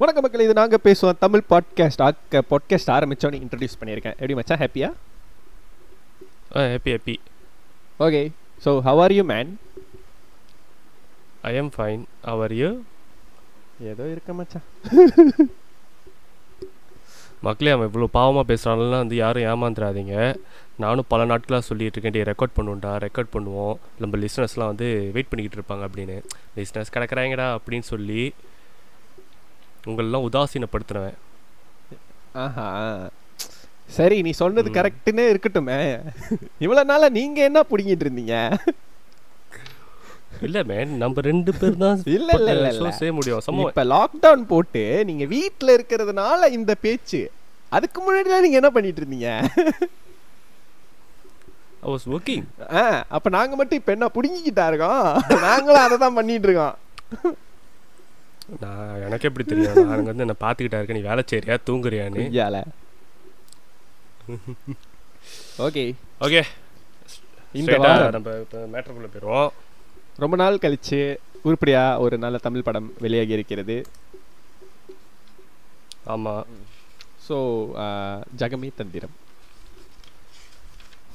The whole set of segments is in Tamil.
வணக்கம் மக்கள் இது நாங்கள் பேசுவோம் தமிழ் பாட்காஸ்ட் ஆக்க பாட்காஸ்ட் ஆரம்பிச்சோன்னு இன்ட்ரடியூஸ் பண்ணியிருக்கேன். எப்படி மச்சான் ஹாப்பியா happy happy okay so how are you man I am fine how are you ஏதோ இருக்க மச்சான் மக்களே அவன் இவ்வளோ பாவமாக பேசுகிறான்லாம் வந்து யாரும் ஏமாந்துடாதீங்க நானும் பல நாட்களாக சொல்லிட்டு இருக்கேன் டே ரெக்கார்ட் பண்ணுவோம்டா ரெக்கார்ட் பண்ணுவோம். நம்ம லிஸ்னஸ்லாம் வந்து வெயிட் பண்ணிக்கிட்டு இருப்பாங்க அப்படின்னு. லிஸ்னஸ் கிடக்குறாங்கடா அப்படின்னு சொல்லி உங்களெல்லாம் உதாசீனப்படுத்துனவன். ஆஹா. சரி நீ சொன்னது. கரெக்டுன்னு இருக்கட்டுமே. இவ்வளோ நாளாக நீங்கள் என்ன பிடிங்கிட்டு இருந்தீங்க? இல்லை மேன் நம்ம ரெண்டு பேர் தான் இல்ல, இல்ல, இல்ல. செய்ய முடியும். சம இப்போ லாக்டவுன் போட்டு நீங்கள் வீட்டில் இருக்கிறதுனால இந்த பேச்சு அதுக்கு முன்னாடிலாம் நீங்கள் என்ன பண்ணிட்டு இருந்தீங்க? ஐ வாஸ் ஒர்க்கிங் ஆ அப்போ நாங்கள் மட்டும் இப்போ என்ன பிடுங்கிக்கிட்டா இருக்கோம்? நாங்களும் அதை தான் பண்ணிட்டு இருக்கோம். நான் எனக்கு எப்படி தெரியும்? நான் அங்கே வந்து என்ன பார்த்துக்கிட்டா இருக்கேன். நீ வேலை செய்றியா? தூங்குறியான்னு ஐயால ஓகே. ஓகே. இந்த நம்ம இப்போ மேட்டருக்குள்ளே போயிடுவோம் ரொம்ப நாள் கழிச்சு உருப்படியா ஒரு நல்ல தமிழ் படம் வெளியாகி இருக்கிறது. ஆமாம் so Jagame Thandhiram.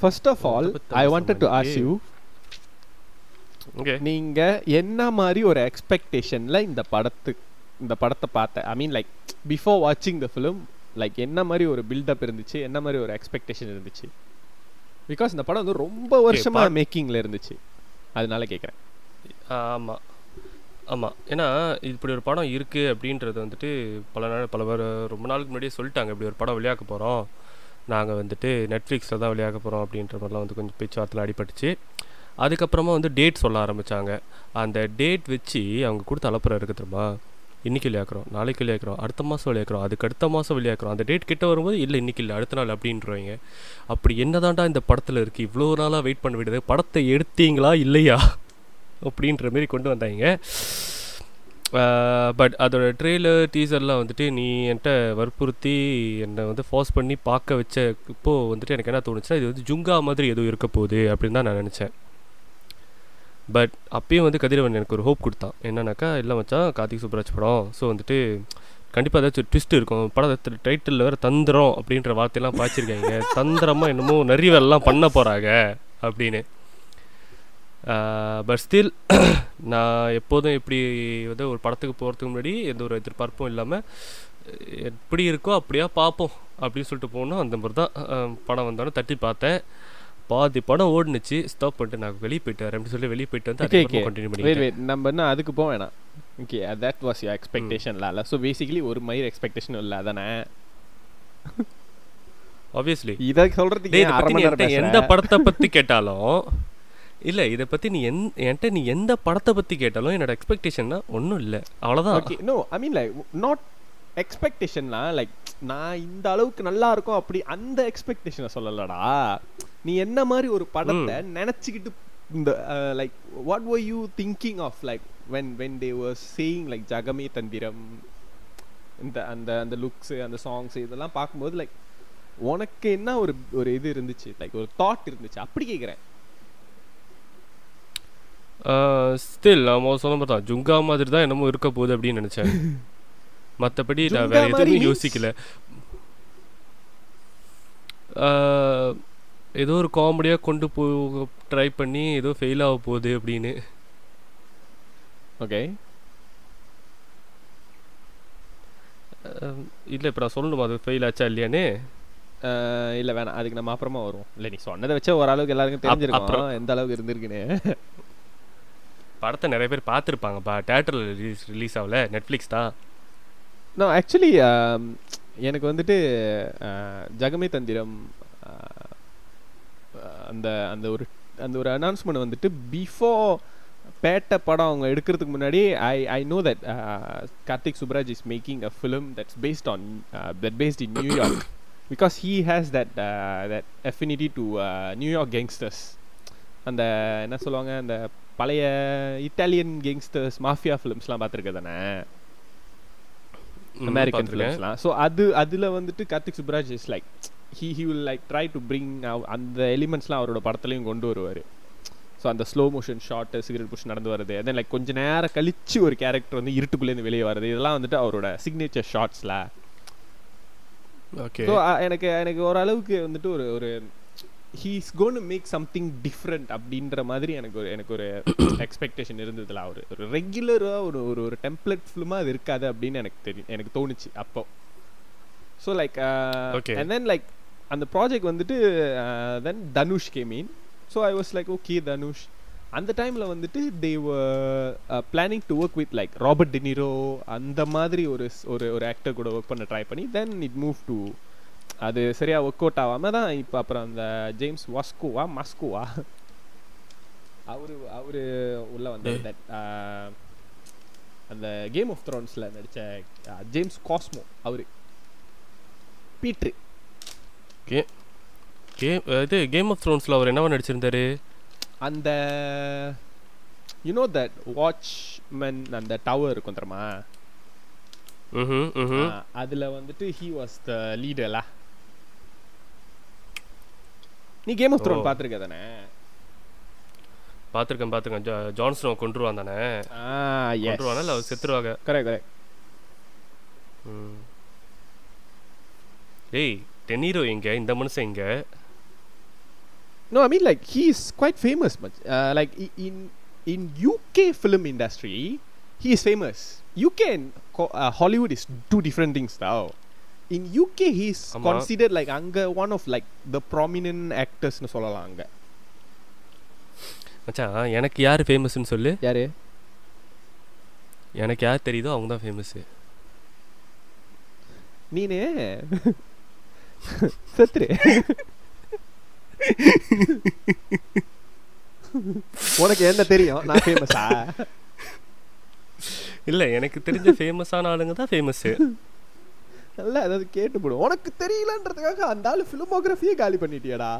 First of all I wanted to ask. You நீங்க என்ன மாதிரி ஒரு எக்ஸ்பெக்டேஷன்ல இந்த படத்து இந்த படத்தை பார்த்த? ஐ மீன் லைக் பிஃபோர் வாட்சிங் த ஃபிலிம் லைக் என்ன மாதிரி ஒரு பில்டப் இருந்துச்சு? என்ன மாதிரி ஒரு எக்ஸ்பெக்டேஷன் இருந்துச்சு? பிகாஸ் இந்த படம் வந்து ரொம்ப வருஷமா மேக்கிங்ல இருந்துச்சு. அதனால கேட்குறேன் ஆமாம் ஆமாம் ஏன்னா இப்படி ஒரு படம் இருக்குது அப்படின்றது வந்துட்டு பல நாள் பல ரொம்ப நாளுக்கு முன்னாடியே சொல்லிட்டாங்க. இப்படி ஒரு படம் வெளியாக்க போகிறோம் நாங்கள் வந்துட்டு நெட்ஃப்ளிக்ஸில் தான் வெளியாக்க போகிறோம் அப்படின்ற மாதிரிலாம் வந்து கொஞ்சம் பேச்சுவார்த்தையில் அடிபட்டுச்சு. அதுக்கப்புறமா வந்து டேட் சொல்ல ஆரம்பித்தாங்க அந்த டேட் வச்சு அவங்க கொடுத்த அலப்புறம் இருக்குது திரும்ப இன்னைக்கு வெளியாக்குறோம் நாளைக்கு வெளியாக்குறோம் அடுத்த மாதம் வெளியாக்குறோம் அதுக்கு அடுத்த மாதம் வெளியாக்குறோம் அந்த டேட் கிட்ட வரும்போது இல்லை இன்னைக்கு இல்லை அடுத்த நாள் அப்படின்றவங்க. அப்படி என்னதான்டா இந்த படத்தில் இருக்குது இவ்வளோ நாளாக வெயிட் பண்ண விடுது படத்தை எடுத்தீங்களா இல்லையா? அப்படின்ற மாரி கொண்டு வந்தாங்க. பட் அதோட ட்ரெய்லர் டீசர்லாம் வந்துட்டு நீ என்கிட்ட வற்புறுத்தி என்னை வந்து ஃபோர்ஸ் பண்ணி பார்க்க வச்ச இப்போது வந்துட்டு எனக்கு என்ன தோணுச்சுன்னா இது வந்து ஜுங்கா மாதிரி எதுவும் இருக்க போகுது அப்படின்னு தான் நான் நினச்சேன். பட் அப்பயும் வந்து கதிரவன் எனக்கு ஒரு ஹோப் கொடுத்தான். என்னன்னாக்கா இல்லை மச்சான் கார்த்திக் சுப்ராஜ் படம். ஸோ வந்துட்டு கண்டிப்பாக ஏதாச்சும் ட்விஸ்ட் இருக்கும். படத்தை டைட்டில் வேறு தந்திரம் அப்படின்ற வார்த்தையெல்லாம் பாய்ச்சிருக்காங்க. தந்திரமாக என்னமோ நிறைவேறலாம் பண்ண போகிறாங்க அப்படின்னு. பட் ஸ்டில் நான் எப்போதும் எப்படி வந்து ஒரு படத்துக்கு போகிறதுக்கு முன்னாடி எந்த ஒரு எதிர்பார்ப்பும் இல்லாமல் எப்படி இருக்கோ அப்படியா பார்ப்போம் அப்படின்னு சொல்லிட்டு போனோம். அந்த மாதிரி தான் படம் வந்தாலும் தட்டி பார்த்தேன். பாதி படம் ஓடுனுச்சு. ஸ்டாப் பண்ணிட்டு நான் வெளியே போயிட்டு வரேன் சொல்லி வெளியே போயிட்டு வந்து கண்டினியூ வெயிட் நம்ம என்ன அதுக்கு போக வேணாம். ஓகே தட் வாஸ் யூ எக்ஸ்பெக்டேஷன்ல இல்லை ஸோ பேசிக்கலி ஒரு மயிர் எக்ஸ்பெக்டேஷன் இல்லை அதானே? ஆப்வியஸ்லி இதை சொல்றதுக்கு எந்த? படத்தை பத்தி கேட்டாலும் இல்ல இதை பத்தி நீ என் என்கிட்ட நீ எந்த படத்தை பத்தி கேட்டாலும் என்னோட எக்ஸ்பெக்டேஷன்னா ஒன்றும் இல்லை. அவ்வளோதான் okay no I mean like not எக்ஸ்பெக்டேஷன்லாம் like நான் இந்த அளவுக்கு நல்லா இருக்கும் அப்படி அந்த எக்ஸ்பெக்டேஷனை சொல்லலடா. நீ என்ன மாதிரி ஒரு படத்தை நினைச்சுக்கிட்டு இந்த like what were you thinking of like when when they were saying like Jagame Thandhiram இந்த அந்த அந்த லுக்ஸ் அந்த சாங்ஸ் இதெல்லாம் பார்க்கும்போது லைக் உனக்கு என்ன ஒரு ஒரு இது இருந்துச்சு? லைக் ஒரு தாட் இருந்துச்சு? அப்படி கேட்குறேன் ஸ்டில் நான் சொன்ன மாதிரி தான். ஜுங்கா மாதிரி தான் என்னமோ இருக்க போகுது அப்படின்னு நினைச்சேன். மற்றபடி நான் வேற எதுவுமே? யோசிக்கல. ஆஹ், ஏதோ ஒரு காமெடியாக கொண்டு போ ட்ரை பண்ணி ஏதோ ஃபெயில் ஆக போகுது அப்படின்னு. ஓகே இல்லை இப்போ நான் சொல்லணுமா? அது ஃபெயில் ஆச்சா இல்லையான்னு? இல்ல வேணாம். அதுக்கு நம்ம அப்புறமா வருவோம். இல்ல நீ சொன்னதை வச்சா ஓரளவுக்கு எல்லாருக்கும். தெரிஞ்சிருக்கும். எந்த அளவுக்கு இருந்திருக்குன்னு. படத்தை நிறைய பேர் பார்த்துருப்பாங்கப்பா தேட்டரில் ரிலீஸ் ரிலீஸ் ஆகல நெட்ஃப்ளிக்ஸ் தான். நான் ஆக்சுவலி um, எனக்கு வந்துட்டு ஜகமே தந்திரம் அந்த அந்த ஒரு அந்த ஒரு அனௌன்ஸ்மெண்ட் வந்துட்டு பிஃபோர் பேட்ட படம் அவங்க எடுக்கிறதுக்கு முன்னாடி I I know that Karthik Subbaraj is making a film that's based on that based in New York because he has that that affinity to New York gangsters அந்த என்ன சொல்லுவாங்க அந்த பழைய இட்டாலியன் கேங்ஸ்டர்ஸ் மாஃபியா ஃபிலிம்ஸ்லாம் பார்த்துருக்க தானே? அமெரிக்கன். ஃபிலிம்ஸ்லாம் ஸோ அது அதில் வந்துட்டு Karthik Subbaraj is like he he will like try to bring அந்த எலிமெண்ட்ஸ்லாம் அவரோட படத்துலையும் கொண்டு வருவார். ஸோ அந்த slow motion shot cigarette push நடந்து வருது தென் லைக் கொஞ்ச நேரம் கழிச்சு ஒரு கேரக்டர் வந்து இருட்டுக்குள்ளேருந்து வெளியே வருது இதெல்லாம் வந்துட்டு அவரோட சிக்னேச்சர் ஷார்ட்ஸில் ஓகே ஸோ எனக்கு எனக்கு ஓரளவுக்கு வந்துட்டு ஒரு ஒரு he's gonna make something different அப்படின்ற மாதிரி எனக்கு ஒரு எனக்கு ஒரு எக்ஸ்பெக்டேஷன் இருந்ததுல. அவர் ஒரு ரெகுலராக ஒரு ஒரு ஒரு டெம்ப்ளேட் ஃபிலிமாக அது இருக்காது அப்படின்னு எனக்கு தெரியும் எனக்கு தோணுச்சு அப்போ. So like. And then like அந்த ப்ராஜெக்ட் வந்துட்டு then Dhanush came in so I was like okay Dhanush அந்த டைமில் வந்துட்டு they planning to work with like Robert De Niro அந்த மாதிரி ஒரு ஒரு ஒரு ஆக்டர் கூட ஒர்க் பண்ண ட்ரை பண்ணி தென் இட் மூவ் டு அது சரியா ஒர்க் அவுட் ஆகாம தான் இப்போ அப்புறம் அந்த ஜேம்ஸ் வாஸ்கோவா மாஸ்கோவா அவரு அவரு உள்ள uh, அந்த கேம் ஆஃப் த்ரோன்ஸ்ல நடிச்ச ஜேம்ஸ் காஸ்மோ அவரு. பீட்ரு கேம் இது கேம் ஆஃப் த்ரோன்ஸில் அவர் என்னவா நடிச்சிருந்தாரு? அந்த யூனோ தட் வாட்ச்மேன் அந்த டவர் இருக்கும் தெரியுமா? அதுல வந்துட்டு ஹி வாஸ் த லீடர்லா நீ கேம் ஆஃப் த்ரோன் ஓ. பாத்திருக்க தானே? பார்த்துருக்கேன் பார்த்துருக்கேன். ஜான்ஸ்னோ கொண்டுருவான் தானே? கொண்டுருவானா இல்லை அவர் செத்துருவாங்க? கரெக்ட் கரெக்ட் ஏய் டெனீரோ எங்க? இந்த மனுஷன் எங்க? No, I mean like he is quite famous, but uh, like i- in in UK film industry, he is famous. UK and co- uh, Hollywood is two different things now. In UK, he is ஆமா. considered like anga one of like the prominent actors னு சொல்லலாம் அங்க. மச்சான் எனக்கு யார் ஃபேமஸ்னு சொல்லு. யாரு? எனக்கு யார் தெரியுதோ அவங்க தான் ஃபேமஸ்ஸு நீனு? செத்துரு. உனக்கு என்ன தெரியும்? நான் ஃபேமஸா இல்லை எனக்கு தெரிஞ்ச ஃபேமஸான ஆளுங்க தான் ஃபேமஸ்ஸு நல்லா ஏதாவது கேட்டு போடும் உனக்கு தெரியலன்றதுக்காக அந்த ஆளு ஃபிலிமோகிராஃபியே காலி பண்ணிட்டியடா.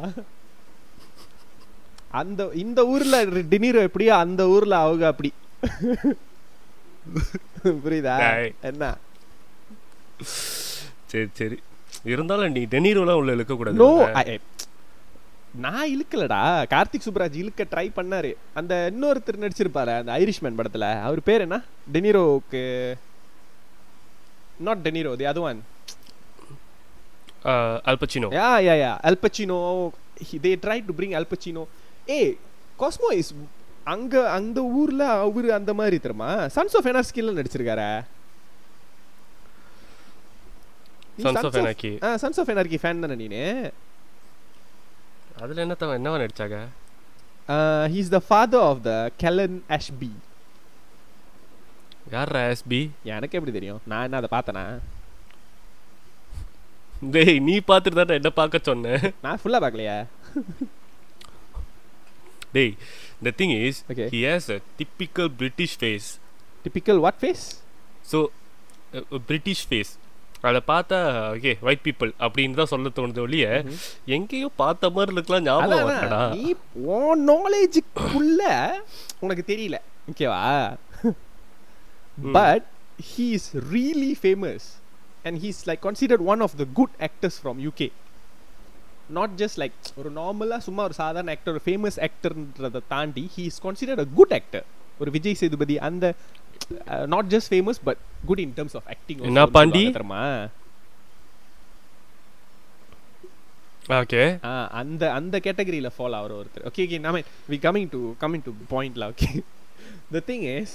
அந்த இந்த ஊர்ல டினிரோ எப்படியோ அந்த ஊர்ல அவங்க அப்படி. புரியுதா. என்ன? சரி சரி. இருந்தாலும் நீ டெனீரோலாம் உள்ள இழுக்கக்கூடாது. நோ நான் இழுக்கலடா. கார்த்திக் சுப்ராஜ் இழுக்க ட்ரை பண்ணாரு. அந்த இன்னொருத்தர் நடிச்சிருப்பாரு அந்த ஐரிஷ்மேன் படத்துல. அவர் பேர் என்ன? டெனிரோக்கு நாட் டெனிரோ தி அது one Al Pacino yeah yeah yeah Al Pacino they try to bring Al Pacino a cosmo is அங்க அந்த ஊர்ல அவரு அந்த மாதிரி தெரியுமா? சன்ஸ் ஆஃப் எனார்ஸ்கில நடிச்சிருக்காரா. Sons of Anarchy. Sons of Anarchy fan தானே நீனு? அதில் என்ன தவ என்னவா நடிச்சாங்க he's the father of the Helen அஷ்பி யார் எஸ்பி எனக்கு எப்படி தெரியும்? நான் என்ன அதை பார்த்தேனா? டேய் நீ பார்த்துட்டு தானே என்ன பார்க்க சொன்னேன் நான் ஃபுல்லா பார்க்கலையா? டேய் the thing is Okay. he has a typical british face. Typical what face so a british face. அதை பார்த்தா ஓகே ஒயிட் பீப்புள் அப்படின்னு தான் சொல்ல தோணுது ஒழிய எங்கேயோ பார்த்த மாதிரி இருக்கலாம் ஞாபகம் நீ உன் நாலேஜுக்குள்ள உனக்கு தெரியல. ஓகேவா? But he is really famous and he's like considered one of the good actors from UK not just like ஒரு நார்மலாக சும்மா ஒரு சாதாரண ஆக்டர் ஒரு ஃபேமஸ் ஆக்டர்ன்றதை தாண்டி he is considered a good actor ஒரு விஜய் சேதுபதி அந்த not just famous but good in terms of acting என்ன பாண்டி? தெரியுமா? ஓகே ஆ அந்த அந்த கேட்டகரியில ஃபாலோ ஆகிற ஒருத்தர். ஓகே ஓகே நாம we coming to coming to பாயிண்ட்ல okay the thing is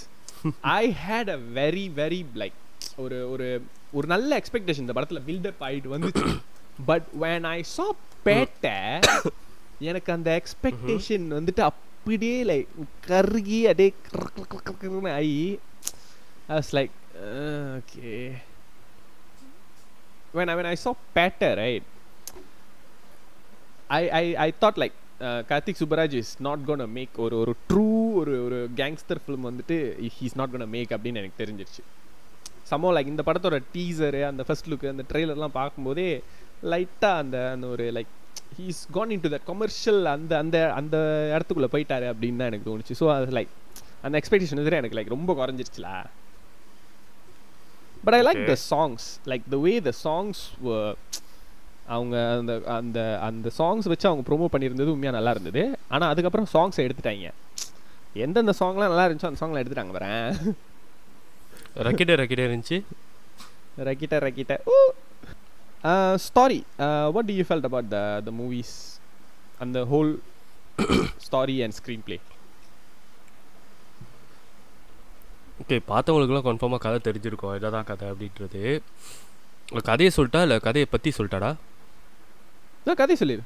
I had a very very like ஒரு ஒரு ஒரு நல்ல எக்ஸ்பெக்டேஷன் இந்த படத்துல பில்டப் ஆயிட்டு வந்துச்சு. But when I saw Petta எனக்கு அந்த எக்ஸ்பெக்டேஷன் வந்துட்டு அப்படியே லைக் கருகி அப்படியே கர் கர் கர் கர் கர்னு ஆகி I was like okay when I when I saw Patter, right, I I I thought like Karthik Subbaraj is not gonna make ஒரு ஒரு ட்ரூ ஒரு ஒரு கேங்ஸ்டர் ஃபிலிம் வந்துட்டு ஹீஸ் நாட் gonna மேக் அப்படின்னு எனக்கு தெரிஞ்சிருச்சு. சமோ லைக் இந்த படத்தோட டீசரு அந்த ஃபர்ஸ்ட் லுக் அந்த ட்ரெய்லர்லாம் பார்க்கும்போதே லைட்டாக அந்த அந்த ஒரு like he's gone into that commercial அந்த அந்த அந்த இடத்துக்குள்ளே போயிட்டாரு அப்படின்னு தான் எனக்கு தோணுச்சு. ஸோ அது லைக் அந்த எக்ஸ்பெக்டேஷன் எதிரே எனக்கு லைக் ரொம்ப குறைஞ்சிருச்சுல. But I like. The songs like the way the songs அவங்க அந்த அந்த அந்த சாங்ஸ் வச்சு அவங்க ப்ரோமோ பண்ணியிருந்தது உண்மையாக நல்லா இருந்தது. ஆனால் அதுக்கப்புறம் சாங்ஸை எடுத்துட்டாங்க. எந்தெந்த சாங்லாம் நல்லா இருந்துச்சோ அந்த சாங்லாம் எடுத்துட்டாங்க வரேன் ரக்கிட்ட ரக்கிட்ட இருந்துச்சு. ரக்கிட்ட ரக்கிட்ட. ஓ! Story what do you felt about the the movies அந்த whole story and screenplay okay பார்த்தவங்களுக்குலாம் கன்ஃபார்மாக கதை தெரிஞ்சிருக்கும். இதை தான் கதை அப்படின்றது. கதையை சொல்லிட்டா இல்லை? கதையை பற்றி சொல்லிட்டாடா? நான் கதை சொல்லிடு.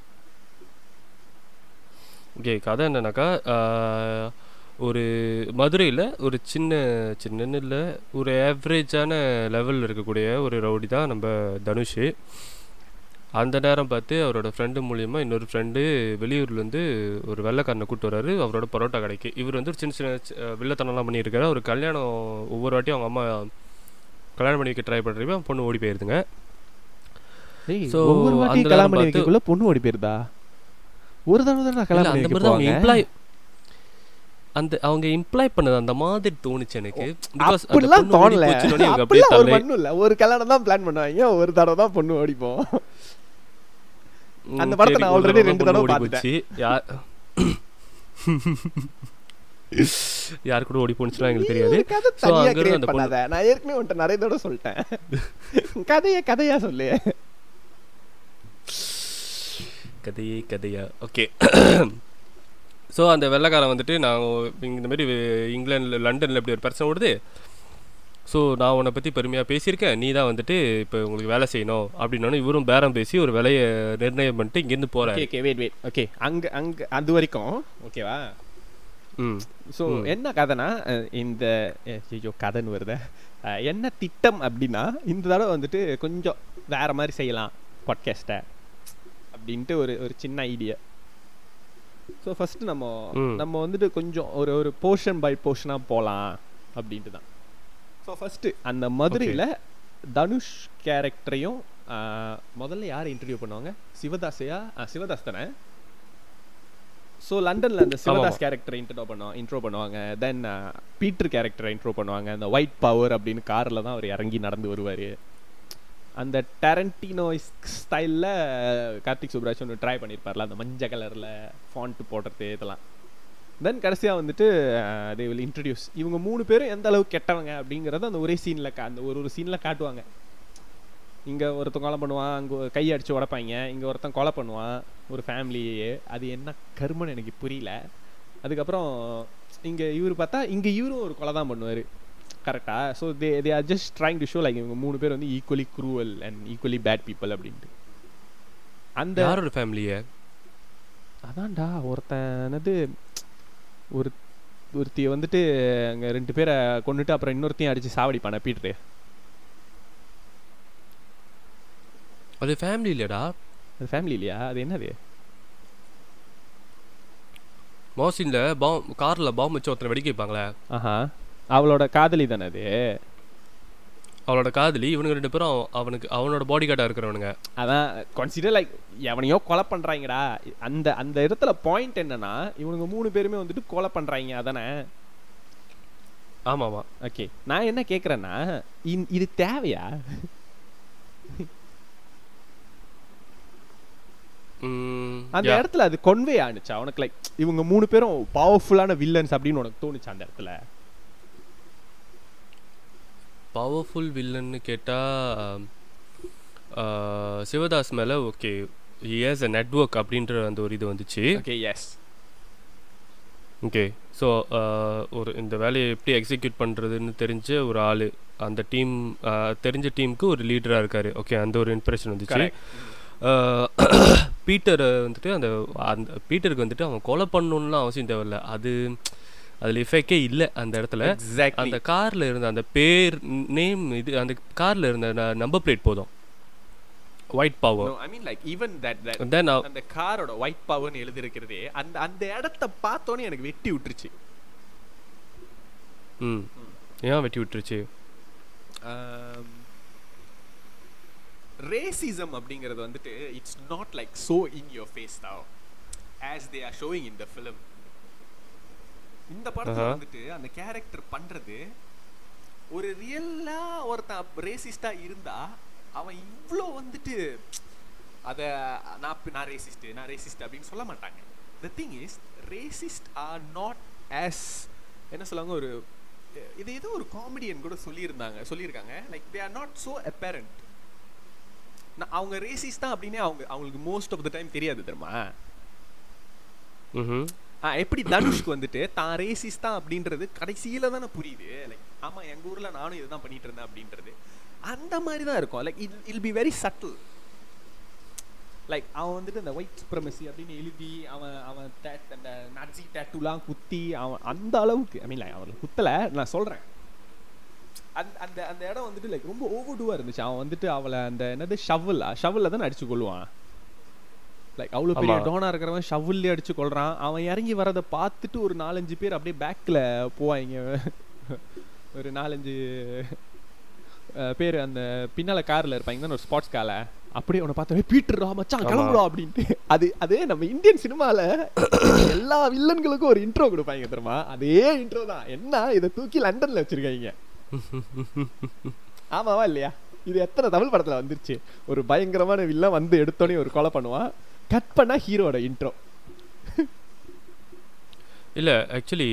ஓகே கதை என்னன்னாக்கா ஒரு மதுரையில் ஒரு சின்ன சின்னன்னு இல்லை ஒரு ஆவரேஜான லெவலில் இருக்கக்கூடிய ஒரு ரவுடி தான் நம்ம தனுஷ். அந்த நேரம் பார்த்து அவரோட ஃப்ரெண்டு மூலியமாக இன்னொரு ஃப்ரெண்டு வெளியூர்லேருந்து ஒரு வெள்ளைக்காரனை கூப்பிட்டு வராரு அவரோட பரோட்டா கடைக்கு. இவர் வந்து ஒரு சின்ன சின்ன சி- வில்லத்தனம்லாம் பண்ணியிருக்காரு. அவர் கல்யாணம் ஒவ்வொரு வாட்டியும் அவங்க அம்மா கல்யாணம் பண்ணி வைக்க ட்ரை பண்ணுறப்ப பொண்ணு ஓடி போயிருதுங்க. So, ஒவ்வொரு வாட்டி கல்யாணம் பண்ணி வைக்கக்குள்ள பொண்ணு ஓடி போயிருதா? ஒரு தடவை தான் கல்யாணம் அந்த பண்ணி வைக்க இம்ப்ளாய் அந்த அவங்க இம்ப்ளாய் பண்ணது அந்த மாதிரி தோணுச்சு எனக்கு. அப்படிலாம் தோணல. அப்படிலாம் ஒரு தலை மண்ணும் இல்ல ஒரு கல்யாணம் தான் பிளான் பண்ணுவாங்க ஒரு தடவை தான் பொண்ணு ஓடிப்போம். அந்த படத்தை நான் தடவை ரெண்டு தடவை பார்த்துட்டேன். யார் யார் கூட ஓடி போனுச்சுலாம் எங்களுக்கு தெரியாது. அந்த பொண்ணு- நான் ஏற்கனவே உன்ட்ட நிறைய தடவை சொல்லிட்டேன். கதைய கதையா சொல்லு. கதையே கதையா? ஓகே ஸோ அந்த வெள்ளைக்காரன் வந்துட்டு நான் இங்க இந்த மாதிரி இங்கிலாண்டில் லண்டனில் இப்படி ஒரு பிரச்சனை ஓடுது? ஸோ நான் உன்னை பற்றி பெருமையாக பேசியிருக்கேன். நீ தான் வந்துட்டு இப்போ உங்களுக்கு வேலை செய்யணும் அப்படின்னோடனே இவரும் பேரம் பேசி ஒரு விலையை நிர்ணயம் பண்ணிட்டு இங்கேருந்து போகிறாரு ஓகே வெயிட் வெயிட் ஓகே அங்க அங்க அது வரைக்கும் ஓகேவா ம். ஸோ. என்ன கதைனா இந்த ஐயோ கதைன்னு வருதே. என்ன திட்டம் அப்படின்னா இந்த தடவை வந்துட்டு கொஞ்சம் வேற மாதிரி செய்யலாம் பாட்காஸ்ட்டை அப்படின்ட்டு ஒரு ஒரு சின்ன ஐடியா ஸோ ஃபர்ஸ்ட் நம்ம. நம்ம வந்துட்டு கொஞ்சம் ஒரு ஒரு போர்ஷன் பை போர்ஷனாக போகலாம் அப்படின்ட்டு தான் ஸோ ஃபர்ஸ்ட் அந்த மதுரையில் தனுஷ் கேரக்டரையும் முதல்ல யாரை இன்டர்வியூ பண்ணுவாங்க? சிவதாஸையா சிவதாஸ் தானே? ஸோ லண்டனில் அந்த சிவதாஸ் கேரக்டரை இன்ட்ரோ பண்ணுவாங்க இன்ட்ரோ பண்ணுவாங்க. தென் பீட்டர் கேரக்டரை இன்ட்ரோ பண்ணுவாங்க. அந்த ஒயிட் பவர் அப்படின்னு காரில் தான் அவர் இறங்கி நடந்து வருவார். அந்த டேரண்டினோ ஸ்டைலில் கார்த்திக் சுப்ராஜ் ஒன்று ட்ரை பண்ணியிருப்பார்ல அந்த மஞ்சள் கலரில் ஃபாண்ட்டு போடுறது இதெல்லாம். தென் கடைசியாக வந்துட்டு தே வில் இன்ட்ரடியூஸ் இவங்க மூணு பேரும் எந்த அளவுக்கு கெட்டவங்க அப்படிங்கிறத அந்த ஒரே சீனில் அந்த ஒரு ஒரு சீனில் காட்டுவாங்க. இங்கே ஒருத்தன் கொலை பண்ணுவான் அங்கே கை அடித்து உடப்பாங்க இங்கே ஒருத்தன் கொலை பண்ணுவான் ஒரு ஃபேமிலியே அது என்ன கருமன்னு எனக்கு புரியல. அதுக்கப்புறம் இங்கே இவர் பார்த்தா இங்கே இவரும் ஒரு கொலை தான் பண்ணுவார். கரெக்டா so they they are just trying to show like இவங்க மூணு பேர் வந்து equally cruel and equally bad people அப்படின்ட்டு. அந்த யாரோட ஃபேமிலியை அதான்டா ஒருத்தன் என்னது ஒரு ஒருத்திய வந்துட்டு அங்கே ரெண்டு பேரை கொண்டுட்டு அப்புறம் இன்னொருத்தையும் அடிச்சு சாவடிப்பான பீட்ரு அது ஃபேமிலி இல்லையடா. அது ஃபேமிலி இல்லையா? அது என்னது? மோசின்ல பாம் காரில் பாம் வச்சு ஒருத்தனை வெடிக்க வைப்பாங்களே. ஆஹா. அவளோட காதலி தானே அது? அவளோட காதலி இவனுங்க ரெண்டு பேரும் அவ- அவனுக்கு அவனோட பாடி கார்டாக இருக்கிறவனுங்க. அதான் கன்சிடர் லைக் எவனையோ கொலை பண்றாங்கடா. அந்த அந்த இடத்துல பாயிண்ட் என்னன்னா இவனுங்க மூணு பேருமே வந்துட்டு கொலை பண்றாங்க அதானே? ஆமாம். ஆமாம் ஓகே நான் என்ன கேக்குறேன்னா இந்- இது தேவையா? அந்த இடத்துல அது கொன்வே ஆனுச்சா உனக்கு லைக் இவங்க மூணு பேரும் பவர்ஃபுல்லான வில்லன்ஸ் அப்படின்னு உனக்கு தோணுச்சு அந்த இடத்துல? பவர்ஃபுல் வில்லன்னு கேட்டால் சிவதாஸ் மேலே ஓகே ஹேஸ் அ நெட்ஒர்க் அப்படின்ற அந்த ஒரு இது வந்துச்சு. ஓகே எஸ் ஓகே ஸோ ஒரு இந்த வேலையை எப்படி எக்ஸிக்யூட் பண்ணுறதுன்னு தெரிஞ்ச ஒரு ஆள். அந்த டீம் தெரிஞ்ச டீமுக்கு ஒரு லீடராக இருக்கார். ஓகே அந்த ஒரு இன்ஸ்பிரேஷன் வந்துச்சு. பீட்டர் வந்துட்டு அந்த அந்த பீட்டருக்கு வந்துட்டு அவன் கொலை பண்ணணும்லாம் அவசியம் தேவையில்ல. அது அதில் எஃபெக்டே இல்லை அந்த இடத்துல. அந்த காரில் இருந்த அந்த பேர் நேம் இது அந்த காரில் இருந்த நம்பர் பிளேட் போதும். White power I mean like even that that then அந்த காரோட ஒயிட் பவர்னு எழுதி இருக்கிறதே அந்த அந்த இடத்த பார்த்தோன்னே எனக்கு வெட்டி விட்டுருச்சு. ம். ஏன் வெட்டி விட்டுருச்சு? ரேசிசம் அப்படிங்கிறது வந்துட்டு it's not like so in your face தான் as they are showing in the film இந்த படத்துல. வந்துட்டு அந்த கேரக்டர் பண்றது ஒரு ரியலா ஒருத்தன் ரேசிஸ்டா இருந்தா அவன் இவ்ளோ வந்துட்டு அதை நான் நான் ரேசிஸ்ட் நான் ரேசிஸ்ட் அப்படின்னு சொல்ல மாட்டாங்க. The thing is racist are not as என்ன சொல்லுவாங்க ஒரு இது ஏதோ ஒரு காமெடியன் கூட சொல்லியிருந்தாங்க சொல்லியிருக்காங்க. Like they are not so apparent. நான் அவங்க ரேசிஸ்ட் தான் அப்படின்னே அவங்க அவங்களுக்கு மோஸ்ட் ஆஃப் த டைம் தெரியாது தெரியுமா? எப்படி தனுஷ்க்கு வந்துட்டு தான் ரேசிஸ் தான் அப்படின்றது கடைசியில தானே புரியுது. லைக் ஆமா எங்க ஊர்ல நானும் இதுதான் பண்ணிட்டு இருந்தேன் அப்படின்றது. அந்த மாதிரி தான் இருக்கும். Like it'll be very subtle like அவன் வந்துட்டு இந்த ஒயிட் சுப்ரமசி அப்படின்னு எழுதி அவன் அவன் டேட் அந்த நட்ஜி டேட்டூலாம் குத்தி அவன் அந்த அளவுக்கு ஐ மீன் அவன் குத்தலை நான் சொல்கிறேன் அந்த அந்த அந்த இடம் வந்துட்டு லைக் ரொம்ப ஓவர் டூவாக இருந்துச்சு. அவன் வந்துட்டு அவளை அந்த என்னது ஷவல் ஷவல்ல தான் அடிச்சு கொள்ளுவான் லைக் அவ்வளோ பெரிய. டோனா இருக்கிறவன் ஷவல்லே அடிச்சு கொள்றான் அவன் இறங்கி வரதை பார்த்துட்டு ஒரு நாலஞ்சு பேர் அப்படியே பேக்ல போவாங்க. ஒரு நாலஞ்சு பேர் அந்த பின்னால கார்ல இருப்பாங்க. ஒரு ஸ்பாட்ஸ் கால அப்படியே அவனை பார்த்தா பீட்டர் மச்சான் ஆமா. கிளம்புறா அப்படின்ட்டு. அது அது நம்ம இந்தியன் சினிமால எல்லா வில்லன்களுக்கும் ஒரு இன்ட்ரோ கொடுப்பாங்க தெரியுமா? அதே இன்ட்ரோ தான். என்ன? இதை தூக்கி லண்டன்ல வச்சிருக்காங்க. ஆமாவா இல்லையா? இது எத்தனை தமிழ் படத்துல வந்துருச்சு? ஒரு பயங்கரமான வில்லன் வந்து எடுத்தோடனே ஒரு கொலை பண்ணுவான். கட் பண்ணா ஹீரோட இன்ட்ரோ இல்லை ஆக்சுவலி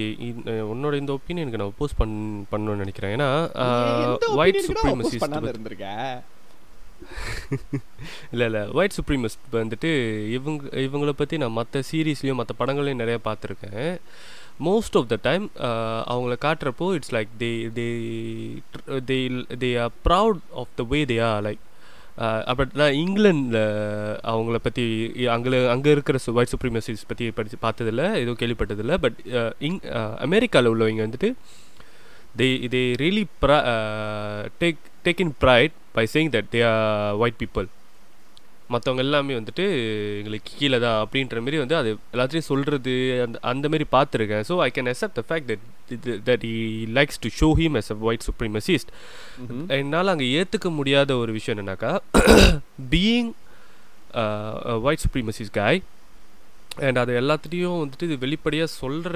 உன்னோட இந்த ஒப்பீனியனுக்கு நான் ஒப்போஸ் பண் பண்ணணும்னு நினைக்கிறேன். ஏன்னா ஒயிட் சுப்ரீமசிஸ்ட் இருந்திருக்க? இல்லை இல்லை ஒயிட் சுப்ரீமஸ்ட் வந்துட்டு இவங்க இவங்கள பற்றி நான் மற்ற சீரீஸ்லையும் மற்ற படங்களையும் நிறைய பார்த்துருக்கேன். மோஸ்ட் ஆஃப் த டைம் அவங்கள காட்டுறப்போ it's like they they they they are proud of the way they are like but நான் இங்கிலாண்டில் அவங்கள பற்றி அங்கே அங்கே இருக்கிற ஒயிட் சுப்ரீமசிஸ் பற்றி படித்து பார்த்ததில்ல எதுவும் கேள்விப்பட்டதில்லை பட் இங் அமெரிக்காவில் உள்ளவங்க வந்துட்டு தே தே ரியலி ப்ரா take take in pride by saying that they are white people மற்றவங்க எல்லாமே வந்துட்டு எங்களுக்கு கீழே தான் அப்படின்ற மாதிரி வந்து அது எல்லாத்தையும் சொல்கிறது அந்த அந்த மாதிரி பார்த்துருக்கேன் so I can accept the fact that that he likes to show him as a white supremacist. என்னால் அங்கே ஏற்றுக்க முடியாத ஒரு விஷயம் என்னன்னாக்கா பீயிங் ஒயிட் சுப்ரீமசிஸ் காய் அண்ட் அது எல்லாத்துலேயும் வந்துட்டு இது வெளிப்படையாக சொல்கிற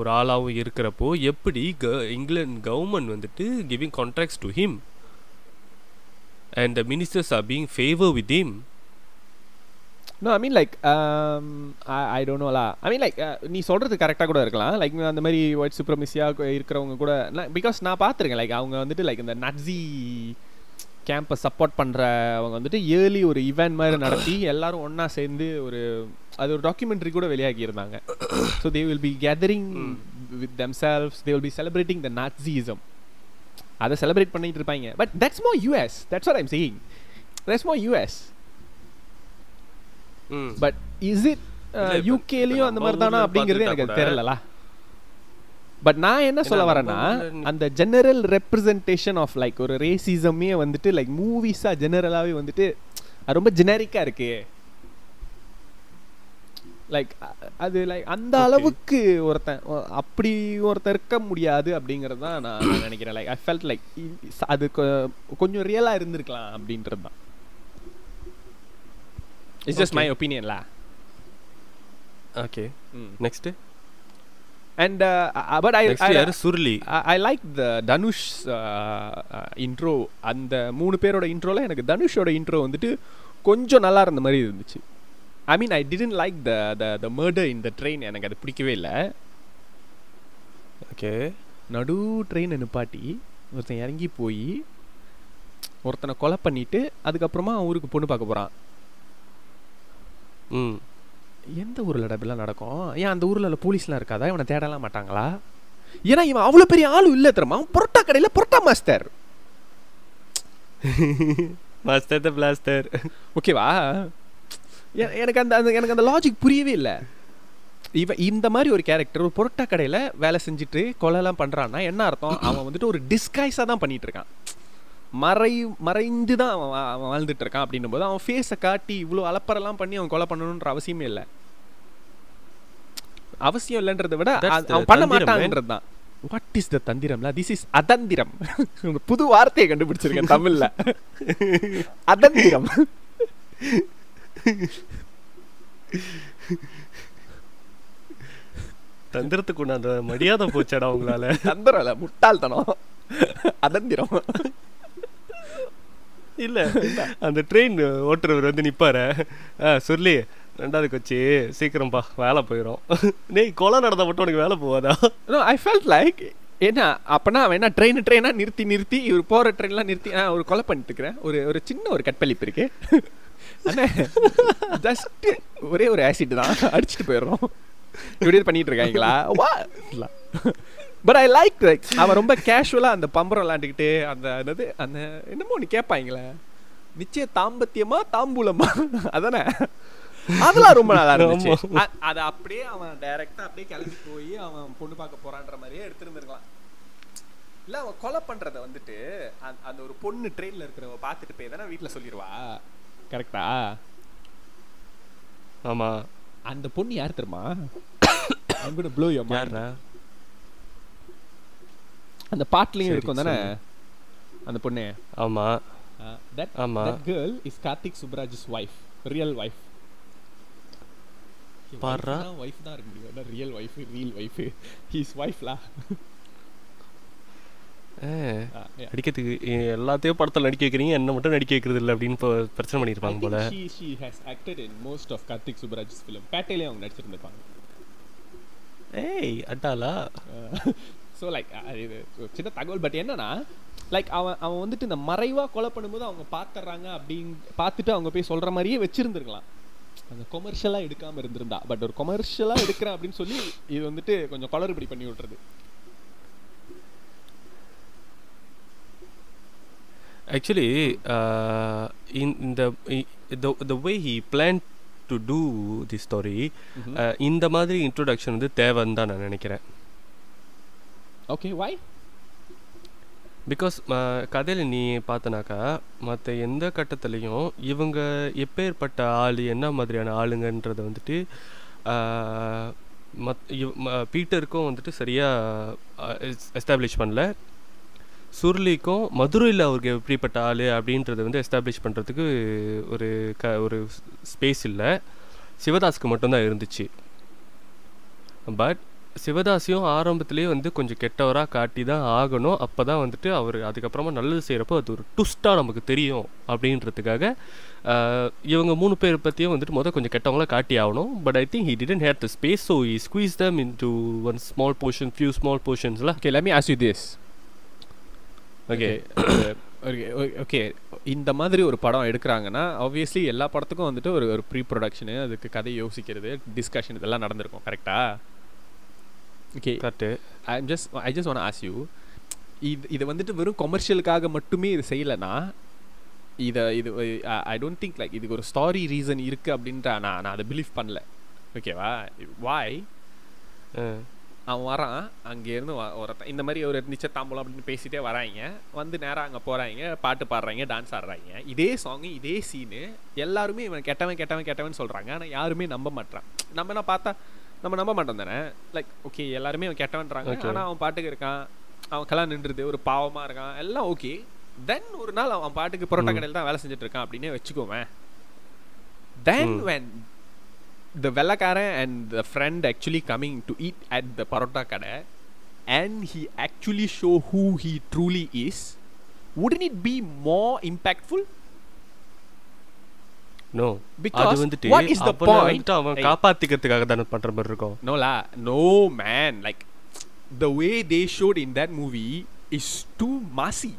ஒரு ஆளாகவும் இருக்கிறப்போ எப்படி க இங்கிலாந்து கவர்மெண்ட் வந்துட்டு giving contracts to him and the ministers are being favour with him no I mean like I don't நோலா I mean like நீ சொல்கிறது கரெக்டாக கூட இருக்கலாம். லைக் அந்த மாதிரி ஒயிட் சுப்ரமிசியாக இருக்கிறவங்க கூட பிகாஸ் நான் பார்த்துருக்கேன் லைக் அவங்க வந்துட்டு லைக் இந்த நட்ஸி கேம்பை சப்போர்ட் பண்ணுறவங்க வந்துட்டு இயர்லி ஒரு இவெண்ட் மாதிரி நடத்தி எல்லாரும் ஒன்றா சேர்ந்து ஒரு அது ஒரு டாக்குமெண்ட்ரி கூட வெளியாகியிருந்தாங்க so they will be gathering with themselves they will be celebrating the Nazism அதை செலிப்ரேட் பண்ணிட்டு இருப்பாங்க. But that's more US that's what I'm saying that's more US but is it யூகேலயும் அந்த மாதிரி தானா அப்படிங்கிறது எனக்கு தெரியலல. பட் நான் என்ன சொல்ல வரேன்னா அந்த ஜெனரல் ரெப்ரசன்டேஷன் ஆஃப் லைக் ஒரு ரேசிசமே வந்துட்டு லைக் மூவிஸா ஜெனரலாவே வந்துட்டு அது ரொம்ப ஜெனரிக்கா இருக்கு. லைக் அது லைக் அந்த. அளவுக்கு ஒருத்தன் அப்படி ஒருத்தன் இருக்க முடியாது அப்படிங்கிறது தான் நான் நான் நினைக்கிறேன் லைக் ஐ ஃபெல்ட் லைக் அது கொஞ்சம் ரியலா இருந்திருக்கலாம் அப்படின்றது தான் it's just. My ஒப்பீனியன்லா okay hmm next And uh, uh, but I next I, யாரு? Suruli I, I like the Dhanush intro அந்த மூணு பேரோட இன்ட்ரோல எனக்கு தனுஷோட இன்ட்ரோ வந்துட்டு கொஞ்சம் நல்லா இருந்த மாதிரி இருந்துச்சு. I mean I didn't like the the the murder in the train எனக்கு அது பிடிக்கவே இல்லை. ஓகே நடு ட்ரெயினை நிப்பாட்டி ஒருத்தன் இறங்கி போய் ஒருத்தனை கொலை பண்ணிட்டு அதுக்கப்புறமா ஊருக்கு பொண்ணு பார்க்க போகிறான் ம். எந்த ஊரில் இப்படிலாம் நடக்கும்? ஏன் அந்த ஊரில் போலீஸ்லாம் இருக்காதா? இவனை தேடலாம் மாட்டாங்களா? ஏன்னா இவன் அவ்வளோ பெரிய ஆளு இல்லை தெரியுமா? அவன் புரோட்டா கடையில் parotta master master the blaster ஓகேவா எ- எனக்கு அந்த அந்த எனக்கு அந்த லாஜிக் புரியவே இல்லை. இவன் இந்த மாதிரி ஒரு கேரக்டர் ஒரு புரோட்டா கடையில் வேலை செஞ்சுட்டு கொலைலாம் பண்ணுறான்னா என்ன அர்த்தம்? அவன் வந்துட்டு ஒரு டிஸ்கைஸாக தான் பண்ணிட்டு இருக்கான். மறை மறைந்து தான் அவன் அவன் வாழ்ந்துட்டு இருக்கான் அப்படின்னும் போது அவன் ஃபேஸை காட்டி இவ்வளோ அலப்பறலாம் பண்ணி அவன் கொலை பண்ணணுன்ற அவசியமே இல்லை. அவசியம் இல்லைன்றதை விட அவன் பண்ண. மாட்டான்ன்றது தான். வாட் இஸ் த தந்திரம்ல? திஸ் இஸ் அதந்திரம். புது வார்த்தையை கண்டுபிடிச்சிருக்கேன் தமிழ்ல. அதந்திரம். தந்திரத்துக்கு அந்த மரியாதை போச்சாடா உங்களால. தந்திரம் இல்ல முட்டாள்தனம். அதந்திரம். இல்லை அந்த ட்ரெயின் ஓட்டுறவர் வந்து நிற்பாரு ஆ சொல்லி ரெண்டாவது கொச்சி சீக்கிரம்ப்பா வேலை போயிடும் டேய் கொலை நடந்தா மட்டும் உனக்கு வேலை போவாதா? ஐ ஃபெல்ட் லைக் என்ன அப்பனா அவன் என்ன ட்ரெயின் ட்ரெயினா நிறுத்தி நிறுத்தி இவர் போற ட்ரெயின்லாம் நிறுத்தி நான் ஒரு கொலை பண்ணிட்டு இருக்கிறேன் ஒரு ஒரு சின்ன ஒரு கட்பளிப்பு இருக்கு. ஜஸ்ட் ஒரே ஒரு ஆசிட் தான். அடிச்சுட்டு போயிடுறோம். இப்படி பண்ணிட்டு இருக்காங்களா வா பட் ஐ லைக் லைக் அவன் ரொம்ப கேஷுவலா அந்த பம்பரம் விளாண்டுக்கிட்டு அந்த என்னது அந்த என்னமோ ஒன்று கேட்பாங்களே. நிச்சய தாம்பத்தியமா தாம்பூலமா? அதானே? அதெல்லாம் ரொம்ப நல்லா இருந்துச்சு. அது அப்படியே அவன் டைரக்டா அப்படியே கிளம்பி போய் அவன் பொண்ணு பார்க்க போறான்ற மாதிரியே எடுத்திருந்திருக்கலாம் இல்ல அவன் கொலை பண்றத வந்துட்டு அந்த- ஒரு பொண்ணு ட்ரெயின்ல இருக்கிறவ பார்த்துட்டு போய் தானே வீட்டுல சொல்லிடுவா கரெக்டா ஆமா. அந்த பொண்ணு யார் தெரியுமா? I'm gonna blow your mind. அந்த பாட்டுலயும் சரி, இருக்கும் தானே. அந்த பொண்ணு. ஆமா. தட் ஆமா. that girl is Karthik Subbaraj's wife real wife பார்றா. வைஃப் தான் இருக்க. முடியும் real wife real wife he's வைஃப்லா அடிக்கிறதுக்கு எ- எல்லாத்தையும் படத்துல நடிக்க வைக்கிறீங்க. என்ன மட்டும் நடிக்க வைக்கிறது இல்லை அப்படின்னு இப்போ பிரச்சனை பண்ணியிருப்பாங்க போல. she she has acted in most of Karthik சுப்ராஜ்ஸ் film. பேட்டையிலே அவங்க நடிச்சிருந்திருப்பாங்க. ஏய் அட்டாலா ஸோ லைக் இது சின்ன தகவல். பட் என்னன்னா லைக் அவன் அவன் வந்துட்டு இந்த மறைவா கொலை பண்ணும்போது அவங்க பார்த்துறாங்க அப்படின்னு பார்த்துட்டு அவங்க போய் சொல்ற மாதிரியே வச்சிருந்துருக்கலாம். அந்த கொமர்ஷியலா எடுக்காம இருந்திருந்தா. பட் ஒரு கொமர்ஷியலா எடுக்கிறேன் அப்படின்னு சொல்லி இது வந்துட்டு கொஞ்சம் குளறுபடி பண்ணி விட்டுறது. ஆக்சுவலி இந்த the way he plan to do the story இந்த மாதிரி இன்ட்ரோடக்ஷன் வந்து தேவைன்னு தான் நான் நினைக்கிறேன். ஓகே வாய் பிகாஸ் கதையில் நீ பார்த்தனாக்கா மற்ற எந்த கட்டத்துலேயும் இவங்க எப்பேற்பட்ட ஆள் என்ன மாதிரியான ஆளுங்கன்றதை வந்துட்டு மத் இவ்- ம- பீட்டருக்கும் வந்துட்டு சரியாக எஸ்டாப்ளிஷ் பண்ணல. சுருளிக்கும் மதுரையில் அவருக்கு எப்படிப்பட்ட ஆள் அப்படின்றத வந்து எஸ்டாப்ளிஷ் பண்ணுறதுக்கு ஒரு க ஒரு ஸ்பேஸ் இல்லை. சிவதாஸ்க்கு மட்டும்தான் இருந்துச்சு. பட் சிவதாஸையும் ஆரம்பத்திலேயே வந்து கொஞ்சம் கெட்டவராக காட்டி தான் ஆகணும். அப்போ தான் வந்துட்டு அவர் அதுக்கப்புறமா நல்லது செய்கிறப்போ அது ஒரு டுஸ்ட்டாக நமக்கு தெரியும் அப்படின்றதுக்காக இவங்க மூணு பேர் பற்றியும் வந்துட்டு முதல் கொஞ்சம் கெட்டவங்களா காட்டி ஆகணும். But I think he didn't had the space so he squeeze them into one small portion few small போர்ஷன்ஸ்ல okay me ask you this. Okay okay இந்த மாதிரி ஒரு படம் எடுக்கிறாங்கன்னா ஆப்வியஸ்லி எல்லா படத்துக்கும் வந்துட்டு ஒரு ஒரு ப்ரீ ப்ரொடக்ஷனு அதுக்கு கதை யோசிக்கிறது டிஸ்கஷன் இதெல்லாம் நடந்திருக்கும் கரெக்டா okay correct I just I just want ask you இது இது வந்துட்டு வெறும் கொமர்ஷியலுக்காக மட்டுமே இது செய்யலைன்னா இதை இது ஐ டோன்ட் திங்க் லைக் இதுக்கு ஒரு ஸ்டாரி ரீசன் இருக்குது அப்படின்ற நான் நான் அதை பிலீவ் பண்ணல. ஓகேவா வாய் அவன் வரான் அங்கேருந்து ஒருத்தன் இந்த மாதிரி ஒரு நிச்சயத்தாம்பலம் அப்படின்னு பேசிட்டே வராங்க வந்து நேராக அங்கே போகிறாங்க பாட்டு பாடுறாங்க டான்ஸ் ஆடுறாங்க இதே சாங்கு இதே சீனு எல்லாருமே இவன் கெட்டவன் கெட்டவன் கெட்டவன் சொல்கிறாங்க ஆனால் யாருமே நம்ப மாட்டான் நம்ம என்ன பார்த்தா நம்ம நம்ப மாட்டோம் தானே? லைக் ஓகே எல்லாருமே அவன் கெட்டவன்றாங்க. ஆனால் அவன் பாட்டுக்கு இருக்கான். அவன் கலாம் நின்றுது ஒரு பாவமாக இருக்கான். எல்லாம் ஓகே தென் ஒரு நாள் அவன் பாட்டுக்கு பரோட்டா. கடையில் தான் வேலை செஞ்சுட்டு இருக்கான் அப்படின்னே வச்சுக்கோவேன் தென் when the வெள்ளக்காரன் and the friend actually coming to eat at the parotta கடை and he actually show who he truly is wouldn't it be more impactful? No Because அது வந்துட்டு what is the அவனை point? வந்துட்டு அவன். காப்பாத்திக்கிறதுக்காக தானே பண்ற மாதிரி இருக்கும். No la no man. Like the way they showed in that movie is too massy.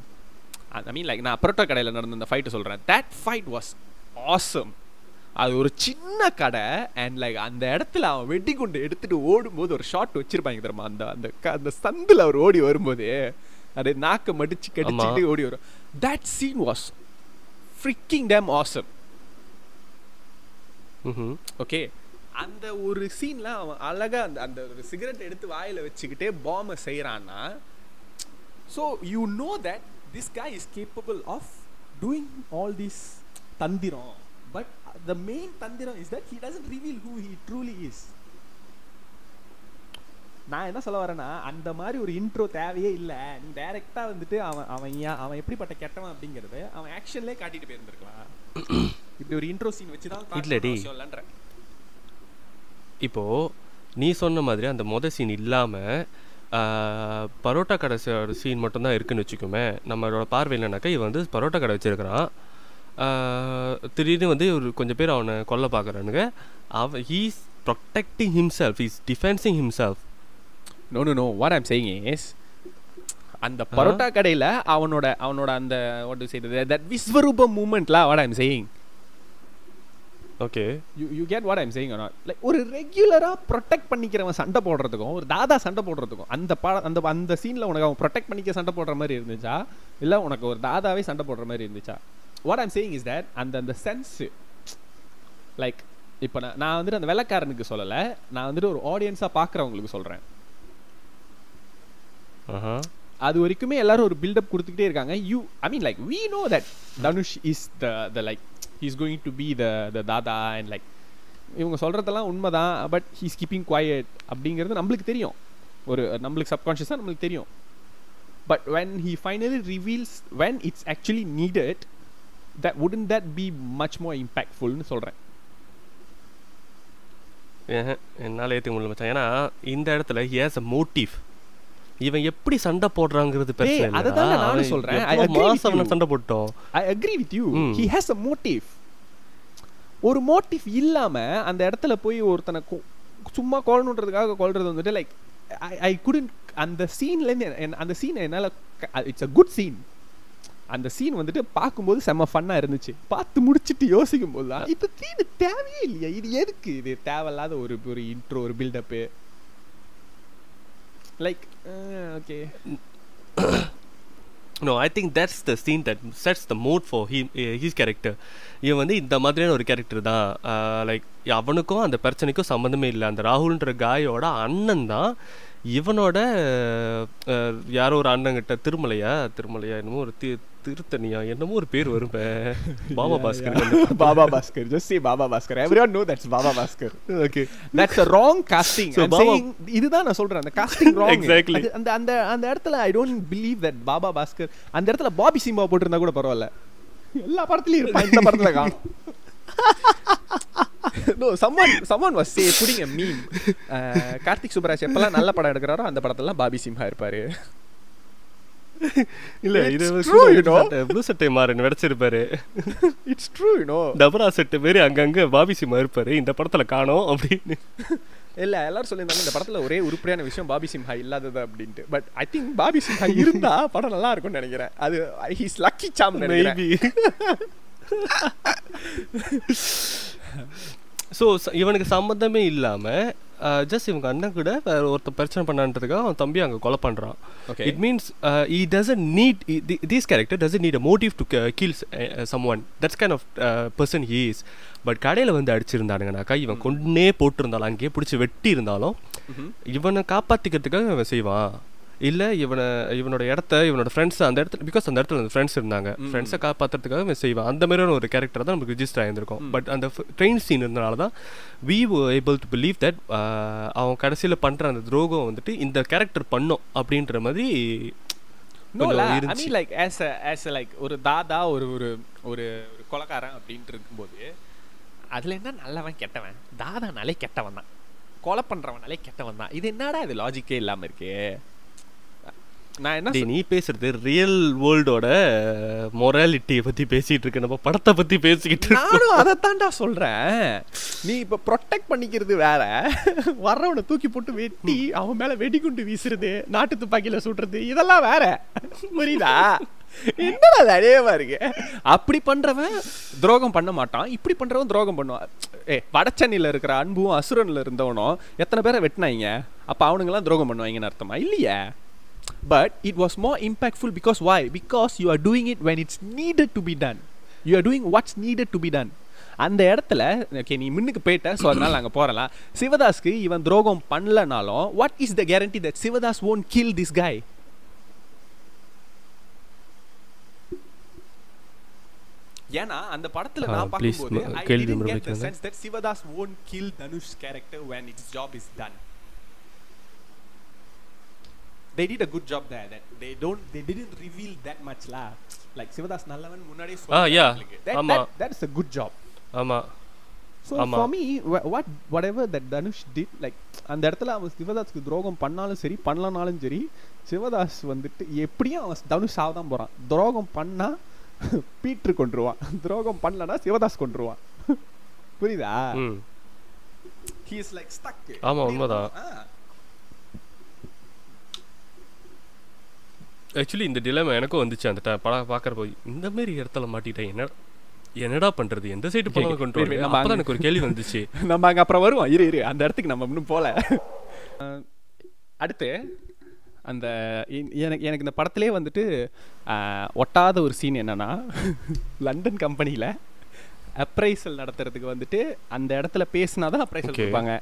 I mean like நான் பரோட்டா கடையில் நடந்த அந்த ஃபைட்டை சொல்கிறேன் that fight was awesome. அது ஒரு சின்ன கடை அண்ட் லைக் அந்த இடத்துல அவன் வெட்டி கொண்டு எடுத்துட்டு ஓடும்போது ஒரு ஷாட் வச்சிருப்பாங்க தெரியுமா? அந்த அந்த அந்த சந்தில் அவர் ஓடி வரும்போது அப்படியே நாக்கை மடிச்சு கடிச்சிட்டு ஓடி வரும். That scene was freaking damn awesome. ம்ஹும். ஓகே. அந்த ஒரு சீன்ல அவன் அழகா அந்த அந்த ஒரு சிகரெட் எடுத்து வாயில வச்சுக்கிட்டே பாம்பை செய்யறான்னா so you know that this guy is capable of doing all this தந்திரம். பட் த மெயின் தந்திரம் is that he doesn't reveal who he truly is நான் என்ன சொல்ல வரேன்னா அந்த மாதிரி ஒரு இன்ட்ரோ தேவையே இல்லை. நீ டைரக்டா வந்துட்டு அவன் அவன் ஏன் அவன் எப்படிப்பட்ட கெட்டவன் அப்படிங்கறது அவன் ஆக்ஷன்லேயே காட்டிட்டு போயிருந்திருக்கலாம். இப்படி ஒரு இன்ட்ரோ சீன் வச்சு தான் இல்லடி. இப்போ நீ சொன்ன மாதிரி அந்த மொத சீன் இல்லாம ஆஹ், பரோட்டா கடை சீன் மட்டும்தான் இருக்குன்னு வச்சுக்கோமே. நம்மளோட பார்வை என்னன்னாக்கா இவன் வந்து பரோட்டா கடை வச்சிருக்கிறான். திடீர்னு வந்து ஒரு கொஞ்சம் பேர் அவனை கொல்ல பார்க்குறானுங்க. அவன் he's protecting himself is defencing himself no no no what I'm saying is அந்த பரோட்டா கடையில அவனோட அவனோட அந்த வாட் டு சே தட் விஸ்வரூப மூமெண்ட்ல what I'm saying okay you you get what I'm saying not like ஒரு ரெகுலரா ப்ரொடெக்ட் பண்ணிக்கிறவன் சண்டை போடுறதுக்கும் ஒரு தாதா சண்டை போடுறதுக்கும் அந்த பா அந்த அந்த சீன்ல உனக்கு அவன் ப்ரொடெக்ட் பண்ணிக்க சண்டை போடுற மாதிரி இருந்துச்சா? இல்ல உனக்கு ஒரு தாதாவே சண்டை போடுற மாதிரி இருந்துச்சா? What I'm saying is that அந்த அந்த சென்ஸ் லைக் இப்போ நான் நான் வந்துட்டு அந்த வெள்ளக்காரனுக்கு சொல்லலை. நான் வந்துட்டு ஒரு ஆடியன்ஸாக பார்க்குறவங்களுக்கு சொல்கிறேன் அது வரைக்குமே எல்லாரும் ஒரு பில்டப் கொடுத்துக்கிட்டே இருக்காங்க. You I mean like we know that Dhanush is the the like he's going to be the the Dada and like இவங்க சொல்கிறதெல்லாம் உண்மை தான் பட் ஹீஸ் கீப்பிங் குவாய்ட் அப்படிங்கிறது நம்மளுக்கு தெரியும். ஒரு நம்மளுக்கு சப்கான்ஷியஸாக நம்மளுக்கு தெரியும். But when he finally reveals when it's actually needed that wouldn't that be much more இம்பேக்ட்ஃபுல்னு சொல்கிறேன் என்னால ஏற்றுக்க முடியல மச்சான். ஏன்னா இந்த இடத்துல ஹேஸ் அ மோட்டிவ் இவன் எப்படி சண்டை போடுறாங்கிறது பிரச்சனை இல்லடா. அததான்டா நானும் சொல்றேன். I எவ்வளவு agree with மாசம். சண்டை போட்டோம் I agree with you. He has a motive ஒரு மோட்டிவ் இல்லாம அந்த இடத்துல போய் ஒருத்தனை சும்மா கொல்லணுன்றதுக்காக கொல்றது வந்துட்டு லைக் ஐ குடன் அந்த சீன்ல இருந்து அந்த சீன் என்னால இட்ஸ் அ குட் சீன் அந்த சீன் வந்துட்டு பார்க்கும்போது செம்ம ஃபன்னா இருந்துச்சு பார்த்து முடிச்சிட்டு யோசிக்கும் போது தான் இந்த சீன் தேவையே இல்லையா இது எதுக்கு இது தேவையில்லாத ஒரு ஒரு இன்ட்ரோ ஒரு build up like okay no I think that's the scene that sets the mood for he he's character இவன் வந்து இந்த மாதிரியான ஒரு கேரக்டர் தான். Uh, லைக் அவனுக்கும் அந்த பிரச்சனைக்கும் சம்மந்தமே இல்லை. அந்த ராகுல்ன்ற காயோட அண்ணன் தான். இவனோட uh, யாரோ ஒரு அண்ணங்கிட்ட திருமலையா திருமலையா என்னமோ ஒரு தி திருத்தணியா? என்னமோ ஒரு பேர் வரும். Baba Bhaskar Baba Bhaskar just say Baba Bhaskar. Everyone know that's Baba Bhaskar okay So I'm Baba- saying இதுதான் நான் சொல்றேன். அந்த wrong. Exactly. அது- அந்த அந்த அந்த இடத்துல I don't believe that Baba Bhaskar அந்த இடத்துல பாபி சிம்பா போட்டிருந்தா கூட பரவாயில்ல. எல்லா படத்துலயும் இருப்பான். இந்த படத்துல காணும். No someone someone was say putting a meme. Uh, Karthik Subbaraj எப்பெல்லாம் நல்ல படம் எடுக்கிறாரோ அந்த படத்துல பாபி சிம்ஹா இருப்பாரு. இல்ல இது you know. ப்ளூ சட்டை மாறன் நடிச்சிருப்பாரு. இட்ஸ் ட்ரூ யூ டபரா செட்டு பேரு அங்கங்க பாபி சிம்மா இருப்பாரு. இந்த படத்துல காணோம் அப்படின்னு. இல்ல எல்லாரும் சொல்லியிருந்தாங்க இந்த படத்துல ஒரே உருப்படியான விஷயம் பாபி சிம்ஹா இல்லாதது அப்படின்ட்டு. But I think Bobby Simha இருந்தா படம் நல்லா இருக்கும்னு நினைக்கிறேன். அது ஹீஸ் லக்கி சாம் நினைக்கிறேன். ஸோ இவனுக்கு சம்மந்தமே இல்லாம ஜஸ்ட் இவங்க அண்ணன் கூட ஒருத்தர் பிரச்சனை பண்ணான்றதுக்காக அவன் தம்பி அங்க கொலை பண்றான். Okay it means he doesn't need this character doesn't need a motive to kills someone that's kind of person he is but கடையில் வந்து அடிச்சிருந்தானுங்கனாக்கா இவன் கொன்னே போட்டிருந்தாலும் அங்கேயே பிடிச்சி வெட்டி இருந்தாலும் இவனை காப்பாற்றிக்கிறதுக்காக இவன் செய்வான். இல்லை இவனை இவனோட இடத்த இவனோட ஃப்ரெண்ட்ஸ் அந்த இடத்துல பிகாஸ் அந்த இடத்துல ஃப்ரெண்ட்ஸ் இருந்தாங்க. ஃப்ரெண்ட்ஸை காப்பாற்றுறதுக்காக இவன் செய்வான். அந்த மாதிரியான ஒரு கேரக்டர் தான் நமக்கு ரிஜிஸ்டர் ஆயிருந்திருக்கும். பட் அந்த ட்ரெயின் சீன் இருந்தனால தான் we able to believe that அவன் கடைசியில் பண்ணுற அந்த துரோகம் வந்துட்டு இந்த கேரக்டர் பண்ணும் அப்படின்ற மாதிரி லைக் ஆஸ் ஆஸ் லைக் ஒரு தாதா ஒரு ஒரு ஒரு ஒரு கொலைக்காரன் அப்படின்ட்டு இருக்கும்போது அதுல என்ன நல்லவன் கெட்டவன்? தாதானாலே கெட்டவன் தான். கொலை பண்றவனாலே கெட்டவன் தான். இது என்னடா இது லாஜிக்கே இல்லாம இருக்கே? நான் என்ன நீ பேசுறது ரியல் வேர்ல்டோட மொராலிட்டியை பத்தி பேசிட்டு இருக்க நம்ம படத்தை பத்தி பேசிக்கிட்டு. நானும் அதைத்தான்டா சொல்றேன். நீ இப்ப ப்ரொடெக்ட் பண்ணிக்கிறது வேற. வர்றவனை தூக்கி போட்டு வெட்டி அவன் மேல வெடிகுண்டு வீசுறது நாட்டு துப்பாக்கியில சுடுறது இதெல்லாம் வேற. புரியுதா? என்னடா அழகமா இருக்கு? அப்படி பண்றவன் துரோகம் பண்ண மாட்டான். இப்படி பண்றவன் துரோகம் பண்ணுவான். ஏ வடச்சென்னையில இருக்கிற அன்பும் அசுரன்ல இருந்தவனும் எத்தனை பேரை வெட்டினாங்க? அப்ப அவனுங்கெல்லாம் துரோகம் பண்ணுவாங்கன்னு அர்த்தமா? இல்லையே. But it was more impactful because why because you are doing it when it's needed to be done you are doing what's needed to be done அந்த இடத்துல ஓகே நீ முன்னுக்கு போயிட்ட ஸோ அதனால நாங்கள் போறலாம் சிவதாஸ்க்கு இவன் துரோகம் பண்ணலனாலும் what is the guarantee that Sivadas won't kill this guy ஏன்னா அந்த படத்துல Ah, நான் பார்க்கும்போது didn't get the முன்வைக்கிறேன். sense that Sivadas won't kill Dhanush character when its job is done they did a good job there that they don't they didn't reveal that much lah. Like Sivadas நல்லவன் முன்னாடியே Ah, that, that is a good job. ஆமா so ஆமா. for me wha- what whatever that Dhanush did like அந்த இடத்துல அவன் சிவதாஸ்க்கு துரோகம் பண்ணாலும் சரி பண்ணலனாலும் சரி சிவதாஸ் வந்துட்டு எப்படியும் அவன் தனுஷ் சாவ தான் போறான். துரோகம் பண்ணா பீட்ரு கொண்டுருவான் துரோகம் பண்ணலனா சிவதாஸ் கொண்டுருவான் புரியுதா? ம். He is like stuck. ஆமா, உண்மைதான். ஆக்சுவலி இந்த டிலேமா எனக்கும் வந்துச்சு அந்த ட- படம் பார்க்குறப்போ இந்த மாதிரி இடத்துல மாட்டிட்டேன். என்ன என்னடா பண்றது? எந்த சைடு Okay, கொண்டு நம்ம அப்பதான் எனக்கு ஒரு கேள்வி வந்துச்சு. நம்ம அங்க அப்புறம் வருவோம். இரு இரு. அந்த இடத்துக்கு நம்ம இன்னும் போல. அடுத்து அந்த எனக்கு எனக்கு இந்த படத்திலே வந்துட்டு ஒட்டாத ஒரு சீன் என்னன்னா லண்டன் கம்பெனியில் அப்ரைசல் நடத்துறதுக்கு வந்துட்டு அந்த இடத்துல பேசினா தான் அப்ரைசல். கொடுப்பாங்க.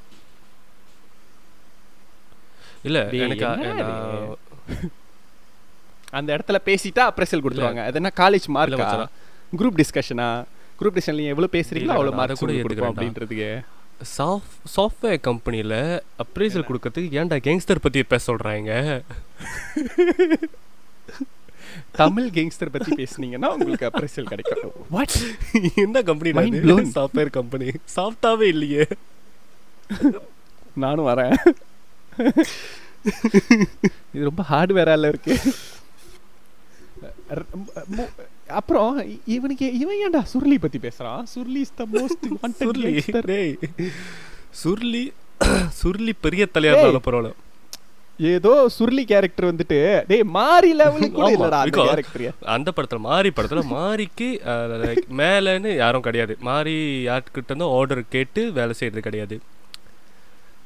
இல்ல எனக்கு அந்த இடத்துல பேசிட்டா அப்ரைசல் கொடுத்துருவாங்க. அது என்ன காலேஜ் மார்க்கா. குரூப் டிஸ்கஷனா குரூப் டிஸ்கஷன் நீங்க எவ்வளவு பேசுறீங்களோ அதை மார்க்ஸ் கூட ஏத்துக்கிறேன்டா. அப்படின்றதுக்கு. சாஃப் சாஃப்ட்வேர் கம்பெனியில் அப்ரைசல் கொடுக்கறதுக்கு ஏன்டா கேங்ஸ்டர் பற்றி பேச சொல்கிறாங்க தமிழ் கேங்ஸ்டர் பத்தி பேசுனீங்கன்னா உங்களுக்கு அப்ரைசல் கிடைக்கும் வாட் எந்த கம்பெனி. சாஃப்ட்வேர் கம்பெனி சாஃப்டாவே இல்லையே. நானும் வரேன். இது ரொம்ப ஹார்ட்வேரால இருக்கு. அப்புறம் இவனுக்கு இவன் ஏன்டா சுருளி பத்தி பேசுறான் Suruli is the most Suruli Suruli Suruli பெரிய தலையா இருந்தாலும் பரவாயில்ல. ஏதோ சுருளி கேரக்டர் வந்துட்டு டேய் மாறி லெவலுக்கு கூட இல்லடா அந்த கேரக்டர் அந்த படத்துல மாரி படத்துல மாரிக்கு மேலன்னு யாரும் கிடையாது. மாரி யார்கிட்ட இருந்தோ ஆர்டர் கேட்டு வேலை செய்யறது கிடையாது.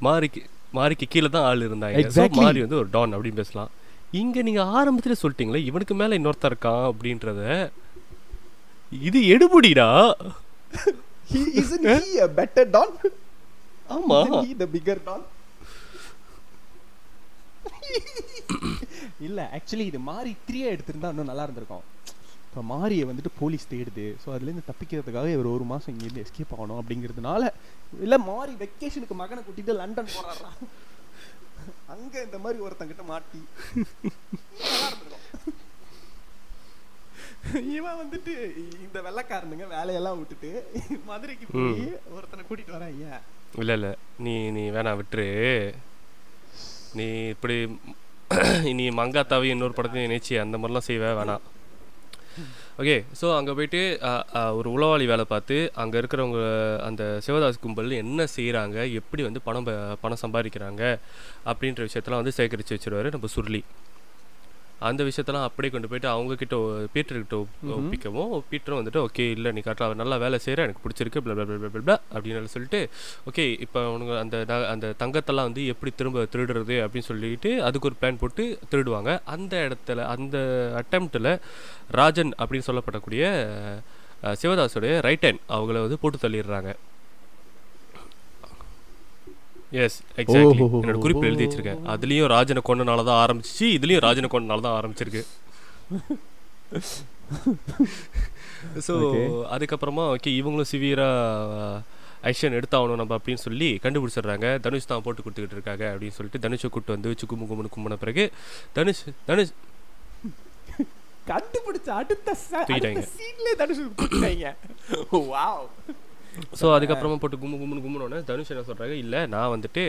மாரிக்கு மாரிக்கு கீழே தான் ஆள் இருந்தாங்க. மாரி வந்து ஒரு டான் அப்படின்னு பேசலாம். இங்க நீங்க ஆரம்பத்துல சொல்லிட்டீங்களே இவனுக்கு மேல இன்னொருத்தன் இருக்கான் அப்படின்றத. இது எடுபடிடா. Isn't he a better don? ஆமா. Isn't he the bigger don? இல்ல ஆக்சுவலி இது மாறி த்ரீயா எடுத்திருந்தா இன்னும் நல்லா இருந்திருக்கும். இப்போ மாரியை வந்துட்டு போலீஸ் தேடுது. ஸோ அதுலேருந்து தப்பிக்கிறதுக்காக இவர் ஒரு மாதம் இங்கேருந்து எஸ்கேப் ஆகணும் அப்படிங்கிறதுனால இல்லை மாறி வெக்கேஷனுக்கு மகனை கூட்டிட்டு லண்டன் போறாரா? அங்க இந்த மாதிரி ஒருத்தங்கிட்ட மாட்டி. இவன் வந்துட்டு இந்த வெள்ளைக்காரனுங்க வேலையெல்லாம் விட்டுட்டு மதுரைக்கு போய் ஒருத்தனை கூட்டிட்டு வரேன் ஏன் இல்ல இல்ல. நீ நீ வேணாம் விட்டுரு. நீ இப்படி நீ மங்காத்தாவி இன்னொரு படத்தையும் நினைச்சி அந்த மாதிரிலாம் செய்வே வேணாம். ஓகே ஸோ அங்கே போயிட்டு ஒரு உளவாளி வேலை பார்த்து அங்கே இருக்கிறவங்க அந்த சிவதாஸ் கும்பல் என்ன செய்கிறாங்க எப்படி வந்து பணம் ப- பணம் சம்பாதிக்கிறாங்க அப்படின்ற விஷயத்தெல்லாம் வந்து சேகரித்து வச்சிருவாரு நம்ம சுருளி. அந்த விஷயத்தெல்லாம் அப்படியே கொண்டு போயிட்டு அவங்க கிட்ட ஒ- பீட்டர்கிட்ட. ஒப்பிக்கவும் பீட்டரும் வந்துட்டு ஓகே இல்லை நீ கரெக்டாக நல்லா வேலை செய்கிற எனக்கு பிடிச்சிருக்கு blah blah அப்படின்னு சொல்லிட்டு ஓகே இப்போ உனக்கு அந்த அந்த தங்கத்தெல்லாம் வந்து எப்படி திரும்ப திருடுறது? அப்படின்னு சொல்லிட்டு அதுக்கு ஒரு பிளான் போட்டு திருடுவாங்க. அந்த இடத்துல அந்த அட்டம்ப்டில் ராஜன் அப்படின்னு சொல்லப்படக்கூடிய சிவதாஸுடைய ரைட் ஹேண்ட் அவங்கள வந்து போட்டு தள்ளிடுறாங்க. எஸ் எக்ஸாக்ட்லி ஓஹோஹோ. என்னோட குறிப்பு எழுதி வச்சிருக்கேன். அதுலயும் ராஜனை கொண்டனால தான் ஆரம்பிச்சிச்சு இதுலயும் ராஜனை கொண்டனால தான் ஆரம்பிச்சிருக்கு. So Okay. அதுக்கப்புறமா ஓகே இவங்களும் சிவியரா ஆக்ஷன் எடுத்தாகணும் நம்ம அப்படின்னு சொல்லி கண்டுபிடிச்சிடுறாங்க. தனுஷ் தான் போட்டு கொடுத்துக்கிட்டு இருக்காங்க அப்படின்னு சொல்லிட்டு தனுஷை கூட்டு வந்து வச்சு கும்பு கும்புன்னு கும்பின பிறகு தனுஷ் தனுஷ். கண்டுபிடிச்ச அடுத்த தனுஷ் ஸோ அதுக்கப்புறமா போட்டு கும்பு கும்புன்னு கும்பினோடனே தனுஷ் என்ன சொல்கிறாங்க இல்லை நான் வந்துட்டு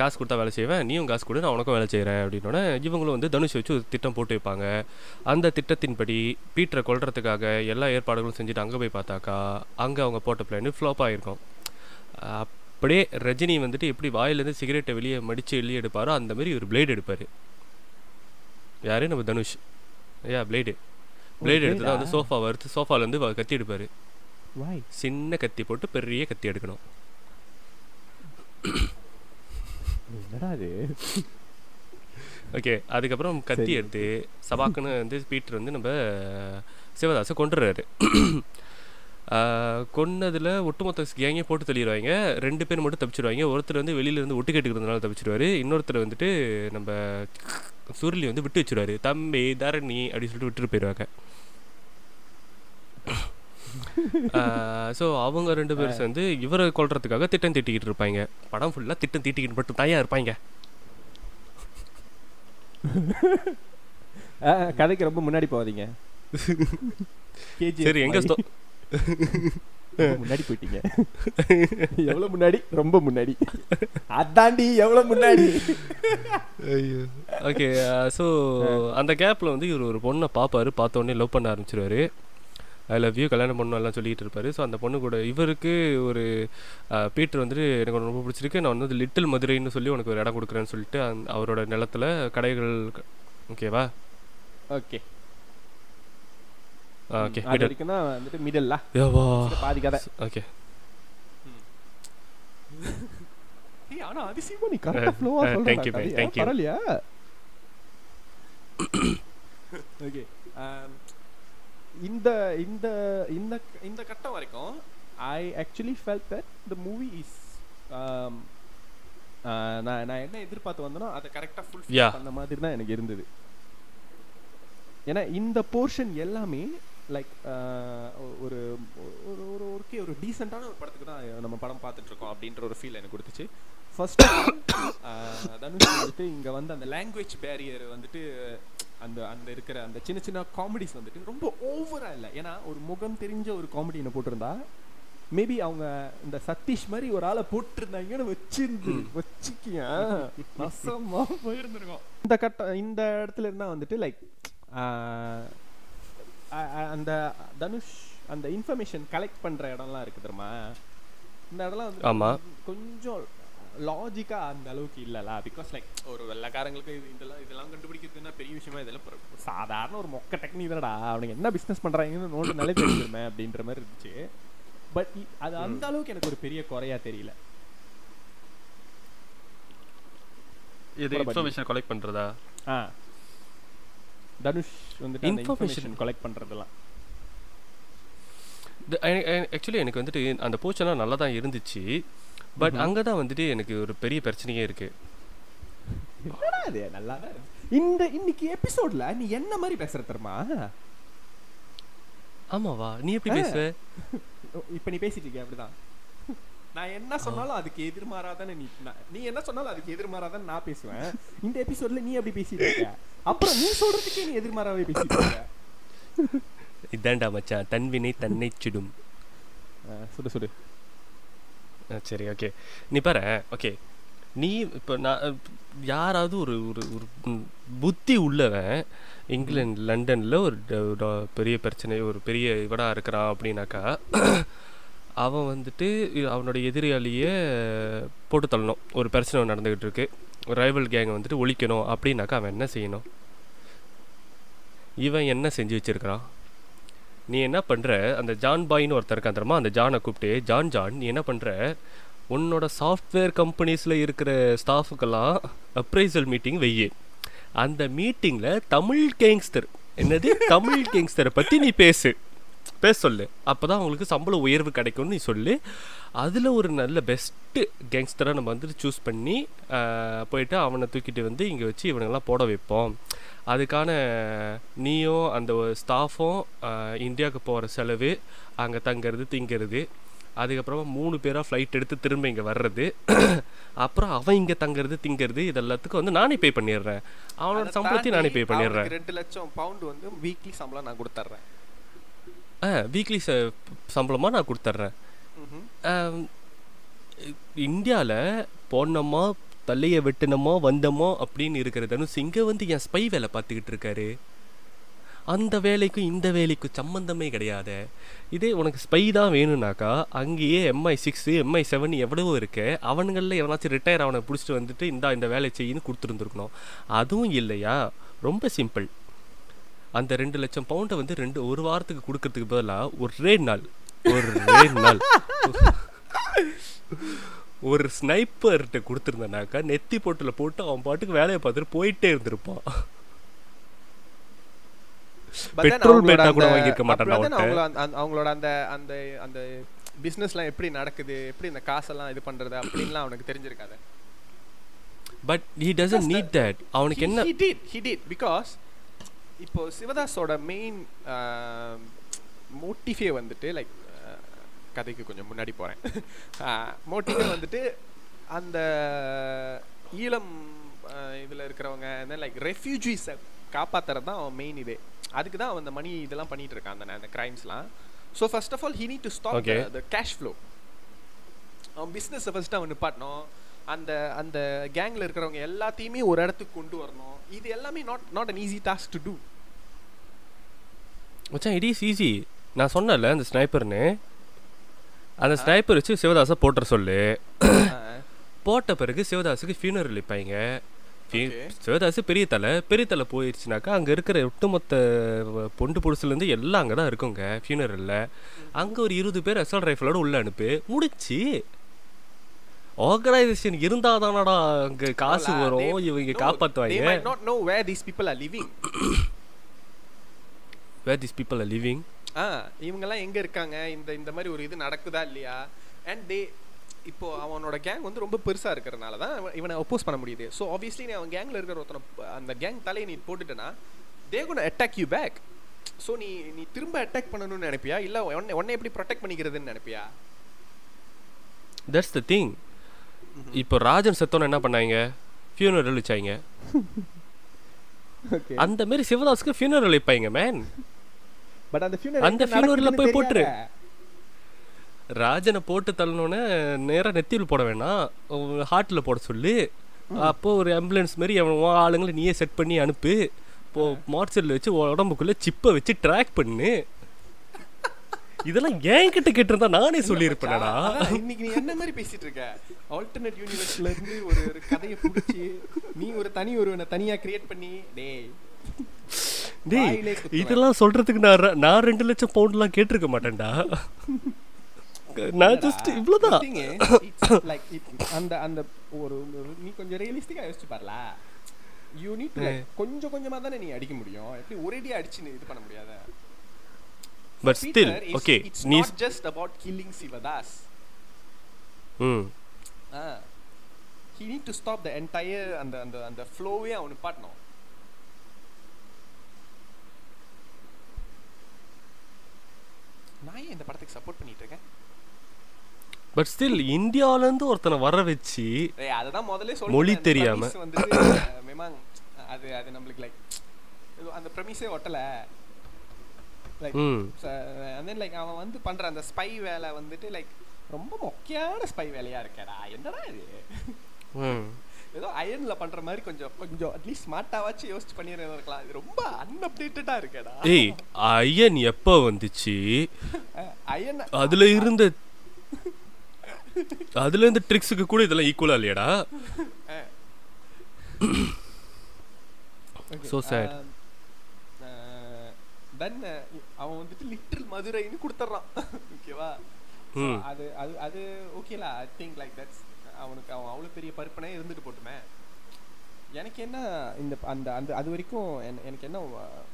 காசு கொடுத்தா வேலை செய்வேன் நீயும் காசு கொடு நான் உனக்கும் வேலை செய்கிறேன் அப்படின்னோடனே இவங்களும் வந்து தனுஷ் வச்சு ஒரு திட்டம் போட்டு வைப்பாங்க. அந்த திட்டத்தின்படி பீட்டரை கொல்றதுக்காக எல்லா ஏற்பாடுகளும் செஞ்சுட்டு அங்கே போய் பார்த்தாக்கா அங்கே அவங்க போட்ட பிளான் ஃப்ளாப் ஆகிருக்கும் அப்படியே ரஜினி வந்துட்டு எப்படி வாயிலேருந்து சிகரெட்டை வெளியே மடித்து வெளியே எடுப்பாரோ அந்த மாதிரி ஒரு பிளேடு எடுப்பார். யாரு? நம்ம தனுஷ். ஐயா பிளேடு பிளேடு எடுத்து தான் வந்து சோஃபா வறுத்து சோஃபாலேருந்து கத்தி எடுப்பார். சின்ன கத்தி போட்டு பெரிய கத்தி எடுக்கணும். என்னடா அது ஓகே அதுக்கப்புறம் கத்தி. எடுத்து சபாக்குன்னு வந்து பீட்டர் வந்து நம்ம சிவதாஸை கொண்டுறாரு கொன்னதில் ஒட்டுமொத்த கேங்கே போட்டு தள்ளிடுவாங்க. ரெண்டு பேர் மட்டும் தப்பிச்சிடுவாங்க ஒருத்தர் வந்து வெளியில இருந்து ஒட்டு கேட்டுக்கிறதுனால தப்பிச்சிடுவாரு இன்னொருத்தர் வந்துட்டு நம்ம சுருளி வந்து விட்டு வச்சிருவாரு. தம்பி தரணி அப்படின்னு சொல்லிட்டு விட்டுட்டு போயிடுவாங்க ஸோ அவங்க ரெண்டு பேரும் சேர்ந்து இவரை கொல்றதுக்காக திட்டம் தீட்டிக்கிட்டு இருப்பாங்க. படம் ஃபுல்லாக திட்டம் தீட்டிக்கிட்டு மட்டும் தயார் இருப்பாங்க. கதைக்கு ரொம்ப முன்னாடி போகாதீங்க. KGF சரி எங்க முன்னாடி போயிட்டீங்க. எவ்வளவு முன்னாடி? ரொம்ப முன்னாடி. அதாண்டி எவ்வளவு முன்னாடி? ஓகே ஸோ அந்த கேப்பில் வந்து இவர் ஒரு பொண்ணை பார்ப்பாரு பார்த்த உடனே லவ் பண்ண ஆரம்பிச்சிருவாரு. ஐ லவ் யூ கல்யாணம் பண்ணணும் எல்லாம் சொல்லிட்டு இருப்பாரு. ஸோ அந்த பொண்ணு கூட இவருக்கு ஒரு பீட்டர் வந்துட்டு எனக்கு உன்னை ரொம்ப பிடிச்சிருக்கு. நான் வந்து லிட்டில் மதுரைன்னு சொல்லி உனக்கு ஒரு இடம் கொடுக்குறேன்னு சொல்லிட்டு அந்த- அவரோட நிலத்துல கடைகள் ஓகேவா ஓகே ஓகே வந்துட்டு மிடில் யவா. பாதி கதை. ஓகே ஏய் ஆனா அதிசயமா நீ கரெக்டா ஃப்ளோவா சொல்ற thank you, man, thank you. பரவாயில்லையா? ஓகே இந்த இந்த இந்த இந்த கட்டம் வரைக்கும் I actually felt that the movie is நான் நான் என்ன எதிர்பார்த்து வந்தனோ அதை கரெக்டாக ஃபுல். பண்ண மாதிரி தான் எனக்கு இருந்தது ஏன்னா இந்த போர்ஷன் எல்லாமே லைக் ஒரு ஒரு ஒரு ஓகே ஒரு டீசெண்டான ஒரு படத்துக்கு தான் நம்ம படம் பார்த்துட்டு இருக்கோம் அப்படின்ற ஒரு ஃபீல் எனக்கு கொடுத்துச்சு ஃபர்ஸ்ட் தனுஷ் வந்துட்டு இங்க வந்து அந்த லாங்குவேஜ் பேரியர் வந்துட்டு அந்த அந்த இருக்கிற அந்த சின்ன சின்ன காமெடிஸ் வந்துட்டு ரொம்ப ஓவரா இல்லை. ஏன்னா ஒரு முகம் தெரிஞ்ச ஒரு காமெடினை போட்டிருந்தா மேபி அவங்க இந்த சதீஷ் மாதிரி ஒரு ஆளை போட்டிருந்தாங்கன்னு வச்சிருந்து வச்சுக்கிய நசமா போயிருந்திருக்கோம். இந்த கட்ட இந்த இடத்துல இருந்தா வந்துட்டு லைக் அந்த தனுஷ் அந்த இன்ஃபர்மேஷன் கலெக்ட் பண்ற இடம்லாம் இருக்கு தெரியுமா? இந்த இடம்லாம் வந்து ஆமா. கொஞ்சம் லாஜிக்கா அந்த அளவுக்கு இல்லல? பிகாஸ் லைக் ஒரு வெள்ளக்காரங்களுக்கு இது இதெல்லாம் இதெல்லாம் கண்டுபிடிக்கிறதுன்னா பெரிய விஷயமா இதெல்லாம் சாதாரண ஒரு மொக்க டெக்னிக் தானடா. அவனுக்கு என்ன பிசினஸ் பண்றாங்கன்னு நோட்டு தெரிஞ்சிருமே அப்படின்ற மாதிரி இருந்துச்சு. பட் அது அந்த அளவுக்கு எனக்கு ஒரு பெரிய குறையா தெரியல. இது இன்ஃபர்மேஷன் கலெக்ட் பண்றதா? ஆ. தனுஷ் வந்துட்டு. இன்ஃபர்மேஷன் கலெக்ட் பண்றதெல்லாம். ஆக்சுவலி எனக்கு வந்துட்டு அந்த போர்ஷன்லாம் நல்லா தான் இருந்துச்சு. பட் அங்கே தான் வந்துட்டு எனக்கு ஒரு பெரிய பிரச்சனையே இருக்கு. என்னடா இது? நல்லா. இந்த இன்னைக்கு எபிசோட்ல நீ என்ன மாதிரி பேசுற தெரியுமா? ஆமாவா? நீ எப்படி. பேசுவ? இப்ப நீ பேசிட்டு இருக்கிய? அப்படிதான். நான் என்ன சொன்னாலும் அதுக்கு எதிர்மாறாதானே நீ நீ என்ன சொன்னாலும் அதுக்கு எதிர்மாறாதான் நான் பேசுவேன். இந்த எபிசோட்ல நீ அப்படி பேசிட்டு இருக்க? அப்புறம் நீ சொல்றதுக்கே நீ எதிர்மாறாவே பேசிட்டு இருக்க. இதாண்டா மச்சான். தன்வினை தன்னை சுடும். சுடு சுடு சரி ஓகே நீ பாரு ஓகே நீ இப்போ நான் யாராவது ஒரு ஒரு ஒரு புத்தி உள்ளவன் இங்கிலாந்து லண்டனில் ஒரு பெரிய பிரச்சனை ஒரு பெரிய இவடாக இருக்கிறான் அப்படின்னாக்கா அவன் வந்துட்டு அவனோட எதிராளியை போட்டு தள்ளணும். ஒரு பிரச்சனை நடந்துக்கிட்டு இருக்கு. ஒரு ரைவல் கேங்கை வந்துட்டு ஒழிக்கணும் அப்படின்னாக்கா அவன் என்ன செய்யணும்? இவன் என்ன செஞ்சு வச்சிருக்கிறான்? நீ என்ன பண்ணுற அந்த ஜான் பாய்னு ஒருத்தர் இருக்கான் தெரியுமா? அந்த ஜானை கூப்பிட்டு ஜான் ஜான் நீ என்ன பண்ணுற உன்னோட சாஃப்ட்வேர் கம்பெனிஸில் இருக்கிற ஸ்டாஃபுக்கெல்லாம் அப்ரைசல் மீட்டிங் வெய்யு. அந்த மீட்டிங்கில் தமிழ் கேங்ஸ்டர் என்னது? தமிழ் கேங்ஸ்டரை பற்றி நீ பேசு. பேச சொல்லு. அப்போ தான் அவங்களுக்கு சம்பள உயர்வு கிடைக்கும்னு நீ சொல்லு. அதில் ஒரு நல்ல பெஸ்ட்டு கேங்ஸ்டராக நம்ம வந்துட்டு சூஸ் பண்ணி போயிட்டு அவனை தூக்கிட்டு வந்து இங்கே வச்சு இவனுங்கெல்லாம் போட வைப்போம். அதுக்கான நீயும் அந்த ஸ்டாஃபும் இந்தியாவுக்கு போகிற செலவு அங்கே தங்கிறது திங்கிறது. அதுக்கப்புறமா மூணு பேராக ஃப்ளைட் எடுத்து திரும்ப இங்கே வர்றது. அப்புறம் அவன் இங்கே தங்குறது திங்கிறது இது எல்லாத்துக்கும் வந்து நானே பே பண்ணிடுறேன். அவனோட சம்பளத்தையும் நானே பே பண்ணிடுறேன். ரெண்டு லட்சம் பவுண்ட் வந்து வீக்லி சம்பளம் நான் கொடுத்துட்றேன் ஆ வீக்லி ச சம்பளமாக நான் கொடுத்துட்றேன் இந்தியாவில் போனோமா தலையை வெட்டினமோ வந்தமோ அப்படின்னு இருக்கிற தனுஷ் இங்கே வந்து என் ஸ்பை வேலை பார்த்துக்கிட்டு இருக்காரு. அந்த வேலைக்கும் இந்த வேலைக்கும் சம்மந்தமே கிடையாது. இதே உனக்கு ஸ்பை தான் வேணும்னாக்கா அங்கேயே எம்ஐ சிக்ஸு எம்ஐ செவன் எவ்வளவோ இருக்கு அவனுங்களில் எவனாச்சும் ரிட்டையர் அவனை பிடிச்சிட்டு வந்துட்டு இந்தா இந்த வேலை செய்யின்னு கொடுத்துருந்துருக்கணும். அதுவும் இல்லையா? ரொம்ப சிம்பிள் அந்த ரெண்டு லட்சம் பவுண்டை வந்து ரெண்டு ஒரு வாரத்துக்கு கொடுக்கறதுக்கு பதிலாக ஒரே நாள் ஒரே நாள். ஒரு ஸ்னைப்பர்கிட்ட கொடுத்துருந்தனாக்கா நெத்தி போட்டில் போட்டு அவன் பாட்டுக்கு வேலையை பார்த்துட்டு போயிட்டே இருந்திருப்பான். பெட்ரோல் பேட்டா கூட வாங்கியிருக்க அந்த- அவங்களோட அந்த அந்த அந்த பிசினஸ்லாம் எப்படி நடக்குது? எப்படி இந்த காசெல்லாம் இது பண்றது? அப்படின்லாம் அவனுக்கு தெரிஞ்சிருக்காது. But he doesn't need that அவனுக்கு என்ன he did he did because இப்போ சிவதாஸோட மெயின் மோட்டிஃபே வந்துட்டு லைக் கதைக்கு கொஞ்சம் முன்னாடி போகிறேன் மோட்டிவே வந்துட்டு அந்த ஈழம் இதில் இருக்கிறவங்க லைக் ரெஃப்யூஜிஸை காப்பாத்துறது தான் அவன் மெயின் இதே. அதுக்கு தான் அவன் அந்த மணி இதெல்லாம் பண்ணிட்டு இருக்கான் அந்த அந்த கிரைம்ஸ்லாம் so first of all he need to stop. The cash flow அவன் பிஸ்னஸை ஃபர்ஸ்ட் அவன் நிப்பாட்டணும். அந்த அந்த கேங்கில் இருக்கிறவங்க எல்லாத்தையுமே ஒரு இடத்துக்கு கொண்டு வரணும். இது எல்லாமே not not an easy task to do மச்சான் இட் இஸ் ஈஸி நான் சொன்னேன்ல அந்த ஸ்னைப்பர்னு அந்த ஸ்னைப்பர் வச்சு சிவதாசை போட்டுற சொல்லு. போட்ட பிறகு சிவதாஸுக்கு ஃபியூனரல் வைப்பாங்க. ஃபி- Okay. சிவதாசு பெரிய தலை. பெரிய தலை போயிடுச்சுனாக்கா அங்கே இருக்கிற ஒட்டுமொத்த பொண்டு புடுசுலேருந்து எல்லாம் அங்கே தான் இருக்குங்க ஃபியூனரலில் அங்கே ஒரு இருபது பேர் அசால்ட் ரைஃபிளோட உள்ள அனுப்பு. முடிச்சு. ஆர்கனைசேஷன் இருந்தால் தானடா அங்கே காசு வரும். இவங்க காப்பாற்றுவாங்க they might not know where these people are living where this people are living ஆ இவங்கெல்லாம் எங்க இருக்காங்க? இந்த இந்த மாதிரி ஒரு இது நடக்குதா இல்லையா? அண்ட் தே இப்போ அவனோட கேங் வந்து ரொம்ப பெருசா இருக்கிறனால தான் இவன் ஒப்போஸ் பண்ண முடியுது. ஸோ ஆப்வியஸ்லி நீ அவன் கேங்ல இருக்கிற ஒருத்தனை அந்த கேங் தலையை நீ போட்டுட்டனா they gonna attack you back so நீ நீ திரும்ப அட்டாக் பண்ணணும்னு நினைப்பியா? இல்ல உன்னை உன்னை எப்படி ப்ரொடெக்ட் பண்ணிக்கிறதுன்னு நினைப்பியா? தட்ஸ் த திங் இப்போ ராஜன் செத்தோன்னு என்ன பண்ணாங்க? ஃபியூனரல் வச்சாங்க அந்த மாதிரி சிவதாஸுக்கு ஃபியூனரல் வைப்பாங்க மேன் பட் அந்த funeral அந்த எங்க funeral ல நடக்குதுன்னு போய் போட்டுரு. ராஜனை போட்டு தள்ளனோடனே நேராக நெத்தியில் போட வேணாம். ஹார்ட்டில் போட சொல்லி. அப்போ ஒரு ஆம்புலன்ஸ் மாதிரி அவன் ஆளுங்களை நீயே செட் பண்ணி அனுப்பு. இப்போ மார்ச்சரில் வச்சு உடம்புக்குள்ள சிப்பை வச்சு ட்ராக் பண்ணு. இதெல்லாம் ஏன் கிட்ட கேட்டிருந்தா நானே சொல்லியிருப்பேனடா. இன்னைக்கு நீ என்ன மாதிரி பேசிட்டு இருக்க? ஆல்டர்னேட் யூனிவர்ஸ்ல இருந்து ஒரு ஒரு கதையை புடிச்சு நீ ஒரு தனி ஒருவனை தனியா கிரியேட் பண்ணி டேய். டேய். இதெல்லாம் சொல்றதுக்கு நான் நான் ரெண்டு லட்சம் பவுண்ட்லாம் கேட்டிருக்க மாட்டேன்டா. நான் ஜஸ்ட் இவ்வளோதான் it- அந்த அந்த ஒரு நீ கொஞ்சம் ரியலிஸ்டிக்கா யோசிச்சு பாருல. யூ நீட் டு கொஞ்சம் கொஞ்சமா தானே நீ அடிக்க முடியும். எப்படி ஒரேடியா அடிச்சு இது பண்ண முடியாத? பட் ஸ்டில் ஓகே நீ not just about killing Sivadas hmm. he need to stop the entire அந்த அந்த அந்த ஃப்ளோவே அவனு பாட்டணும் நான் ஏன் இந்த படத்துக்கு சப்போர்ட் பண்ணிட்டு இருக்கேன்? பட் ஸ்டில் இந்தியாவிலேருந்து ஒருத்தனை வர வச்சு அததான் முதல்ல சொல்றேன் மொழி அந்த தெரியாம. அஹ், மேமாங் அது அது நம்மளுக்கு லைக் அந்த ப்ரெமிஸே ஒட்டல. லைக் then லைக் அவன் வந்து பண்ற அந்த ஸ்பை வேலை வந்துட்டு லைக் ரொம்ப மொக்கையான ஸ்பை வேலையா இருக்கேடா. என்னடா இது? ஏதோ அயன்ல பண்ற மாதிரி கொஞ்சம் கொஞ்சம் அட்லீஸ்ட் ஸ்மார்ட்டாவாச்சும் யோசிச்சு பண்ணிருக்கலாம் இது ரொம்ப அன்அப்டேட்டடா இருக்கேடா. ஏய் ஐயன் எப்போ வந்துச்சு? அயன் அதுல இருந்த அதுல இருந்த ட்ரிக்ஸுக்கு கூட இதெல்லாம் ஈக்குவலா இல்லையாடா. So sad. தென் அவன் வந்துட்டு லிட்டில் மதுரைன்னு கொடுத்துட்றான். ஓகேவா. அது அது அது ஓகேலா ஐ திங்க் லைக் தட்ஸ் அவனுக்கு அவன் அவ்வளோ பெரிய பருப்பனே இருந்துட்டு போட்டுமே. எனக்கு என்ன இந்த அந்த அந்த அது வரைக்கும் என- எனக்கு என்ன அஹ்,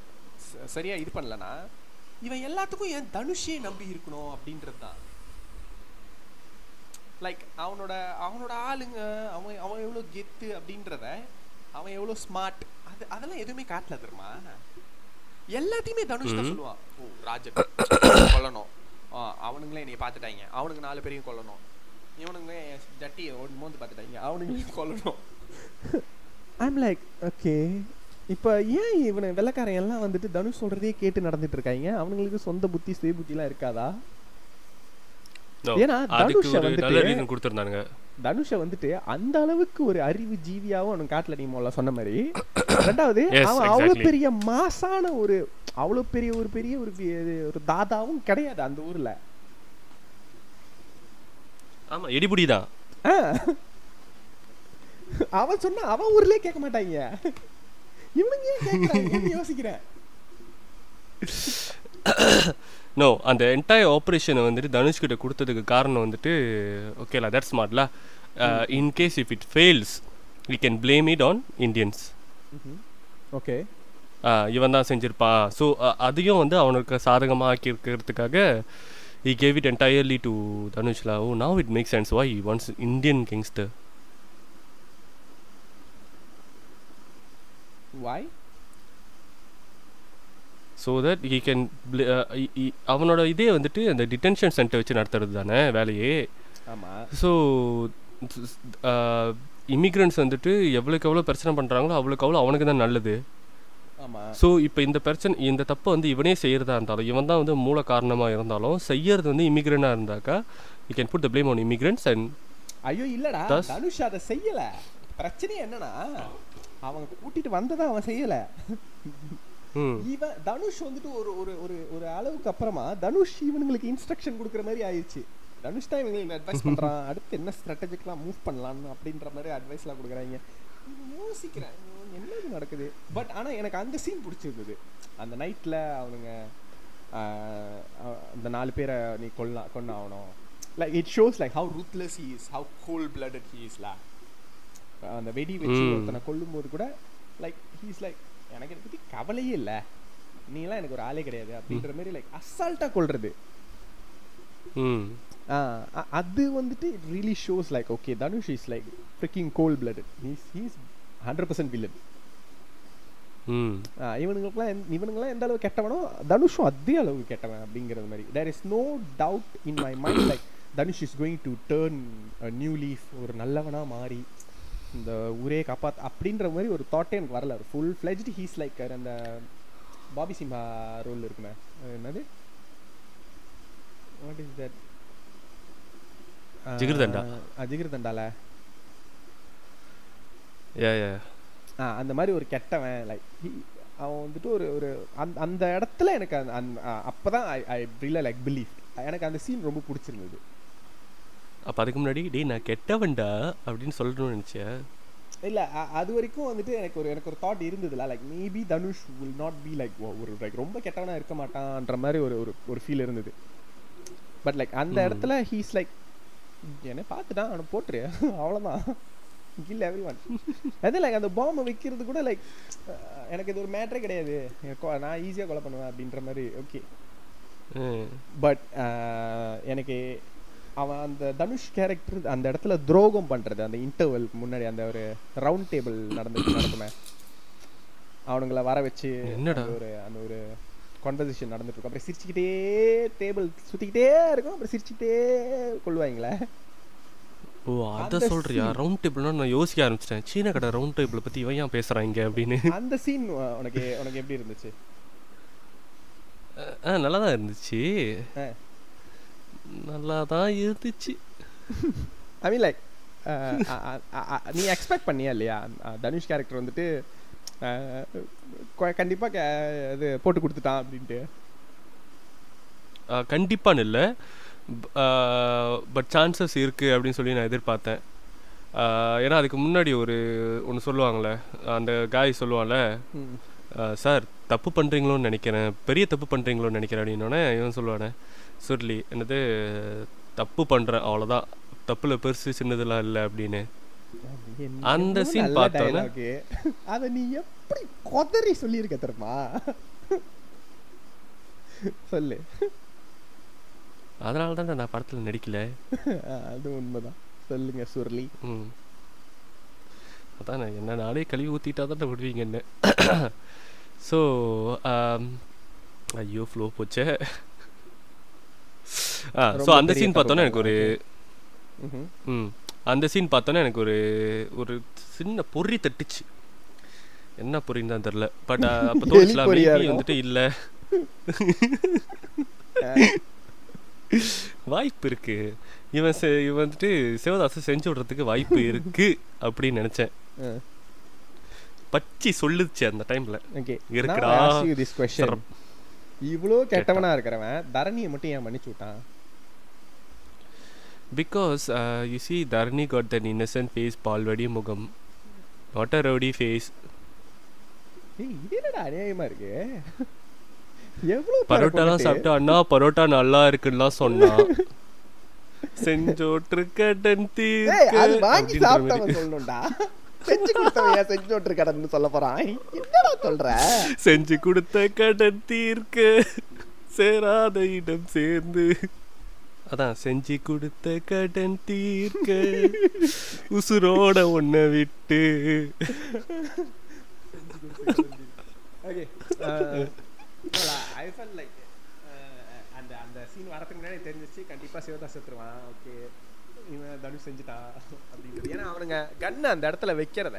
ச- சரியா இது பண்ணலனா இவன் எல்லாத்துக்கும் ஏன் தனுஷே நம்பி இருக்கணும் அப்படின்றது தான். லைக் அவனோட அவனோட ஆளுங்க அவன் அவன் எவ்வளோ கெத்து அப்படின்றத அவன் எவ்வளோ ஸ்மார்ட் அது அதெல்லாம் எதுவுமே காட்டல தெரியுமா? எல்லாத்தையுமே தனுஷ் தான் சொல்லுவான். ஓ ராஜன் கொல்லணும். அவனுங்களே என்னைய பார்த்துட்டாங்க. அவனுங்க நாலு பேரையும் கொல்லணும். இவனுங்க ஜட்டியை மோந்து பார்த்துட்டாங்க அவனுங்களையும் கொல்லணும். ஐம் லைக் ஓகே இப்போ ஏன் இவனை வெள்ளக்காரன் எல்லாம் வந்துட்டு தனுஷ் சொல்றதே கேட்டு நடந்துட்டு இருக்காங்க? அவனுங்களுக்கு சொந்த புத்தி சுய புத்திலாம் இருக்காதா? ஏன்னா அதுக்கு தனுஷை வந்துட்டு- தனுஷை வந்துட்டு அந்த அளவுக்கு ஒரு அறிவு ஜீவியாவும் அவனுக்கு காட்டல நீ முதல்ல சொன்ன மாதிரி. ரெண்டாவது அவன் அவ்வளவு exactly. பெரிய மாசான ஒரு அவ்வளவு பெரிய ஒரு பெரிய ஒரு ஒரு தாதாவும் கிடையாது அந்த ஊர்ல. ஆமா எடிபுடி தான். அவன் சொன்னா அவன் ஊர்லயே கேட்க மாட்டாங்க. இவனுங்க ஏன் கேட்கறாங்கன்னு யோசிக்கிறேன். நோ அந்த என்டையர் ஆப்ரேஷனை வந்துட்டு தனுஷ் கிட்ட கொடுத்ததுக்கு காரணம் வந்துட்டு ஓகேலா that's ஸ்மார்ட்ல in case if it fails we can blame it on Indians okay இவன் தான் செஞ்சிருப்பான். ஸோ அதையும் வந்து அவனுக்கு சாதகமாக ஆக்கி இருக்கிறதுக்காக he gave it entirely to தனுஷ்லா oh now it makes sense why he wants Indian gangster. Why so that he can அவனோட இதே வந்துட்டு அந்த டிடென்ஷன் சென்டர் வச்சு நடத்துறது தானே வேலையே. ஸோ இமிக்ரெண்ட்ஸ் வந்துட்டு எவ்வளோக்கு எவ்வளோ பிரச்சனை பண்ணுறாங்களோ அவ்வளோக்கு அவ்வளோ அவனுக்கு தான் நல்லது. ஸோ இப்போ இந்த பிரச்சனை இந்த தப்பை வந்து இவனே செய்கிறதா இருந்தாலும் இவன் தான் வந்து மூல காரணமாக இருந்தாலும் செய்யறது வந்து இமிக்ரெண்டாக இருந்தாக்கா you can put the blame on immigrants and ஐயோ இல்லடா. தனுஷ் அதை செய்யல. பிரச்சனை என்னன்னா அவங்க கூட்டிட்டு வந்ததை அவன் செய்யல. இவன் தனுஷ் வந்துட்டு ஒரு ஒரு ஒரு ஒரு அளவுக்கு அப்புறமா தனுஷ் இவனுங்களுக்கு இன்ஸ்ட்ரக்ஷன் கொடுக்குற மாதிரி ஆயிடுச்சு தனுஷ் தான் இவங்களுக்கு அட்வைஸ் பண்றான். அடுத்து என்ன ஸ்ட்ராட்டஜிக்கெலாம் மூவ் பண்ணலாம்னு அப்படின்ற மாதிரி அட்வைஸ்லாம் கொடுக்குறாங்க. யோசிக்கிறேன். என்னது நடக்குது? பட் ஆனா எனக்கு அந்த சீன் பிடிச்சிருந்தது. அந்த நைட்ல அவனுங்க அந்த நாலு பேரை நீ கொல்லலாம் கொண்டு ஆகணும் like it shows like how ruthless he is how cold blooded he அந்த வெடி வச்சு. ஒருத்தனை கொல்லும்போது கூட லைக் ஹீஸ் லைக் எனக்கு இதை பத்தி கவலையே இல்லை. நீலாம் எனக்கு ஒரு ஆளே கிடையாது. அப்படின்ற மாதிரி லைக் அசால்ட்டா கொல்றது. ம். ஆ, அ- அது வந்துட்டு it really shows like okay Dhanush is like freaking cold blood he's he's hundred percent villain இவனுங்களுக்குலாம் இவனுங்கெல்லாம் எந்த அளவு கெட்டவனோ தனுஷும் அதே அளவு கெட்டவன் அப்படிங்கிறது மாதிரி there is no doubt in my mind like Dhanush is going to turn new leaf ஒரு நல்லவனா மாறி இந்த ஊரே காப்பாத் அப்படின்ற மாதிரி ஒரு தாட்டே எனக்கு வரல ஃபுல் ஃப்ளெஜ்டு ஹீஸ் லைக் அந்த பாபி சிம்ஹா ரோல் இருக்குமே என்னது வாட் இஸ் தட் ஜிகிர்தண்டா. ஜிகிர்தண்டால அந்த மாதிரி ஒரு கெட்டவன் லைக் அவன் வந்துட்டு ஒரு ஒரு அந்த அந்த இடத்துல எனக்கு அந்த அப்போ தான் ஐ ஐ ரியல லைக் பிலீவ் எனக்கு அந்த சீன் ரொம்ப பிடிச்சிருந்தது. அப்போ அதுக்கு முன்னாடி டேய் நான் கெட்டவன்டா அப்படின்னு சொல்லணும்னு நினச்சேன் இல்லை அது வரைக்கும் வந்துட்டு எனக்கு ஒரு எனக்கு ஒரு தாட் இருந்ததுல like maybe Dhanush will not be like ஒரு லைக் ரொம்ப கெட்டவனா இருக்க மாட்டான்ற மாதிரி ஒரு ஒரு ஒரு ஃபீல் இருந்தது. பட் லைக் அந்த ம். இடத்துல ஹீஸ் லைக் என்ன பார்த்துட்டான் அவனை போட்டுரு அவ்வளோதான் கில் எவ்ரி ஒன் அது லைக் அந்த பாம்பை வைக்கிறது கூட லைக் எனக்கு இது ஒரு மேட்ரே கிடையாது. நான் ஈஸியாக கொலை பண்ணுவேன் அப்படின்ற மாதிரி ஓகே பட் எனக்கு அவன் அந்த தனுஷ் கேரக்டர் அந்த இடத்துல துரோகம் பண்றது அந்த இன்டர்வல் முன்னாடி அந்த ஒரு ரவுண்ட் டேபிள் நடந்துட்டு நடக்குமே அவனுங்கள வர வச்சு ஒரு அந்த ஒரு கான்வர்சேஷன் நடந்துட்டு இருக்கும். அப்புறம் சிரிச்சுக்கிட்டே டேபிள் சுத்திக்கிட்டே இருக்கும். அப்புறம் சிரிச்சுக்கிட்டே கொள்ளுவாங்களே ஓ அதை அந்த சொல்றியா? scene. ரவுண்ட் டேபிள்னா நான் யோசிக்க ஆரம்பிச்சிட்டேன். சீன கடை ரவுண்ட் டேபிளை பற்றி இவன் ஏன் பேசுகிறான் இங்கே அப்படின்னு? அந்த சீன் உனக்கு உனக்கு எப்படி இருந்துச்சு? ஆ நல்லா தான் இருந்துச்சு. ஆ. நல்லா தான் இருந்துச்சு ஐ மீன் லைக் நீ எக்ஸ்பெக்ட் பண்ணியா இல்லையா? அஹ் தனுஷ் கேரக்டர் வந்துட்டு அஹ், கொ- கண்டிப்பா கே- இது போட்டு கொடுத்துட்டான் அப்படின்ட்டு. கண்டிப்பான்னு இல்லை. பட் சான்சஸ் இருக்குது அப்படின்னு சொல்லி நான் எதிர்பார்த்தேன். ஆ, ஏன்னா அதுக்கு முன்னாடி ஒரு ஒன்று சொல்லுவாங்கள்ல அந்த காய் சொல்லுவான்ல. சார் தப்பு பண்ணுறீங்களோன்னு நினைக்கிறேன். பெரிய தப்பு பண்ணுறீங்களோன்னு நினைக்கிறேன் அப்படின்னோடனே இவன் சொல்லுவானே சுருளி என்னது தப்பு பண்ணுறேன் அவ்வளோதான் தப்பில் பெருசு சின்னதெல்லாம் இல்லை அப்படின்னு. அந்த நல்ல பார்த்தோன்னே-. அத நீ எப்படி கொதறி சொல்லியிருக்க தெரியுமா? சொல்லு. அதனால தான் நான் படத்தில் நடிக்கல. அது உண்மைதான். சொல்லுங்க சுர்லி ம். அதான் நான் என்ன நாளே கழுவி ஊற்றிட்டா தான் விடுவீங்க என்ன ஸோ ஐயோ ஃப்ளோ போச்சே. ஆ ஸோ அந்த சீன் பார்த்தோன்னே எனக்கு ஒரு. ம். அந்த சீன் பார்த்தோன்னே எனக்கு ஒரு ஒரு சின்ன பொறி தட்டுச்சு. என்ன பொறின்னு தான் தெரில. பட் அப்போ எலி தோணுச்சுல பொறியா maybe இருக்கும். வந்துட்டு இல்லை. வாய்ப்பு இருக்கு. இவன் இவன் வந்துட்டு சிவதாசன் செஞ்சு விடுறதுக்கு வாய்ப்பு இருக்கு அப்படின்னு நினைச்சேன். பச்சி சொல்லுச்சு அந்த டைம்ல. இருக்குடா. சரம். இவ்வளோ கெட்டவனா இருக்கிறவன் தரணியை மட்டும் ஏன் மன்னிச்சு விட்டான்? Because you see Dharani got that innocent face பால்வடி முகம். நாட் அ ரவுடி ஃபேஸ் ஏய் இது என்னடா அநியாயமா இருக்கு? பரோட்டாலாம் சாப்பிட்டு அண்ணா பரோட்டா நல்லா இருக்குன்னுலாம் சொன்னான் செஞ்சோட்டு கடன் வாங்கி தீர்க்க சாப்பிட்டவன் சொல்லணும்டா. செஞ்சு கொடுத்தவன் ஏன் செஞ்சு விட்டுரு கடன்னு சொல்ல போறான்? என்னடா சொல்ற? செஞ்சு கொடுத்த கடன் தீர்க்க சேராத இடம் சேர்ந்து. அதான் செஞ்சு கொடுத்த கடன் தீர்க்க உசுரோட ஒன்ன விட்டு. ஓகே ஐ ஃபெல் லைக் அந்த அந்த சீன் வரதுக்கு முன்னாடி தெரிஞ்சிச்சு கண்டிப்பா சிவதாஸ் செத்துருவான். ஓகே. இவன் தனுஷ் செஞ்சுட்டான் அப்படின்றது. ஏன்னா அவனுங்க கன்னு அந்த இடத்துல வைக்கிறத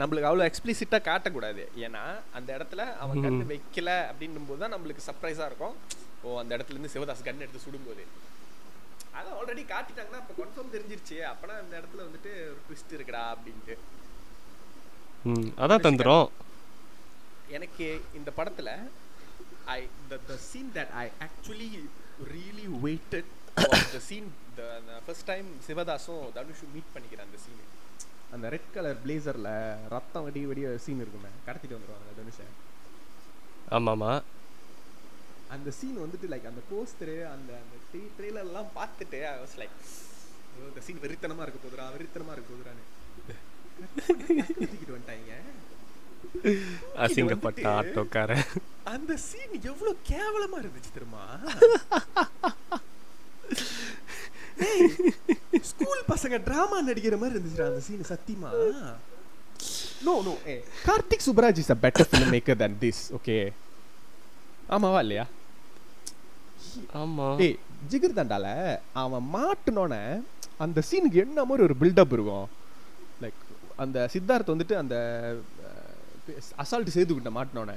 நம்மளுக்கு அவ்வளோ எக்ஸ்பிளிசிட்டாக காட்டக்கூடாது. ஏன்னா அந்த இடத்துல அவன் கன்னு வைக்கல அப்படின்னும் போது தான் நம்மளுக்கு சர்ப்ரைஸாக இருக்கும். ஓ அந்த இடத்துல இருந்து சிவதாஸ் கன் எடுத்து சுடும்போது. அதை ஆல்ரெடி காட்டிட்டாங்கன்னா அப்போ கன்ஃபார்ம் தெரிஞ்சிருச்சு. அப்பனா அந்த இடத்துல வந்துட்டு ஒரு ட்விஸ்ட் இருக்குடா அப்படின்ட்டு. ம், அதான் தந்துடும் எனக்கு இந்த படத்துல I the the scene that I actually really waited was the scene the, the first time சிவதாஸும் தனுஷும் மீட் பண்ணிக்கிற அந்த சீன் அந்த ரெட் கலர் பிளேசர்ல ரத்தம் வெடி வெடி சீன் இருக்குமே. கடத்திட்டு வந்துருவாங்க தனுஷை. ஆமாமா. அந்த சீன் வந்துட்டு லைக் அந்த போஸ்டரு அந்த அந்த ட்ரெய்லர் எல்லாம் பார்த்துட்டு ஐ வாஸ் லைக் இந்த சீன் வெறித்தனமா இருக்க போதுரா வெறித்தனமா இருக்க போதுரான்னு வந்துட்டாங்க. அசிங்கப்பட்ட ஆட்டோக்காரன். அந்த சீன் எவ்வளவு கேவலமா இருந்துச்சு தெரியுமா? ஸ்கூல் பசங்க டிராமா நடிக்கிற மாதிரி இருந்துச்சுடா அந்த சீன் சத்தியமா? No no A Karthik Subbaraj is a better film maker than this okay ஆமாவா இல்லையா? ஆமா. ஏய் ஜிகர் தண்டால அவன் மாட்டுனோனே அந்த சீனுக்கு என்ன மாதிரி ஒரு பில்டப் இருக்கும்? லைக் அந்த சித்தார்த் வந்துட்டு அந்த அசால்ட் சேதுக்கிட்ட மாட்டினோனே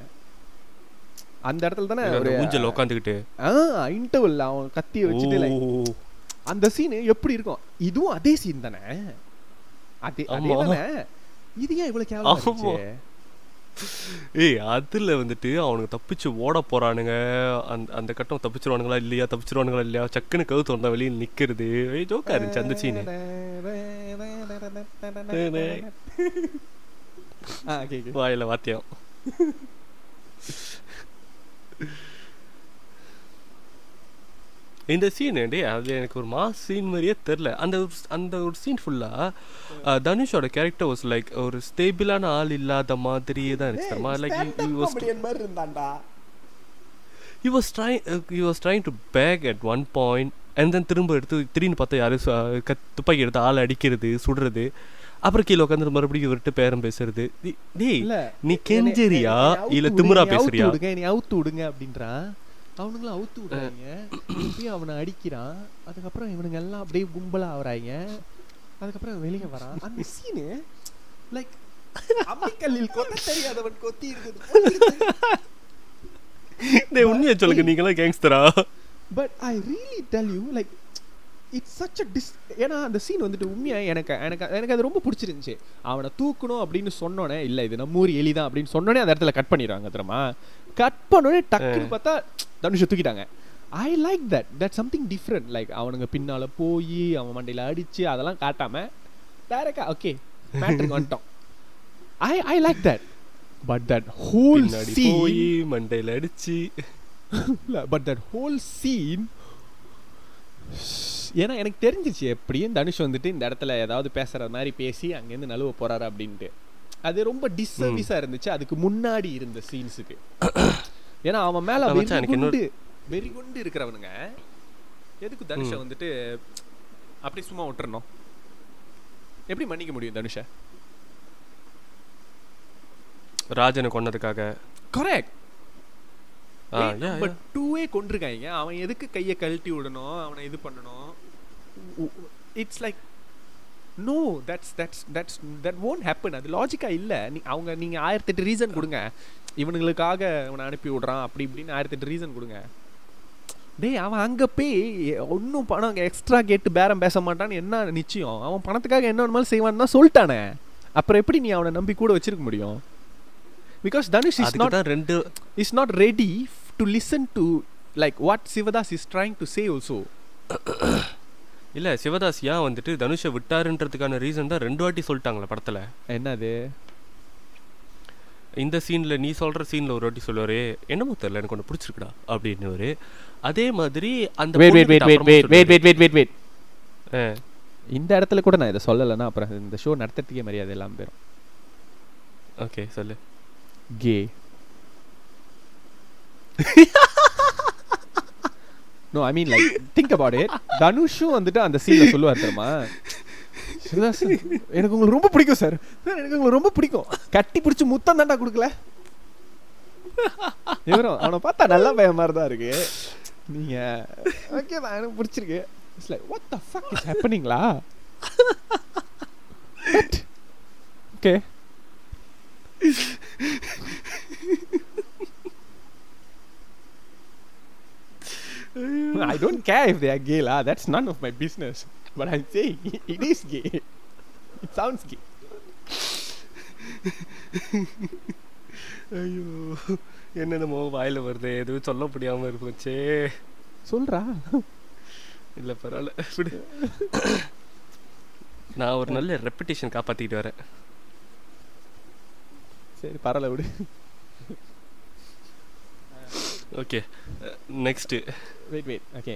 அந்த இடத்துல தானே ஒரு ஊஞ்சல் உட்காந்துக்கிட்டு ஆ இன்டர்வல் அவன் கத்தியை வச்சுட்டு அந்த சீன் எப்படி இருக்கும் இதுவும் அதே சீன் தானே அதே அதே. தானே இது ஏன் இவ்வளவு கேவலமா ஏய் அதுல வந்துட்டு அவனுக்கு தப்பிச்சு ஓட போறானுங்க அந்த அந்த கட்டம் தப்பிச்சிருவானுங்களா இல்லையா தப்பிச்சிருவானுங்களா இல்லையா சக்குன்னு கவுத்து வந்தா வெளியே நிக்கிறது ஜோக்கா இருந்துச்சு அந்த சீனு. வாயில வாத்தியம். இந்த சீன் டே அது எனக்கு ஒரு மாஸ் சீன் மாதிரியே தெரில அந்த அந்த ஒரு சீன் ஃபுல்லா தனுஷோட கேரக்டர் வாஸ் லைக் ஒரு ஸ்டேபிளான ஆள் இல்லாத மாதிரியே தான் இருந்துச்சு தெரியுமா? லைக் Stand-up comedian மாதிரி இருந்தான்டா. he was trying uh, he was trying to beg at one point and then திரும்ப எடுத்து திடீர்னு பார்த்தா யாரும் துப்பாக்கி எடுத்து ஆள் அடிக்கிறது சுடுறது. அப்புறம் கீழே உட்காந்து மறுபடியும் இவர்கிட்ட பேரம் பேசுறது. டேய் நீ கெஞ்சரியா இல்ல அவுத்து பேசுறியா? என்னை அவுத்து விடுங்க அப்படின்றான் அவனுங்களும் அவுத்து விடுறாங்க இப்பயும் அவனை அடிக்கிறான். அதுக்கப்புறம் இவனுங்க எல்லாம் அப்படியே கும்பலா ஆகுறாங்க அதுக்கப்புறம் வெளியே வரான். அந்த சீனு லைக் அம்மிக்கல்லில் கொத்த தெரியாதவன் கொத்தி இருக்குது டேய் உண்மையை சொல்லுங்க. நீங்களாம் கேங்ஸ்டரா but I really tell you like it's such a diss ஏன்னா அந்த சீன் வந்துட்டு உண்மையா எனக்கு எனக்கு எனக்கு அது ரொம்ப பிடிச்சிருந்துச்சு. அவனை தூக்கணும் அப்படின்னு சொன்னோன்னே இல்லை இது நம்ம ஊர் எலி தான் அப்படின்னு சொன்னோன்னே அந்த இடத்துல கட் பண்ணிடுவாங்க தெரியுமா? கட் பண்ணோடனே டக்குன்னு பார்த்தா தனுஷை தூக்கிட்டாங்க. I like that that something different like அவனுங்க பின்னால போய் அவன் மண்டையில அடிச்சு அதெல்லாம் காட்டாம டைரக்டா ஓகே மேட்ருக்கு வந்துட்டோம். I I like that but that whole போய் மண்டையில அடிச்சு. பட் தட் ஹோல் சீன் ஏன்னா எனக்கு தெரிஞ்சிச்சு எப்படியும் தனுஷ் வந்துட்டு இந்த இடத்துல ஏதாவது பேசுற மாதிரி பேசி அங்கேருந்து நழுவ போறாரு அப்படின்ட்டு. அது ரொம்ப டிஸ்சர்வீஸா இருந்துச்சு. அதுக்கு முன்னாடி இருந்த சீன்ஸுக்கு ஏன்னா அவன் மேல வெறிகுண்டு வெறிகுண்டு இருக்கிறவனுங்க. எதுக்கு தனுஷை வந்துட்டு அப்படி சும்மா விட்டுறணும்? எப்படி மன்னிக்க முடியும் தனுஷை? ராஜனை கொன்னதுக்காக. Correct yeah. டூவே கொண்டிருக்காங்க அவன் எதுக்கு கையை கழட்டி விடணும்? அவனை இது பண்ணணும்? It's like no that's that's that's that won't happen அது லாஜிக்கா இல்ல. நீ அவங்க நீங்க ஆயிரத்தெட்டு ரீசன் கொடுங்க. இவனுங்களுக்காக அவனை அனுப்பி விடுறான். அப்படி இப்படின்னு ஆயிரத்தெட்டு ரீசன் கொடுங்க. டேய் அவன் அங்க போய் ஒன்றும் பணம் எக்ஸ்ட்ரா கேட்டு பேரம் பேச மாட்டான்னு என்ன நிச்சயம்? அவன் பணத்துக்காக என்ன வேணுமாலும் செய்வான்னு தான் சொல்லிட்டானே. அப்புறம் எப்படி நீ அவனை நம்பி கூட வச்சிருக்க முடியும்? பிகாஸ் தனுஷ் இஸ் நாட் ரெண்டு not ready f- to listen to like what Sivadas is trying to say also. இல்ல சிவதாஸ் ஏன் வந்துட்டு தனுஷை விட்டாருன்றதுக்கான ரீசன் தான் ரெண்டு வாட்டி சொல்லிட்டாங்களே படத்துல. என்னது? இந்த சீன்ல நீ சொல்ற சீன்ல ஒரு வாட்டி சொல்லுவாரு என்னமோ தெரியல எனக்கு ஒன்று பிடிச்சிருக்குடா அப்படின்னு அதே மாதிரி அந்த wait wait wait wait wait wait wait wait wait. இந்த இடத்துல கூட நான் இதை சொல்லலைன்னா அப்புறம் இந்த ஷோ நடத்துறதுக்கே மரியாதை எல்லாம் போயிடும் ஓகே சொல்லு. K. No I mean like think about it தனுஷும் வந்துட்டு அந்த சீன்ல சொல்லுவார் தெரியுமா? எனக்கு உங்களுக்கு ரொம்ப பிடிக்கும் சார் எனக்கு உங்களுக்கு ரொம்ப பிடிக்கும். கட்டி பிடிச்சி முத்தம் தாண்டா கொடுக்கல. இவரும் அவனை பார்த்தா நல்ல பையன் மாதிரி தான் இருக்கு. நீங்க ஓகே தான் எனக்கு பிடிச்சிருக்கு. It's like what the fuck is ஹேப்பனிங்களா okay I don't care if they are gay, lah. That's none of my business. But I'm saying it is gay. It sounds gay. ஐயோ என்னென்னமோ வாயில வருது. எதுவும் சொல்ல முடியாம இருந்துச்சே. சொல்றா. இல்ல பரவாயில்ல. விடு. நான் ஒரு நல்ல ரெப்புடேஷன் காப்பாத்திட்டு வரேன். சரி பரவாயில்ல விடு. Okay. Next wait wait okay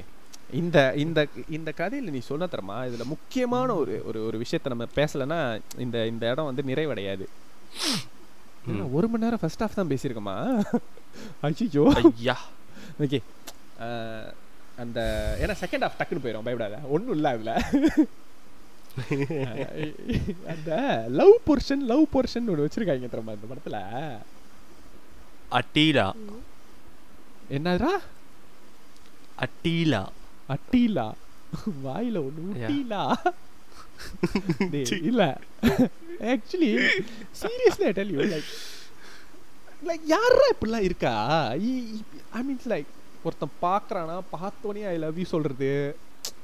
இந்த இந்த இந்த கதையில் நீ சொன்ன தரமா? இதுல முக்கியமான ஒரு ஒரு ஒரு விஷயத்த நம்ம பேசலைன்னா இந்த இந்த இடம் வந்து நிறைவடையாது. ஒரு மணி நேரம் ஃபர்ஸ்ட் ஹாஃப் தான் பேசியிருக்கோமா? ஐயோ. ஐயா ஓகே அந்த ஏன்னா செகண்ட் ஹாஃப் டக்குன்னு போயிடும் பயப்படாத. ஒன்றும் இல்லை அதில். அந்த லவ் போர்ஷன் லவ் போர்ஷன் ஒன்று வச்சிருக்காங்க தெரியுமா இந்த படத்தில்? அட்டீலா என்னதுடா? அட்டீலா. அட்டீலா? வாயில ஒண்ணு டேய், இல்ல. Actually seriously I tell you like like யாரா இப்படிலாம் இருக்கா? ஐ மீன்ஸ் லைக் ஒருத்தன் பார்க்கறானா பார்த்தோன்னே ஐ லவ் யூ சொல்றது.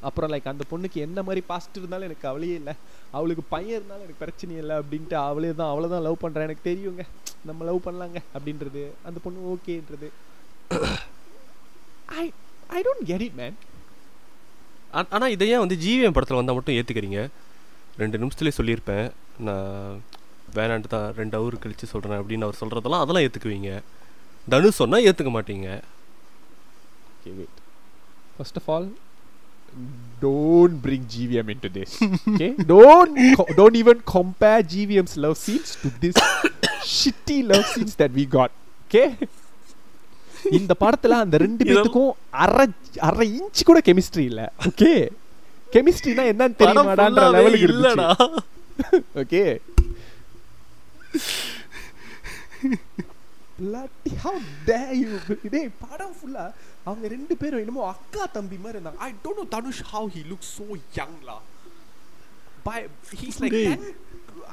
அப்புறம் லைக் அந்த பொண்ணுக்கு என்ன மாதிரி பாசிட்டிவ் இருந்தாலும் எனக்கு கவலையே இல்லை. அவளுக்கு பையன் இருந்தாலும் எனக்கு பிரச்சனை இல்லை அப்படின்ட்டு அவளே தான் அவளை தான் லவ் பண்ணுறேன் எனக்கு தெரியுங்க நம்ம லவ் பண்ணலாங்க அப்படின்றது. அந்த பொண்ணு ஓகேன்றது I I don't get it man ஆ- ஆனா இதை ஏன் வந்து ஜிவிஎம் படத்துல வந்தா மட்டும் ஏத்துக்கிறீங்க ரெண்டு நிமிஷத்துலேயே சொல்லியிருப்பேன் நான் வேணான்ட்டு தான் ரெண்டு ஹவர் கழிச்சு சொல்றேன் அப்படின்னு அவர் சொல்றதெல்லாம் அதெல்லாம் ஏத்துக்குவீங்க தனு சொன்னா ஏத்துக்க மாட்டீங்க Okay, wait. First of all, don't bring GVM into this. Okay? Don't co- don't even compare GVM's love scenes to this shitty love scenes that we got. Okay? இந்த படத்துல அந்த ரெண்டு பேத்துக்கும் அரை அரை இன்ச் கூட கெமிஸ்ட்ரி இல்ல. ஓகே கெமிஸ்ட்ரினா என்னன்னு தெரியுமாடான்ற லெவலுக்கு இல்லடா. Okay bloody how dare you? டேய் படம் ஃபுல்லா அவங்க ரெண்டு பேரும் என்னமோ அக்கா தம்பி மாதிரி இருந்தாங்க. I don't know Dhanush how he looks so young la by he's like டேய். 10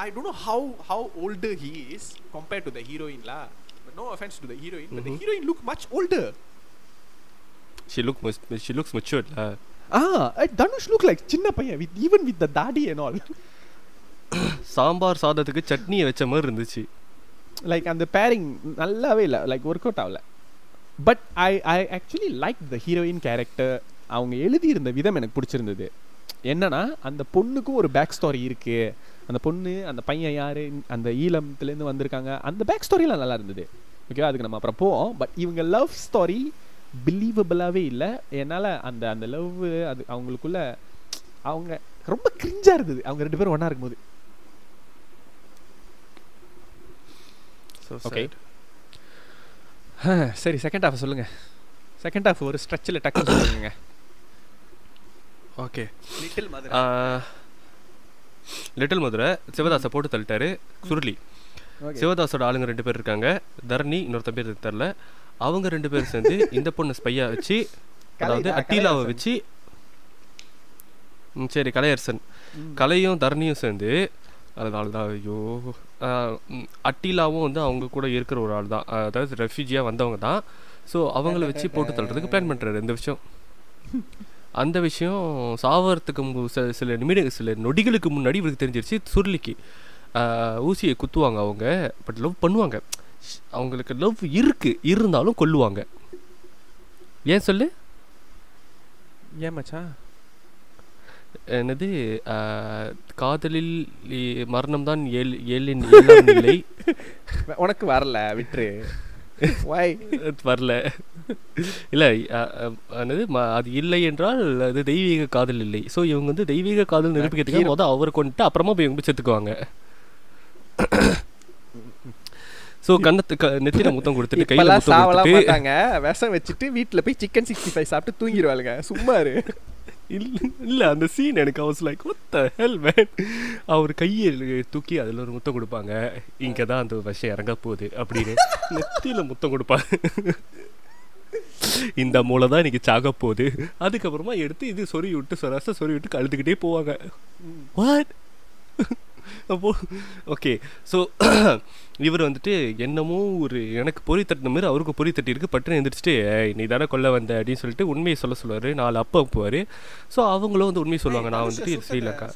I don't know how how older he is compared no offense to the heroine but the Mhm. heroine look much older. She look she looks மெச்சூர்ட்ல ah uh, Dhanush look like சின்ன பையன் with even with the daddy and all. Sambar சாதத்துக்கு சட்னியை வச்ச மாதிரி இருந்துச்சு லைக் அந்த பேரிங் நல்லாவே இல்லை லைக் ஒர்க் அவுட் ஆகல but I I actually like the heroine character அவங்க எழுதியிருந்த விதம் எனக்கு பிடிச்சிருந்தது. என்னன்னா அந்த பொண்ணுக்கும் ஒரு பேக் ஸ்டோரி இருக்கு. அந்த பொண்ணு அந்த பையன் யாரு அந்த ஈழத்துலேருந்து வந்திருக்காங்க அந்த பேக் ஸ்டோரிலாம் நல்லா இருந்தது. ஓகேவா அதுக்கு நம்ம அப்புறம் போவோம். பட் இவங்க லவ் ஸ்டோரி பிலீவபிளாகவே இல்லை. என்னால் அந்த அந்த லவ் அது அவங்களுக்குள்ள அவங்க ரொம்ப கிரிஞ்சாக இருந்தது. அவங்க ரெண்டு பேரும் ஒன்றா இருக்கும்போது. Sad. சரி செகண்ட் ஹாஃப் சொல்லுங்க. செகண்ட் ஹாஃப் ஒரு ஸ்ட்ரெச்சில் டக்குன்னு சொல்லுங்க okay little Madurai little Madurai சிவதாஸை போட்டு தள்ளிட்டாரு சுருளி. சிவதாஸோட ஆளுங்க ரெண்டு பேர் இருக்காங்க. தரணி இன்னொருத்த பேர் தெரில. அவங்க ரெண்டு பேரும் சேர்ந்து இந்த பொண்ணு ஸ்பையா வச்சு அதாவது அட்டீலாவை. வச்சு சரி கலையரசன். கலையும் தரணியும் சேர்ந்து அதனால தான் ஐயோ அட்டிலாவும் வந்து அவங்க கூட இருக்கிற ஒரு ஆள் தான். அதாவது ரெஃப்யூஜியாக வந்தவங்க தான். ஸோ அவங்கள வச்சு போட்டு தள்ளுறதுக்கு பிளான் பண்ணுறாரு இந்த விஷயம். அந்த விஷயம் சாவறதுக்கு சில- சில நிமிட சில நொடிகளுக்கு முன்னாடி இவருக்கு தெரிஞ்சிருச்சு. சுருளிக்கு. ஊசியை குத்துவாங்க அவங்க பட் லவ் பண்ணுவாங்க. அவங்களுக்கு லவ் இருக்கு இருந்தாலும் கொல்லுவாங்க. ஏன் சொல்லு? ஏன் மச்சான்? என்னது? காதலில் இ- மரணம்தான் ஏழ் ஏழின் ஏழாம் நிலை. உனக்கு வரல விட்டுரு. வாய் வரல. இல்லை என்னது அது இல்லை என்றால் அது தெய்வீக காதல் இல்லை. ஸோ இவங்க வந்து தெய்வீக காதல் நிரூபிக்கிறதுக்கு. மொதல் அவரை கொண்டுட்டு அப்புறமா போய் இவங்க செத்துக்குவாங்க. ஸோ கண்ணத்து நெத்தியில முத்தம் கொடுத்துட்டு கையில முத்தம் கொடுத்துட்டு விஷம் வச்சுட்டு வீட்ல போய் சிக்கன் சிக்ஸ்டி ஃபைவ் சாப்பிட்டு தூங்கிடுவாளுங்க சும்மா இரு. இல்லை இல்லை அந்த சீன் எனக்கு அவஸ் லைக் ஒத்த the அவர் கையை தூக்கி அதில் ஒரு முத்தம் கொடுப்பாங்க. இங்கே தான் அந்த விஷயம் இறங்க போகுது அப்படின்னு நெத்தியில் முத்தம் கொடுப்பாங்க. இந்த மூளை தான் இன்னைக்கு சாக போகுது. அதுக்கப்புறமா எடுத்து இது சொறி விட்டு சொராச சொறி விட்டு கழுத்துக்கிட்டே போவாங்க. வாட் அப்போ ஓகே ஸோ இவர் வந்துட்டு என்னமோ ஒரு எனக்கு பொறி தட்டின மாதிரி அவருக்கு பொறி தட்டி இருக்கு. பட்டுன்னு எந்திரிச்சிட்டு "ஏய், நீ தானே கொல்ல வந்த? அப்படின்னு சொல்லிட்டு உண்மையை சொல்ல சொல்லுவார். நாலு அப்பா அப்புவார் ஸோ அவங்களும் வந்து உண்மையை சொல்லுவாங்க. நான் வந்துட்டு ஸ்ரீலங்கா.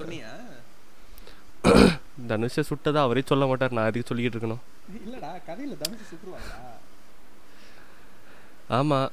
தனுஷை சுட்டதா அவரே சொல்ல மாட்டார். நான் அதுக்கு சொல்லிக்கிட்டு இருக்கணும். இல்லடா கதையில தனுஷ் சுற்றுவாங்களா ஆமாம்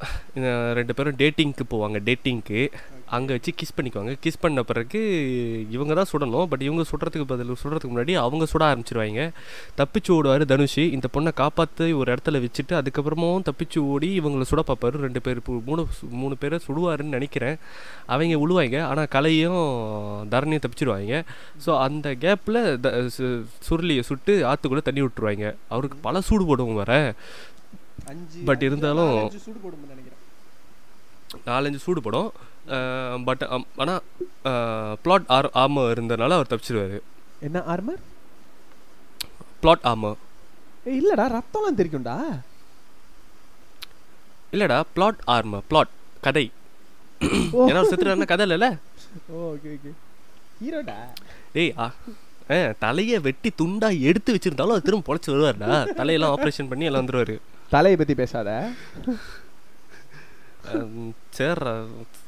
ரெண்டு பேரும் டேட்டிங்க்கு போவாங்க. டேட்டிங்க்கு அங்கே வச்சு கிஸ் பண்ணிக்குவாங்க. கிஸ் பண்ண பிறகு இவங்க தான் சுடணும். பட் இவங்க சுடுறதுக்கு பதில் சுடுறதுக்கு முன்னாடி அவங்க சுட ஆரம்பிச்சிருவாங்க. தப்பிச்சு ஓடுவார் தனுஷ். இந்த பொண்ணை காப்பாற்றி ஒரு இடத்துல வச்சுட்டு அதுக்கப்புறமாவும் தப்பிச்சு ஓடி இவங்களை சுட பார்ப்பாரு ரெண்டு பேர் மூணு மூணு பேரை சுடுவாருன்னு நினைக்கிறேன். அவங்க உழுவாங்க. ஆனால் கலையும் தரணியும் தப்பிச்சிருவாங்க. ஸோ அந்த கேப்பில் த சுருளியை சுட்டு ஆற்றுக்குள்ளே தண்ணி விட்டுருவாங்க. அவருக்கு பல சூடு போடுவோம் வர அஞ்சு- இருந்தாலும்- நாலஞ்சு சூடு படம். பட் ஆனால் பிளாட் ஆர் ஆம இருந்தனால அவர் தப்பிச்சிருவாரு. என்ன ஆர்மர் பிளாட் ஏய் இல்லடா ரத்தம்லாம் தெரிக்கும்டா. இல்லடா பிளாட் ஆர்ம பிளாட் கதை. ஏன்னா செத்துறாருன்னா கதை இல்லைல்ல? ஓகே ஓகே ஹீரோடா டேய் ஆ தலையை வெட்டி துண்டா எடுத்து வச்சிருந்தாலும் அது திரும்ப பொழைச்சி வருவார்டா. தலையெல்லாம் ஆப்ரேஷன் பண்ணி எல்லாம் வந்துருவாரு. தலையை பத்தி பேசாத. சேர்றா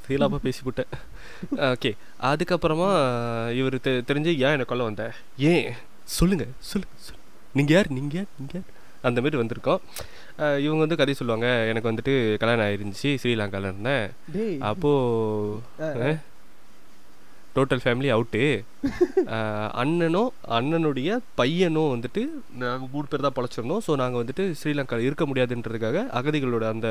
ஃபீலாக பேசிவிட்டேன் ஓகே அதுக்கப்புறமா இவர் தெ தெரிஞ்சு ஏன் என்னை கொல்ல வந்த? ஏன்? சொல்லுங்க சொல்லுங்க சொல்லு நீங்கள் யார்? நீங்கள் யார்? நீங்கள் யார்? அந்த மாதிரி வந்திருக்கோம். இவங்க வந்து கதை சொல்லுவாங்க. எனக்கு வந்துட்டு கல்யாணம் ஆயிருந்துச்சு ஸ்ரீலங்காவில் இருந்தேன். அப்போது டோட்டல் ஃபேமிலி அவுட்டு அண்ணனும் அண்ணனுடைய பையனும் வந்துட்டு நாங்கள் மூணு பேர் தான் பழச்சிருந்தோம். ஸோ நாங்கள் வந்துட்டு ஸ்ரீலங்காவில் இருக்க முடியாதுன்றதுக்காக அகதிகளோட அந்த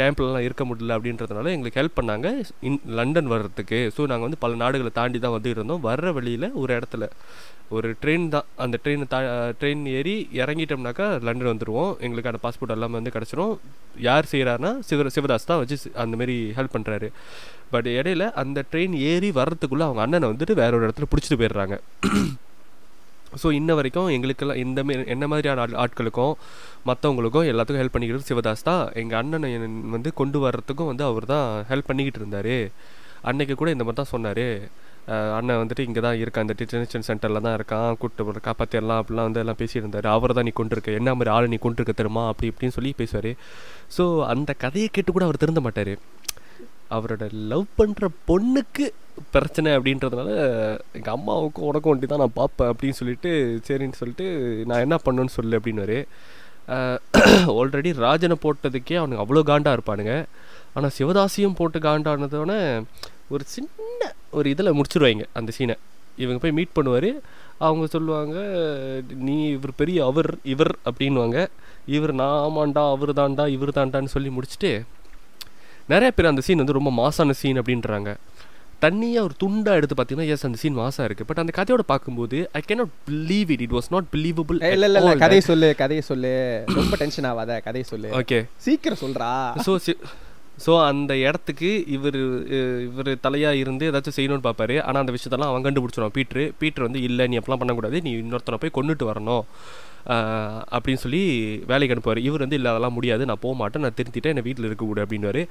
கேம்ப்லலாம் இருக்க முடியல அப்படின்றதுனால எங்களுக்கு ஹெல்ப் பண்ணாங்க. இன் லண்டன் வர்றதுக்கு. ஸோ நாங்கள் வந்து பல நாடுகளை தாண்டி தான் வந்துட்டு இருந்தோம். வர்ற வழியில் ஒரு இடத்துல ஒரு ட்ரெயின் தான். அந்த ட்ரெயின் தா ட்ரெயின் ஏறி இறங்கிட்டோம்னாக்கா லண்டன் வந்துடுவோம் எங்களுக்கான பாஸ்போர்ட் எல்லாமே வந்து கிடச்சிரும். யார் செய்கிறாருன்னா சிவ சிவதாஸ் தான் வச்சு அந்தமாரி ஹெல்ப் பண்ணுறாரு பட் இடையில அந்த ட்ரெயின் ஏறி வர்றதுக்குள்ளே அவங்க அண்ணனை வந்துட்டு வேற ஒரு இடத்துல பிடிச்சிட்டு போயிடுறாங்க. ஸோ இன்ன வரைக்கும் எங்களுக்கெல்லாம் இந்த மாரி என்ன மாதிரியான ஆள் ஆட்களுக்கும் மற்றவங்களுக்கும் எல்லாத்துக்கும் ஹெல்ப் பண்ணிக்கிறது சிவதாஸ் தான். எங்கள் அண்ணனை வந்து கொண்டு வர்றதுக்கும் வந்து அவர் தான் ஹெல்ப் பண்ணிக்கிட்டு இருந்தார். அன்னைக்கு கூட இந்த மாதிரி தான் சொன்னார் அண்ணன் வந்துட்டு இங்கே தான் இருக்கான் இந்த டிடென்ஷன் சென்டரில் தான் இருக்கான் கூப்பிட்டு போகிற காப்பாற்றிடலாம் அப்படிலாம் வந்து எல்லாம் பேசியிருந்தார். அவர் தான் நீ கொண்டிருக்க என்ன மாதிரி ஆள் நீ கொண்டிருக்க தெரியுமா? அப்படி இப்படின்னு சொல்லி பேசுவார். ஸோ அந்த கதையை கேட்டு கூட அவர் திருந்த மாட்டார். அவரோட லவ் பண்ணுற பொண்ணுக்கு பிரச்சனை அப்படின்றதுனால எங்கள் அம்மாவுக்கும் உனக்கும் ஒண்டி தான் நான் பார்ப்பேன் அப்படின்னு சொல்லிட்டு சரின்னு சொல்லிட்டு நான் என்ன பண்ணுன்னு சொல்லு அப்படின்னாரு. ஆல்ரெடி ராஜனை போட்டதுக்கே அவனுக்கு அவ்வளோ காண்டாக இருப்பானுங்க. ஆனால் சிவதாசியும் போட்டு காண்டானதோட ஒரு சின்ன ஒரு இதில் முடிச்சிருவாங்க அந்த சீனை இவங்க போய் மீட் பண்ணுவார். அவங்க சொல்லுவாங்க நீ இவர் பெரிய அவர் இவர் அப்படின்வாங்க இவர் நான் ஆமாண்டா அவர் தாண்டா இவர் தாண்டான்னு சொல்லி முடிச்சுட்டு நிறைய பேர் அந்த சீன் வந்து ரொம்ப மாசான சீன் அப்படின்றாங்க. தண்ணியாக ஒரு துண்டா எடுத்து பார்த்தீங்கன்னா எஸ் அந்த சீன் மாசா இருக்கு. பட் அந்த கதையோட பார்க்கும்போது I cannot believe it it was not believable இல்ல இல்ல கதையை சொல்லு கதையை சொல்லு. ரொம்ப டென்ஷன் ஆகாத கதையை சொல்லு. ஓகே சீக்கிரம் சொல்றா. ஸோ ஸோ அந்த இடத்துக்கு இவர் இவர் தலையாக இருந்து ஏதாச்சும் செய்யணும்னு பார்ப்பாரு. ஆனால் அந்த விஷயத்தெல்லாம் அவன் கண்டுபிடிச்சிடுவான் பீட்ரு பீட்ரு வந்து இல்லை நீ அப்பெல்லாம் பண்ணக்கூடாது. நீ இன்னொருத்தனை போய் கொண்டுட்டு வரணும். அப்படின்னு சொல்லி வேலைக்கு அனுப்புவார். இவர் வந்து இல்லை அதெல்லாம் முடியாது. நான் போக மாட்டேன். நான் திருத்திட்டேன். என்னை வீட்டில் இருக்கக்கூடாது அப்படின்னுவாரு.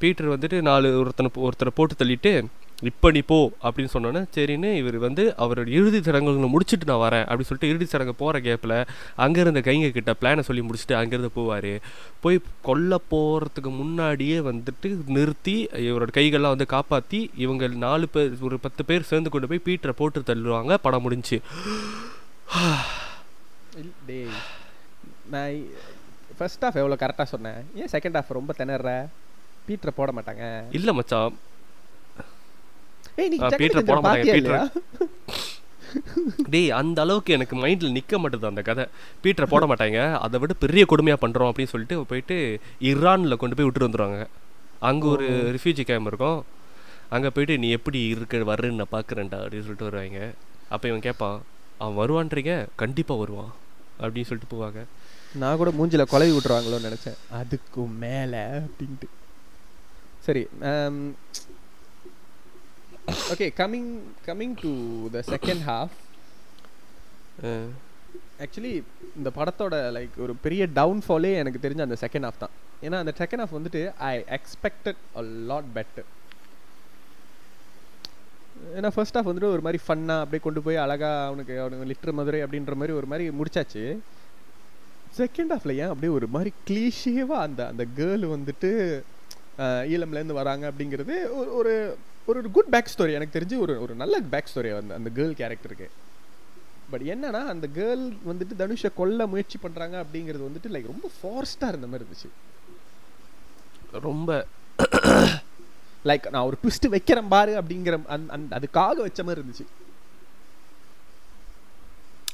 பீட்டர் வந்துட்டு நாலு ஒருத்தனை ஒருத்தரை போட்டு தள்ளிட்டு இப்போ நீ போ அப்படின்னு சொன்னோன்னே சரின்னு இவர் வந்து அவரோட இறுதி சடங்குகளை முடிச்சுட்டு நான் வரேன் அப்படின்னு சொல்லிட்டு இறுதி சடங்கு போகிற கேப்பில் அங்கே இருந்த கைங்க கிட்ட பிளானை சொல்லி முடிச்சுட்டு அங்கேருந்து போவார். போய் கொல்ல போகிறதுக்கு முன்னாடியே வந்துட்டு நிறுத்தி இவரோட கைகள்லாம் வந்து காப்பாற்றி இவங்க நாலு பேர் ஒரு பத்து பேர் சேர்ந்து கொண்டு போய் பீட்டரை போட்டு தள்ளுவாங்க. படம் முடிஞ்சு. டேய் நான் ஃபர்ஸ்ட் ஹாஃப் எவ்வளோ கரெக்டாக சொன்னேன். ஏன் செகண்ட் ஹாஃப் ரொம்ப திணற? பீட்டரை போட மாட்டாங்க. இல்லை மச்சான். ஏய் நீ பீட்டரை போட மாட்டாங்க, பீட்டரை. டேய் அந்த அளவுக்கு எனக்கு மைண்டில் நிற்க மாட்டுது அந்த கதை. பீட்டரை போட மாட்டாங்க. அதை விட பெரிய கொடுமையாக பண்ணுறோம் அப்படின்னு சொல்லிட்டு போயிட்டு ஈரானில் கொண்டு போய் விட்டுட்டு வந்துடுவாங்க அங்கே ஒரு ரிஃப்யூஜி கேம்ப் இருக்கும். அங்கே போயிட்டு நீ எப்படி இருக்க வர்றேன்னு நான் பார்க்குறேன்டா அப்படின்னு சொல்லிட்டு வருவாங்க. அப்போ இவன் கேட்பான் அவன் வருவான்றீங்க கண்டிப்பாக வருவான் அப்படின்னு சொல்லிட்டு போவாங்க. நான் கூட மூஞ்சில குழவி விட்டுருவாங்களோன்னு நினைச்சேன். அதுக்கும் மேலே அப்படின்ட்டு. சரி okay coming coming to the second half actually இந்த படத்தோட லைக் ஒரு பெரிய டவுன்ஃபாலே எனக்கு தெரிஞ்ச அந்த செகண்ட் ஹாஃப் தான். ஏன்னா அந்த செகண்ட் ஹாஃப் வந்துட்டு I expected a lot better ஏன்னா ஃபர்ஸ்ட் ஆஃப் வந்துட்டு ஒரு மாதிரி ஃபன்னாக அப்படியே கொண்டு போய் அழகாக அவனுக்கு அவனுக்கு லிட்டர் மதுரை அப்படின்ற மாதிரி ஒரு மாதிரி முடிச்சாச்சு. செகண்ட் ஹாஃப்ல ஏன் அப்படியே ஒரு மாதிரி கிளீஷேவாக அந்த அந்த கேர்ள் வந்துட்டு ஈழம்லேருந்து வராங்க அப்படிங்கிறது ஒரு ஒரு ஒரு குட் பேக் ஸ்டோரி எனக்கு தெரிஞ்சு ஒரு ஒரு நல்ல பேக் ஸ்டோரி அந்த அந்த கேர்ள் கேரக்டருக்கு பட் என்னன்னா அந்த கேர்ள் வந்துட்டு தனுஷை கொல்ல முயற்சி பண்றாங்க அப்படிங்கிறது வந்துட்டு லைக் ரொம்ப ஃபார்ஸ்டா இருந்த மாதிரி இருந்துச்சு. ரொம்ப லைக் நான் ஒரு ட்விஸ்ட் வைக்கிறேன் பாரு அப்படிங்கிற அந்த அதுக்காக வச்ச மாதிரி இருந்துச்சு.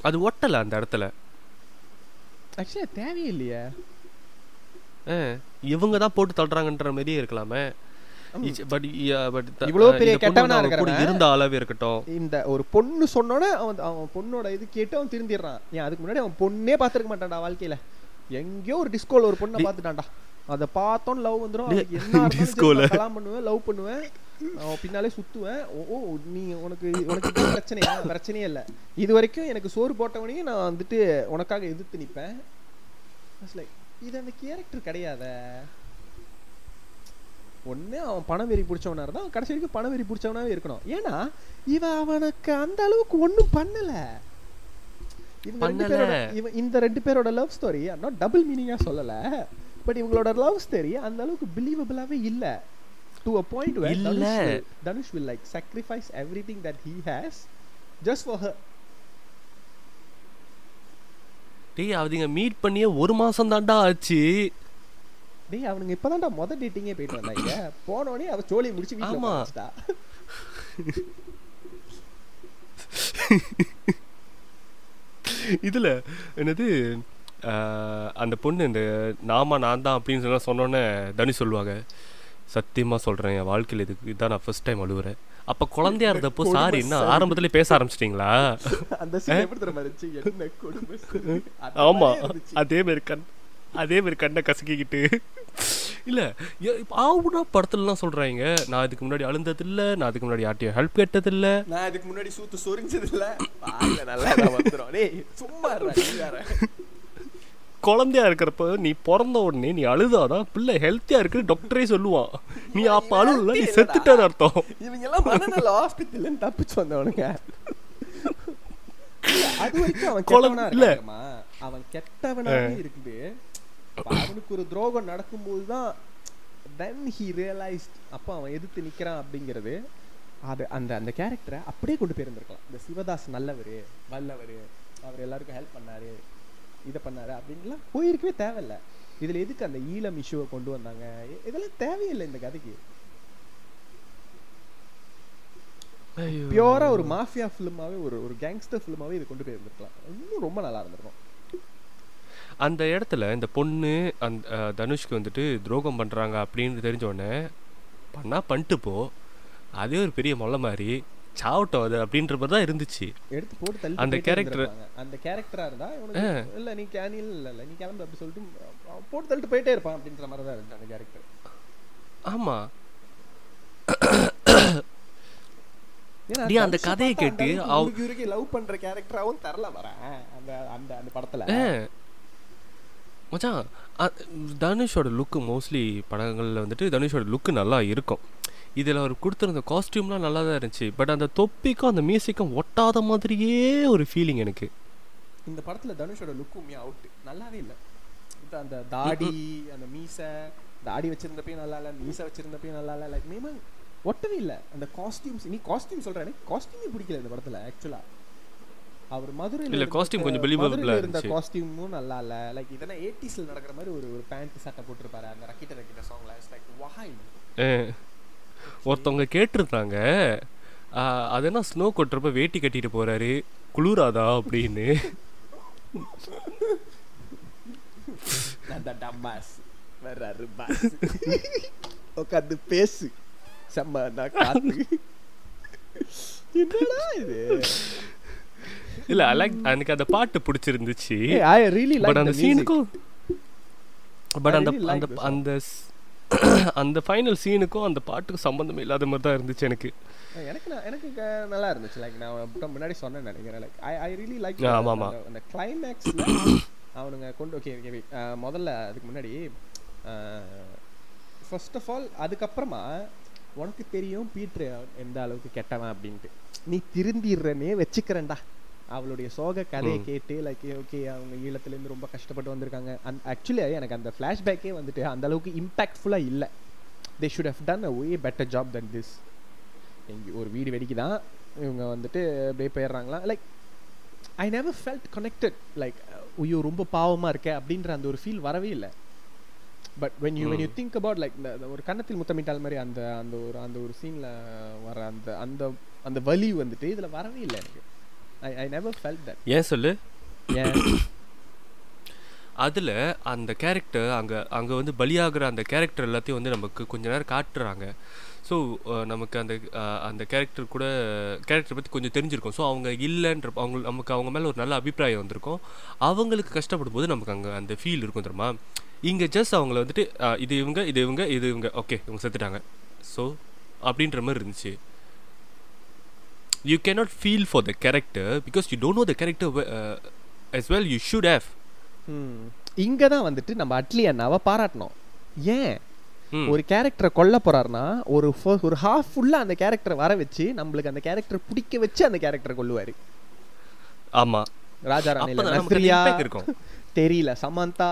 அது ஒட்டல அந்த இடத்துல? ஆக்சுவலி தேவையே இல்லையே. இவங்க தான் போட்டு தள்ளுறாங்கன்ற மாதிரியே இருக்கலாமே. பட் பெரிய கெட்டவனா கூட இருக்கிறவன் இருந்த அளவு இருக்கட்டும். இந்த ஒரு பொண்ணு சொன்னோன்னே அவன் அவன் பொண்ணோட இது கேட்டு அவன் திருந்திடுறான். ஏன் அதுக்கு முன்னாடி அவன் பொண்ணே பார்த்துருக்க மாட்டான்டா வாழ்க்கையில. எங்கேயோ ஒரு டிஸ்கோல ஒரு பொண்ணை பார்த்துட்டான்டா. அதை பார்த்தோம் லவ் வந்துடும் என்ன. டிஸ்கோல கலாம் பண்ணுவேன் லவ் பண்ணுவேன். பின்னாலே சுத்துவேன். ஓ நீ உனக்கு உனக்கு பிரச்சனையா? பிரச்சனையே இல்லை. இது வரைக்கும் எனக்கு சோறு போட்டவனையும் நான் வந்துட்டு உனக்காக எதிர்த்து நிப்பேன். லைக் இது அந்த கேரக்டர் கிடையாதே. ஒண்ணு அவன் பணம் வெறி பிடிச்சவனா இருந்தா அவன் கடைசி வரைக்கும் பணம் வெறி பிடிச்சவனாவே இருக்கணும். ஏன்னா இவன் அவனுக்கு அந்த அளவுக்கு ஒண்ணும் பண்ணல. இவங்க ரெண்டு பண்ணல. பேரோட இவன் இந்த ரெண்டு பேரோட லவ் ஸ்டோரி டபுள் மீனிங்கா சொல்லல. பட் இவங்களோட லவ் ஸ்டோரி அந்த அளவுக்கு பிலீவபிளாவே இல்ல. டு அ பாயிண்ட் வேர் இல்ல. Dhanush will like sacrifice everything that he has just for her. டேய் அவங்க மீட் பண்ணியே ஒரு மாசம் தான்டா ஆச்சு. டேய் அவனுங்க இப்பதான்டா மொத டேட்டிங்கே போயிட்டு வந்தாங்க போன உடனே அவ சோழியை முடிச்சு வீட்டுல ஆமா. இதுல என்னது? அந்த பொண்ணு இந்த நாமா நான் தான் அப்படின்னு சொன்னா சொன்னோன்னே தனி சொல்லுவாங்க. சத்தியமா சொல்றேன் என் வாழ்க்கையில் இதுக்கு இதான் நான் ஃபர்ஸ்ட் டைம் அழுவுறேன். அப்ப குழந்தையா இருந்தப்போ சாரி என்ன. ஆரம்பத்திலே பேச ஆரம்பிச்சிட்டீங்களா? ஆமா. அதே மாதிரி கண் அதே மாதிரி கண்ணை கசக்கிக்கிட்டு. இல்ல ஆவுனா படத்துலலாம் சொல்றாங்க நான் இதுக்கு முன்னாடி அழுந்தது இல்ல நான் அதுக்கு முன்னாடி யார்ட்டையும் ஹெல்ப் கேட்டது இல்ல நான் இதுக்கு முன்னாடி சூத்து சொரிஞ்சது இல்ல வாயில நல்லா சும்மா. குழந்தையா இருக்கிறப்ப நீ பிறந்த உடனே நீ அழுதாதான் பிள்ளை ஹெல்த்தியா இருக்கு டாக்டரே சொல்லுவான். நீ அப்ப அழுல நீ செத்துட்டது அர்த்தம். இவங்க எல்லாம் மனநல ஹாஸ்பிட்டல்ல தப்பிச்சு வந்தவனுங்க. அது வரைக்கும் அவன் கெட்டவனா. இருக்காமா அவன் கெட்டவனாவே இருக்குது. அவனுக்கு ஒரு துரோகம் நடக்கும்போது தான் தென் ஹி ரியலைஸ்ட் அப்போ அவன் எதிர்த்து நிக்கிறான் அப்படிங்கிறது. அது அந்த அந்த கேரக்டரை அப்படியே கொண்டு போயிருந்திருக்கலாம். இந்த சிவதாஸ் நல்லவர் வல்லவர் அவர் எல்லாருக்கும் ஹெல்ப் பண்ணாரு. இதை பண்ணாரு அப்படின்லாம் போயிருக்கவே தேவையில்ல. இதுல எதுக்கு அந்த ஈழம் இஷ்யூவை கொண்டு வந்தாங்க? இதெல்லாம் தேவையில்லை இந்த கதைக்கு. பியூரா ஒரு மாஃபியா ஃபிலிமாவே ஒரு ஒரு கேங்ஸ்டர் ஃபிலிமாவே இது கொண்டு போயிருந்திருக்கலாம். இன்னும் ரொம்ப நல்லா இருந்திருக்கும். அந்த இடத்துல இந்த பொண்ணு அந்த தனுஷ்க்கு வந்துட்டு துரோகம் பண்றாங்க அப்படின்னு தெரிஞ்ச உடனே பண்ணா பண்ணிட்டு போ. அதே ஒரு பெரிய மொல்ல மாதிரி சாவட்டும் அது அப்படின்ற மாதிரி தான் இருந்துச்சு. எடுத்து போட்டு தள்ளி அந்த இருந்திருப்பாங்க. அந்த கேரக்டரா இருந்தா இல்ல நீ கேனில் இல்ல இல்ல நீ கிளம்பு அப்படி சொல்லிட்டு போட்டு தள்ளிட்டு போயிட்டே இருப்பான் அப்படின்ற மாதிரி தான் இருந்துச்சு அந்த கேரக்டர் ஆமா. டேய், அந்த கதையை கேட்டு அளவுக்கு அவ- உருகி உருகி லவ் பண்ற கேரக்டராவும் தரல வரேன் அந்த அந்த அந்த படத்துல. மச்சான் தனுஷோட லுக்கு மோஸ்ட்லி படங்களில் வந்துட்டு தனுஷோட லுக்கு நல்லா இருக்கும். இதில் அவர் கொடுத்துருந்த காஸ்டியூம்லாம் நல்லா தான் இருந்துச்சு. பட் அந்த தொப்பிக்கும் அந்த மியூசிக்கும் ஒட்டாத மாதிரியே ஒரு ஃபீலிங் எனக்கு. இந்த படத்துல தனுஷோட லுக் உண்மையா அவுட் நல்லாவே இல்ல. அந்த தாடி அந்த மீசை தாடி வச்சிருந்தப்பயும் நல்லா இல்ல மீசை வச்சிருந்தப்பயும் நல்லா இல்ல. லைக் மேமா ஒட்டவே இல்ல. அந்த காஸ்டியூம்ஸ் நீ காஸ்டியூம் சொல்ற எனக்கு காஸ்டியூமே பிடிக்கல இந்த படத்துல ஆக்சுவலா அவர் மதுரையில இல்ல, costume கொஞ்சம் மதுரையில இருந்த. காஸ்டியூமும் நல்லா இல்ல. லைக் இதெல்லாம் 80sல நடக்கிற மாதிரி ஒரு ஒரு பேண்ட் சட்டை போட்டிருப்பாரு அந்த ரக்கிட்ட ரக்கிட்ட சாங்ல இட்ஸ் லைக் வாய். ஒருத்தவங்க கேட்டிருந்தாங்க. அது என்ன ஸ்னோ கொட்டுறப்ப வேட்டி கட்டிட்டு போறாரு? குளிராதா? அப்படின்னு. உட்காந்து பேசு. செம்ம நான் காத்து. என்னடா இது? இல்ல I like எனக்கு அந்த பாட்டு பிடிச்சிருந்துச்சு. Like பட் அந்த. சீனுக்கும் பட் அந்த அந்த. அந்த அந்த ஃபைனல் சீனுக்கும் அந்த பாட்டுக்கும் சம்பந்தமே இல்லாத மாதிரி தான் இருந்துச்சு எனக்கு. எனக்கு நான் எனக்கு நல்லா இருந்துச்சு. லைக் நான் முன்னாடி சொன்னேன் நினைக்கிறேன். Like I I really like ஆமா, ஆமா. அந்த கிளைமேக்ஸ்ல அவனுங்க கொண்டு ஓகே ஓகே முதல்ல அதுக்கு முன்னாடி ஃபர்ஸ்ட் ஆஃப் ஆல் அதுக்கப்புறமா உனக்கு தெரியும் பீட்ரு எந்த அளவுக்கு கெட்டவன் அப்படின்ட்டு. நீ திருந்திடுறனே வச்சுக்கிறேன்டா. அவளுடைய சோக கதையை. கேட்டு லைக் ஓகே அவங்க ஈழத்துலேருந்து ரொம்ப கஷ்டப்பட்டு வந்திருக்காங்க. அண்ட் ஆக்சுவலி எனக்கு அந்த ஃப்ளாஷ்பேக்கே வந்துட்டு அந்த அளவுக்கு இம்பாக்ட்ஃபுல்லாக இல்லை. They should have done a way better job than this எங்க ஒரு வீடு வெடிக்குதான். இவங்க வந்துட்டு அப்படியே போயிடுறாங்களா like I never felt connected like ஐயோ ரொம்ப பாவமா இருக்கே அப்படின்ற அந்த ஒரு ஃபீல் வரவே இல்லை. But when you when you think about like இந்த ஒரு கன்னத்தில் முத்தமிட்டால் மாதிரி அந்த அந்த ஒரு அந்த ஒரு சீனில் வர அந்த அந்த அந்த வலி வந்துட்டு இதில் வரவே இல்லை எனக்கு. I I never felt that ஏன் சொல்லு? அதில் அந்த கேரக்டர் அங்கே அங்கே வந்து பலியாகிற அந்த கேரக்டர் எல்லாத்தையும் வந்து நமக்கு கொஞ்ச நேரம் காட்டுறாங்க. ஸோ நமக்கு அந்த அந்த கேரக்டர் கூட கேரக்டர் பற்றி கொஞ்சம் தெரிஞ்சிருக்கும். ஸோ அவங்க இல்லைன்ற அவங்க நமக்கு அவங்க மேலே ஒரு நல்ல அபிப்பிராயம் வந்திருக்கும். அவங்களுக்கு கஷ்டப்படும் போது நமக்கு அங்கே அந்த ஃபீல் இருக்கும் தெரியுமா? இங்கே ஜஸ்ட் அவங்கள வந்துட்டு இது இவங்க இது இவங்க இது இவங்க. ஓகே இவங்க செத்துட்டாங்க. ஸோ அப்படின்ற மாதிரி இருந்துச்சு. You cannot feel for the character because you don't know the character as well you should have. இங்கே தான் வந்துட்டு நம்ம அட்லி அண்ணாவை பாராட்டணும். ஏன்? ம். ஒரு கேரக்டரை கொல்ல போறாருன்னா ஒரு ஒரு ஹாஃப் ஃபுல்லா அந்த கேரக்டரை வர வச்சு நம்மளுக்கு அந்த கேரக்டரை பிடிக்க வச்சு அந்த கேரக்டரை கொல்லுவாரு. ஆமா. ராஜா impact இருக்கும். தெரியல சமந்தா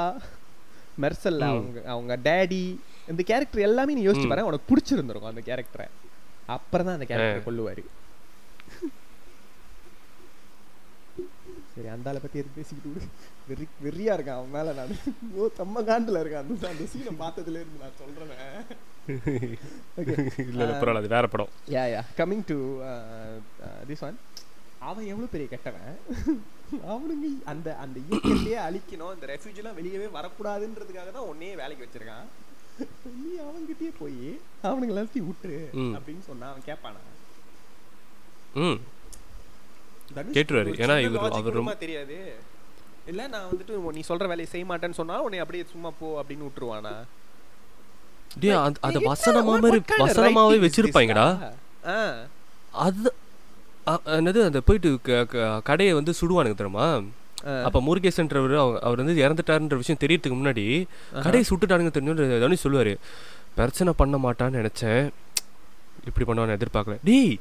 மெர்சல் ம். அவங்க அவங்க டேடி இந்த கேரக்டர் எல்லாமே நீ யோசிச்சு பாரு உனக்கு பிடிச்சிருந்திருக்கும் அந்த கேரக்டரை அப்புறம் தான் அந்த கேரக்டரை கொல்லுவாரு. சரி அந்த ஆளை பத்தி எதுக்கு பேசிக்கிட்டு விடு. வெறி வெறியா இருக்கான் அவன் மேல நான். ஓ தம்ம காண்டுல இருக்கான். அந்த அந்த சீனை பார்த்ததுல இருந்து நான் சொல்றேன். ஓகே இல்ல பரவாயில்ல அது வேற படம். Yeah yeah coming to this one அவன் எவ்வளவு பெரிய கெட்டவன்? அவனுங்க அந்த அந்த இயக்கத்தையே அழிக்கணும் இந்த ரெஃப்யூஜிலாம் வெளியவே வரக்கூடாதுன்றதுக்காக தான் உன்னையே வேலைக்கு வச்சிருக்கான். நீ அவன்கிட்டயே போய் அவனுங்க எல்லாத்தையும் விட்டுரு. அப்படின்னு சொன்னா அவன் கேட்பானா? கேட்டுருவாரு. ஏன்னா இவரு- அவர் ரொம்ப- தெரியாது. இல்ல நான் வந்துட்டு நீ சொல்ற வேலையை செய்ய மாட்டேன்னு சொன்னா உன்னை அப்படியே சும்மா போ அப்படின்னு விட்டுருவானா? டேய் அது வசனமா மாதிரி வசனமாவே வச்சிருப்பாங்கடா. அது என்னது அந்த போயிட்டு கடையை வந்து சுடுவானுங்க தெரியுமா. அப்ப முருகேசன்றவர் அவர் வந்து இறந்துட்டாருன்ற விஷயம் தெரியறதுக்கு முன்னாடி கடையை சுட்டுட்டானுங்க தெரிஞ்சு தனுஷ் சொல்லுவாரு. பிரச்சனை பண்ண மாட்டான்னு நினைச்சேன். இப்படி பண்ணுவான்னு எதிர்பார்க்கல. டேய்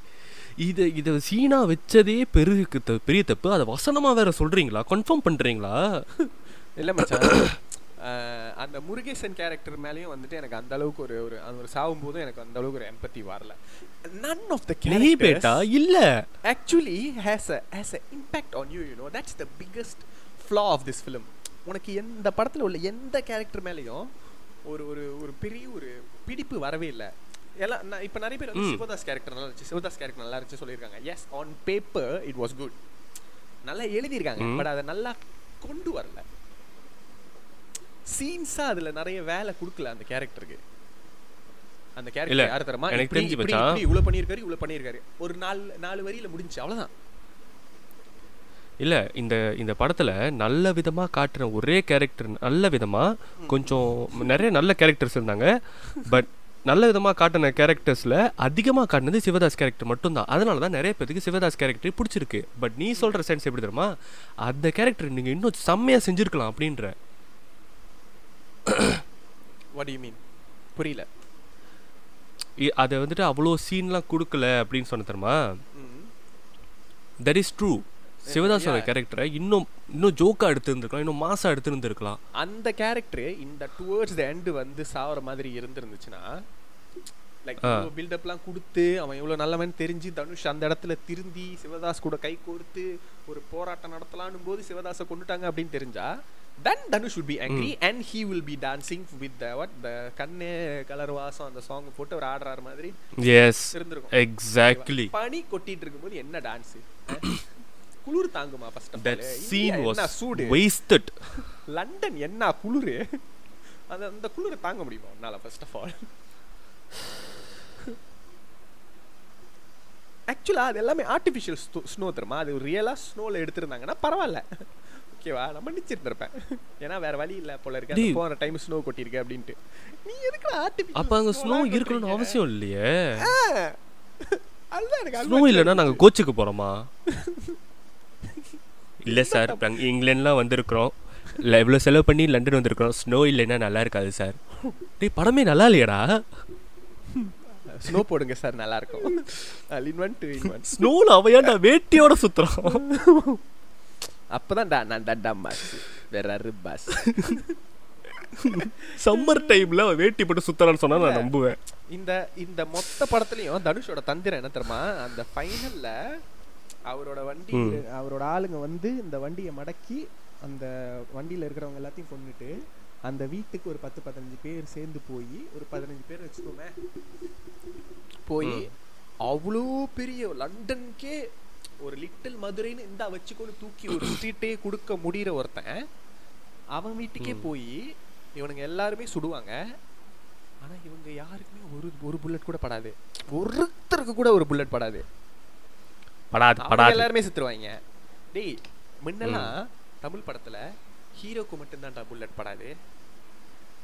இதை இதை சீனா வச்சதே பெரிய த- பெரிய தப்பு. அதை வசனமா வேற சொல்றீங்களா? கன்ஃபார்ம் பண்றீங்களா? இல்ல மச்சான். அந்த முருகேசன் கேரக்டர் மேலயும் வந்துட்டு எனக்கு அந்த அளவுக்கு ஒரு ஒரு அந்த ஒரு சாவும் போதும் எனக்கு அந்த அளவுக்கு ஒரு எம்பத்தி வரல. நன் ஆஃப் த பேட்டா இல்ல. Actually has a has a impact on you you know that's the biggest flaw of this film உனக்கு எந்த படத்துல உள்ள எந்த கேரக்டர் மேலயும் ஒரு ஒரு ஒரு பெரிய ஒரு பிடிப்பு வரவே இல்லை. எல்லாம் நான் இப்போ நிறைய பேர் வந்து. சிவதாஸ் கேரக்டர் நல்லா இருந்துச்சு. சிவதாஸ் கேரக்டர் நல்லா இருந்துச்சு சொல்லியிருக்காங்க. Yes on paper it was good நல்லா எழுதியிருக்காங்க. பட் அதை நல்லா கொண்டு வரல. சீன்ஸா அதுல நிறைய வேலை கொடுக்கல அந்த கேரக்டருக்கு அந்த கேரக்டர் யார் தரமா எனக்கு தெரிஞ்சு இப்படி இவ்வளவு பண்ணியிருக்காரு இவ்வளவு பண்ணியிருக்காரு. ஒரு நாலு நாலு வரியில முடிஞ்சு அவ்வளவுதான். இல்ல இந்த இந்த படத்துல நல்ல விதமா காட்டுற ஒரே கேரக்டர் நல்ல விதமா கொஞ்சம் நிறைய நல்ல கேரக்டர்ஸ் இருந்தாங்க. பட் நல்ல விதமா காட்டின கேரக்டர்ஸ்ல அதிகமா காட்டினது சிவதாஸ் கேரக்டர் மட்டும்தான். அதனால தான் நிறைய பேருக்கு சிவதாஸ் கேரக்டர் பிடிச்சிருக்கு. பட் நீ சொல்ற சென்ஸ் எப்படி தெரியுமா? அந்த கேரக்டர் நீங்க இன்னும் செம்மையா செஞ்சிருக்கலாம் அப்படின்ற. வாட் யூ மீன் புரியல. அதை வந்துட்டு அவ்வளோ சீன்லாம் கொடுக்கல அப்படின்னு சொன்ன தெரியுமா. That is true yeah. கேரக்டரை இன்னும் இன்னும் ஜோக்கா எடுத்திருந்திருக்கலாம் இன்னும் மாசா எடுத்திருந்திருக்கலாம். அந்த கேரக்டர் இந்த டுவர்ட்ஸ் த எண்ட் வந்து சாவற மாதிரி இருந்திருந்துச்சுன்னா லைக். பில்டப்லாம் கொடுத்து அவன் இவ்வளவு நல்லவன் தெரிஞ்சு தனுஷ் அந்த இடத்துல திருந்தி சிவதாஸ் கூட கை கோர்த்து ஒரு போராட்டம் நடத்தலாம்னு போது சிவதாஸை கொண்டுட்டாங்க அப்படின்னு தெரிஞ்சா then Dhanush would be angry and he will be dancing with the what the கண்ணே கலர் வாசம் அந்த சாங் போட்டு அவர் ஆடுறாரு மாதிரி எஸ் இருந்திருக்கும். எக்ஸாக்ட்லி பனி கொட்டிட்டு இருக்கும்போது என்ன டான்ஸ் குளிர் தாங்குமா ஃபர்ஸ்ட் ஆஃப் scene was என்ன சூடு? wasted. லண்டன் என்ன குளிரு? அந்த அந்த குளிரை தாங்க முடியுமா உன்னால ஃபர்ஸ்ட் ஆஃப் ஆல் ஆக்சுவலா அது எல்லாமே ஆர்டிஃபிஷியல் ஸ்னோ தெரியுமா? அது ரியலா ஸ்னோல எடுத்திருந்தாங்கன்னா பரவாயில்ல. ஓகேவா நம்ம நிச்சிருந்திருப்பேன் ஏன்னா வேற வழி இல்ல போல இருக்கு. போன டைம் ஸ்னோ கொட்டிருக்கு அப்படின்ட்டு. நீ எதுக்கு ஆர்டிஃபிஷியல் அப்ப அங்க ஸ்னோ இருக்கணும்னு அவசியம் இல்லையே. அதுதான் எனக்கு ஸ்னோ இல்லைன்னா நாங்க கோச்சுக்கு போறோமா? இல்ல சார் நாங்க இங்கிலாந்துலாம் வந்திருக்கிறோம். இல்ல இவ்வளவு செலவு பண்ணி லண்டன் வந்திருக்கிறோம். ஸ்னோ இல்லைன்னா நல்லா இருக்காது சார். டேய் படமே நல்லா இல்லையாடா. ஸ்னோ போடுங்க சார் நல்லா இருக்கும். In one two in one ஸ்னோல அவையாண்டா வேட்டியோட சுத்துறான்? அப்பதான் டா நான் டா பாஸ் வேற அரு பாஸ். சம்மர் டைம்ல வேட்டி போட்டு சுத்தறான்னு சொன்னா நான் நம்புவேன். இந்த இந்த மொத்த படத்துலயும் தனுஷோட தந்திரம் என்ன தெரியுமா? அந்த ஃபைனல்ல அவரோட வண்டி. அவரோட ஆளுங்க வந்து இந்த வண்டியை மடக்கி அந்த வண்டியில இருக்கிறவங்க எல்லாத்தையும் கொன்னுட்டு அந்த வீட்டுக்கு ஒரு பத்து பதினஞ்சு பேர் சேர்ந்து போய் ஒரு பதினஞ்சு பேர் வச்சுக்கோமே போய் அவ்வளோ பெரிய லண்டனுக்கே ஒரு லிட்டில் மதுரைன்னு இந்த வச்சுக்கொண்டு தூக்கி ஒரு ஸ்ட்ரீட்டே கொடுக்க முடியிற ஒருத்தன் அவன் வீட்டுக்கே போய் இவனுங்க எல்லாருமே சுடுவாங்க. ஆனா இவங்க யாருக்குமே ஒரு ஒரு புல்லட் கூட படாது. ஒருத்தருக்கு கூட ஒரு புல்லட் படாது. படாது படாது. எல்லாருமே செத்துருவாங்க டேய் முன்னெல்லாம் தமிழ் படத்துல ஹீரோக்கு மட்டும்தான்டா புல்லட் படாது.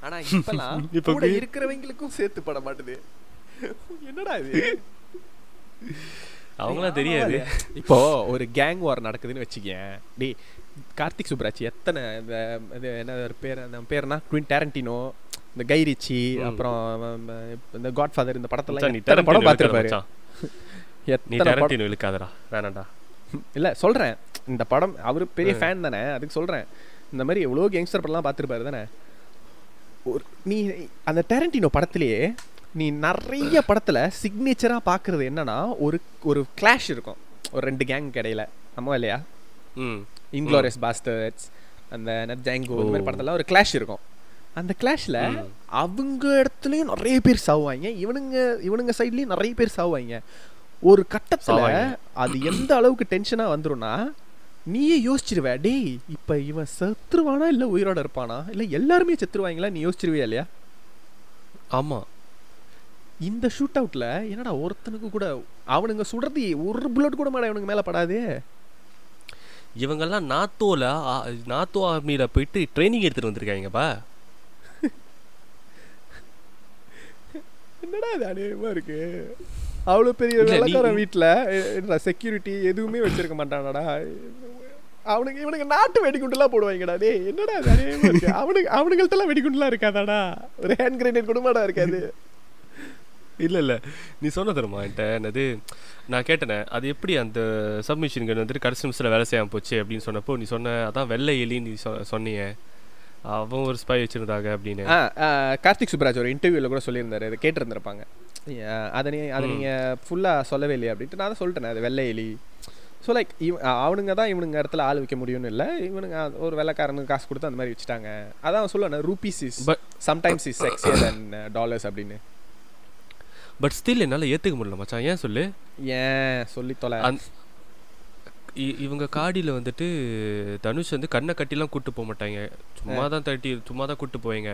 ஆனா இப்ப கூட இருக்கிறவங்களுக்கும் சேர்த்து பட மாட்டுது. என்னடா இது? அவங்களாம் தெரியாது. இப்போ ஒரு கேங் வார் நடக்குதுன்னு வச்சுக்கேன் டேய் கார்த்திக் சுப்ராஜ் எத்தனை இந்த இது என்ன ஒரு பேர் அந்த பேர்னா? குவின் டேரண்டினோ இந்த கை ரிச்சி ம். அப்புறம் இந்த காட் ஃபாதர் இந்த படத்தெல்லாம் படம் பார்த்துருப்பாரு? நீ டேரண்டினோ இழுக்காதடா. வேணாம்டா. இல்ல சொல்றேன். இந்த படம் அவரு பெரிய. ஃபேன் தானே அதுக்கு சொல்றேன். இந்த மாதிரி எவ்வளோ கேங்ஸ்டர் படம்லாம் பார்த்துருப்பாரு தானே. ஒரு நீ அந்த டேரண்டினோ படத்திலேயே நீ நிறைய படத்துல சிக்னேச்சரா பார்க்கிறது என்னன்னா ஒரு ஒரு கிளாஷ் இருக்கும். ஒரு ரெண்டு கேங் இடையில. ஆமா இல்லையா? இன்க்ளோரியஸ் பாஸ்டர்ட்ஸ் அந்த ஜாங்கோ இந்த மாதிரி ஓ. படத்தெல்லாம் ஒரு கிளாஷ் இருக்கும். அந்த கிளாஷ்ல. அவங்க இடத்துலயும் நிறைய பேர் சாவுவாங்க. இவனுங்க இவனுங்க சைட்லயும் நிறைய பேர் சாவுவாங்க. ஒரு கட்டத்துல. அது எந்த அளவுக்கு டென்ஷனா வந்துரும்னா நீயே யோசிச்சிருவ டேய் இப்ப இவன் செத்துருவானா இல்ல உயிரோட இருப்பானா? இல்ல எல்லாருமே செத்துருவாங்களா நீ யோசிச்சிருவியா இல்லையா? ஆமா. இந்த ஷூட் அவுட்ல என்னடா ஒருத்தனுக்கு கூட அவனுங்க சுடுறது ஒரு புல்லட் கூட மாட இவனுங்க மேல படாதே. இவங்கெல்லாம் நாத்தோல ஆ- நாத்தோ ஆர்மியில போயிட்டு ட்ரைனிங் எடுத்துட்டு வந்திருக்காங்கப்பா என்னடா இது அநியாயமா இருக்கு? அவ்வளோ பெரிய வெள்ளக்காரன் வீட்டில் செக்யூரிட்டி எதுவுமே வச்சிருக்க மாட்டானடா. அவனுக்கு இவனுக்கு நாட்டு வெடிகுண்டுலாம் போடுவாங்கடா. டேய் என்னடா அவனுக்கு அவனுங்கள்ட்டலாம் வெடிகுண்டுலாம் இருக்காதாடா? ஒரு ஹேண்ட் கிரேனேட் கூடமாடா இருக்காது. இல்ல இல்ல. நீ சொன்ன தருமா என்கிட்ட? என்னது நான் கேட்டேனே அது எப்படி அந்த சப்மிஷன் கன் வந்துட்டு கடைசி நிமிஷத்தில் வேலை செய்யாம போச்சு அப்படின்னு சொன்னப்போ நீ சொன்ன அதான் வெள்ளை எலி நீ சொ- சொன்னியே. அவன் ஒரு ஸ்பை வச்சிருந்தாங்க அப்படின்னு. கார்த்திக் சுப்ராஜ் ஒரு இன்டர்வியூவில் கூட சொல்லியிருந்தாரு. அதை கேட்டிருந்திருப்பாங்க. அதை நீ அதை. நீங்கள் ஃபுல்லாக சொல்லவே இல்லையா அப்படின்ட்டு நான் சொல்லிட்டேன். அது வெள்ளை எலி. ஸோ லைக் இவ அவனுங்க தான் இவனுங்க இடத்துல ஆள் வைக்க முடியும்னு இல்லை. இவனுங்க ஒரு வெள்ளைக்காரனுக்கு காசு கொடுத்து அந்த மாதிரி வச்சுட்டாங்க. அதான் சொல்லுவேன் rupees is But- sometimes is sexier then dollars அப்படின்னு. பட் ஸ்டில் என்னால் ஏற்றுக்க முடியல மச்சான். ஏன் சொல்லு? ஏன்? சொல்லி தொலை. இ- இவங்க காடியில் வந்துட்டு தனுஷ் வந்து கண்ணை கட்டிலாம் கூட்டு போக மாட்டாங்க. சும்மா தான் தட்டி சும்மா தான் கூட்டு போவீங்க.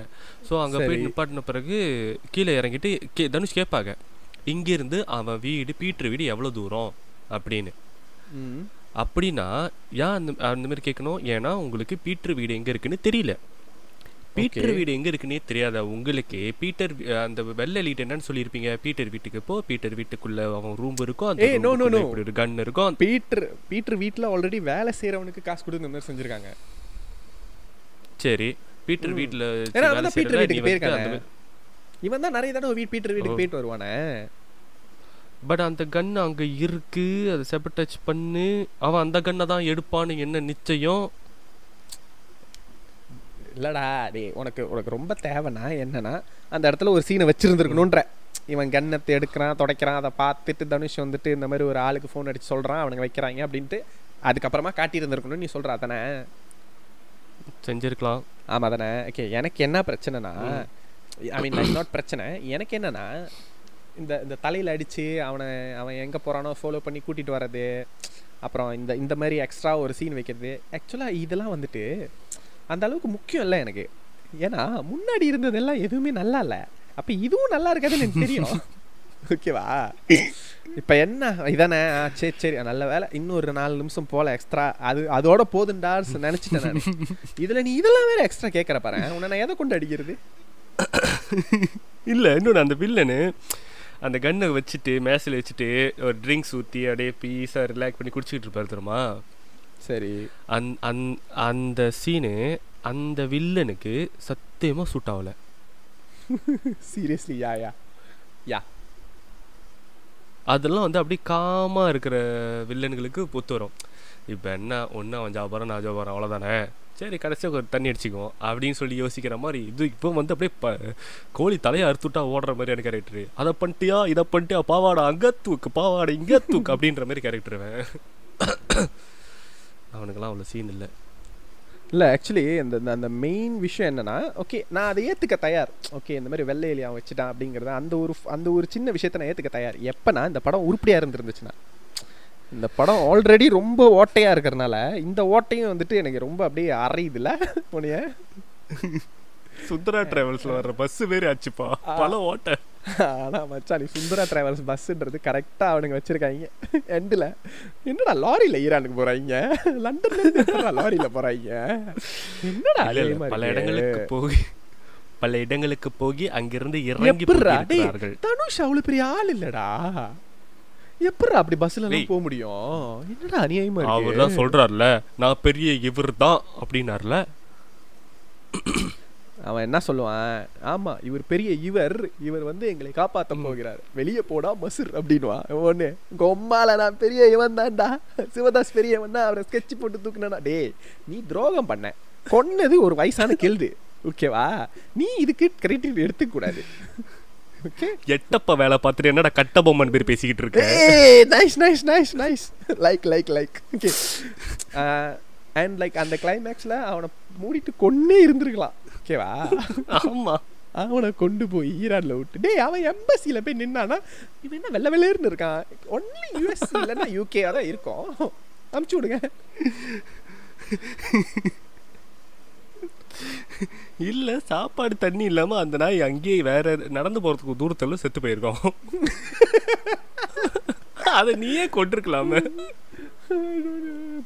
ஸோ அங்கே போய். நிப்பாட்டின பிறகு கீழே இறங்கிட்டு கே தனுஷ் கேட்பாங்க. இங்கேருந்து அவன் வீடு பீட்ரு வீடு எவ்வளோ தூரம்? அப்படின்னு. அப்படின்னா ஏன் அந்த அந்த மாதிரி கேட்கணும்? ஏன்னா உங்களுக்கு பீட்ரு வீடு எங்கே இருக்குன்னு தெரியல. பீட்டர். வீடு எங்க இருக்குன்னே தெரியாத உங்களுக்கு? பீட்டர் அந்த வெள்ளை லீட் என்னன்னு சொல்லியிருப்பீங்க. பீட்டர் வீட்டுக்கு போ பீட்டர் வீட்டுக்குள்ள அவன் ரூம் இருக்கும் அந்த room-க்குள்ள no. இப்படி ஒரு கன் இருக்கும் பீட்டர் பீட்டர் வீட்டில் ஆல்ரெடி வேலை செய்கிறவனுக்கு காசு கொடுத்து மாதிரி செஞ்சுருக்காங்க. சரி. பீட்டர் வச்சு ஏன்னா பீட்டர் வீட்டுக்கு நீ மாதிரி- இவன் தான் நிறைய தடவை வீட் பீட்டர் வீட்டுக்கு. போயிட்டு வருவானே. பட் அந்த கன் அங்க இருக்கு. அதை செப்ப டச் பண்ணு. அவன் அந்த கன்னை தான் எடுப்பான்னு என்ன நிச்சயம்? இல்லடா டேய் உனக்கு உனக்கு ரொம்ப தேவைன்னா என்னன்னா அந்த இடத்துல ஒரு சீனை வச்சிருந்துருக்கணுன்ற இவன் கன்னத்தை எடுக்கிறான் துடைக்கிறான் அதை பார்த்துட்டு தனுஷ் வந்துட்டு இந்த மாதிரி ஒரு ஆளுக்கு ஃபோன் அடிச்சு சொல்றான் அவனுங்க வைக்கிறாங்க அப்படின்ட்டு அதுக்கப்புறமா காட்டியிருந்திருக்கணும்னு நீ சொல்ற தானே செஞ்சிருக்கலாம். ஆமா தானே ஓகே எனக்கு என்ன பிரச்சனைனா ஐ மீன் நாட் பிரச்சனை எனக்கு என்னன்னா இந்த இந்த தலையில அடிச்சு அவனை அவன் எங்க போறானோ ஃபாலோ பண்ணி கூட்டிட்டு வர்றது அப்புறம் இந்த இந்த மாதிரி எக்ஸ்ட்ரா ஒரு சீன் வைக்கிறது ஆக்சுவலா இதெல்லாம் வந்துட்டு அந்த அளவுக்கு முக்கியம் இல்லை எனக்கு. ஏன்னா முன்னாடி இருந்ததெல்லாம் எதுவுமே நல்லா இல்லை. அப்ப இதுவும் நல்லா இருக்காதுன்னு எனக்கு தெரியும். ஓகேவா இப்ப என்ன? இதானே? சரி சரி. நல்ல வேலை. இன்னும் ஒரு நாலு நிமிஷம் போல எக்ஸ்ட்ரா அது அதோட போதுண்டா நினைச்சிட்டேன் நான். இதுல நீ இதெல்லாம் வேற எக்ஸ்ட்ரா கேட்கற பாரு. உன்னை நான் எதை கொண்டு அடிக்கிறது? இல்ல இன்னொன்று அந்த வில்லனு அந்த கன்னை வச்சுட்டு மேசில் வச்சுட்டு ஒரு ட்ரிங்க்ஸ் ஊற்றி அப்படியே பீஸாக ரிலாக்ஸ் பண்ணி குடிச்சிட்டு இருப்பாரு தெரியுமா? சரி. அந் அந் அந்த சீனு அந்த வில்லனுக்கு சத்தியமாக சூட் ஆகல. சீரியஸ்லி யா யா. யா. அதெல்லாம் வந்து அப்படியே காமாக இருக்கிற வில்லனுங்களுக்கு பொத்து வரும். இப்போ என்ன ஒன்று அவன் ஜாபரம் நான் ஜாபரம் அவ்வளோதானே சரி கடைசியாக ஒரு தண்ணி அடிச்சுக்குவோம் அப்படின்னு சொல்லி யோசிக்கிற மாதிரி இது இப்போ வந்து அப்படியே ப கோழி தலையை அறுத்துட்டா ஓடுற மாதிரியான கேரக்டரு அதை பண்ணிட்டியா இதை பண்ணிட்டியா பாவாடை அங்கே தூக்கு பாவாடை இங்கே தூக்கு அப்படின்ற மாதிரி கேரக்டர் அவன் அவனுக்கெல்லாம் அவ்வளோ சீன் இல்லை. இல்லை ஆக்சுவலி இந்த இந்த- அந்த மெயின் விஷயம் என்னன்னா ஓகே நான் அதை ஏற்றுக்க தயார். ஓகே இந்த மாதிரி வெள்ளை எலி அவன் வச்சுட்டான் அப்படிங்கிறத அந்த ஒரு அந்த ஒரு சின்ன விஷயத்தை நான் ஏற்றுக்க தயார். எப்போனா இந்த படம் உருப்படியாக இருந்துருந்துச்சுன்னா. இந்த படம் ஆல்ரெடி ரொம்ப ஓட்டையாக இருக்கிறனால இந்த ஓட்டையும் வந்துட்டு எனக்கு ரொம்ப அப்படியே அரையுதுல உனைய சுந்தரா டிராவல்ஸில் வர்ற பஸ் பேர் ஆச்சுப்பா பல ஓட்ட. ஆனால் மச்சான் நீ சுந்தரா டிராவல்ஸ் பஸ்ஸுன்றது கரெக்டாக அவனுங்க வச்சிருக்காங்க. எண்டில் என்னடா லாரியில் ஈரானுக்கு போகிறாங்க லண்டன்ல லாரியில் போகிறாங்க என்னடா பல? இடங்களுக்கு போய் பல இடங்களுக்கு போய் அங்கிருந்து இறங்கி போகிறார்கள் தனுஷ் அவ்வளவு பெரிய ஆள் இல்லடா. எப்படிடா அப்படி பஸ்ல எல்லாம். போக முடியும்? என்னடா அநியாயமா அவர் இருக்கு? தான் சொல்றாருல நான் பெரிய இவர் தான் அப்படின்னார்ல அவன் என்ன சொல்லுவான்? ஆமா இவர் பெரிய இவர். இவர் வந்து எங்களை காப்பாத்த போகிறார். வெளியே போடா மசுர் அப்படின்னுவான். ஒண்ணு கொம்மால நான் பெரிய இவன் தான்டா. சிவதாஸ் பெரியவன் தான் அவரை ஸ்கெட்ச் போட்டு தூக்குனா டேய் நீ துரோகம் பண்ண. கொன்னது ஒரு வயசான கெல்து ஓகேவா நீ இதுக்கு கிரெடிட் எடுத்துக்க கூடாது. ஓகே எட்டப்ப வேலை பார்த்துட்டு என்னடா கட்ட பொம்மன் பேர் பேசிக்கிட்டு இருக்க? Nice nice nice nice like like like okay and like அந்த கிளைமேக்ஸில் அவனை மூடிட்டு கொன்னே இருந்திருக்கலாம். ஓகேவா? ஆமா. அவனை கொண்டு போய் ஈரான்ல விட்டு டேய் அவன் எம்பசியில் போய் நின்னானா இவன் என்ன வெள்ளை வெள்ளையர்னு இருக்கான்? ஒன்லி யூஎஸ் இல்லைன்னா யூகே தான் இருக்கும். அமுச்சு விடுங்க. இல்ல சாப்பாடு தண்ணி இல்லாம அந்த நாய் அங்கேயே வேற நடந்து போறதுக்கு தூரத்துல செத்து போயிருக்கோம். அத நீயே கொண்டிருக்கலாமே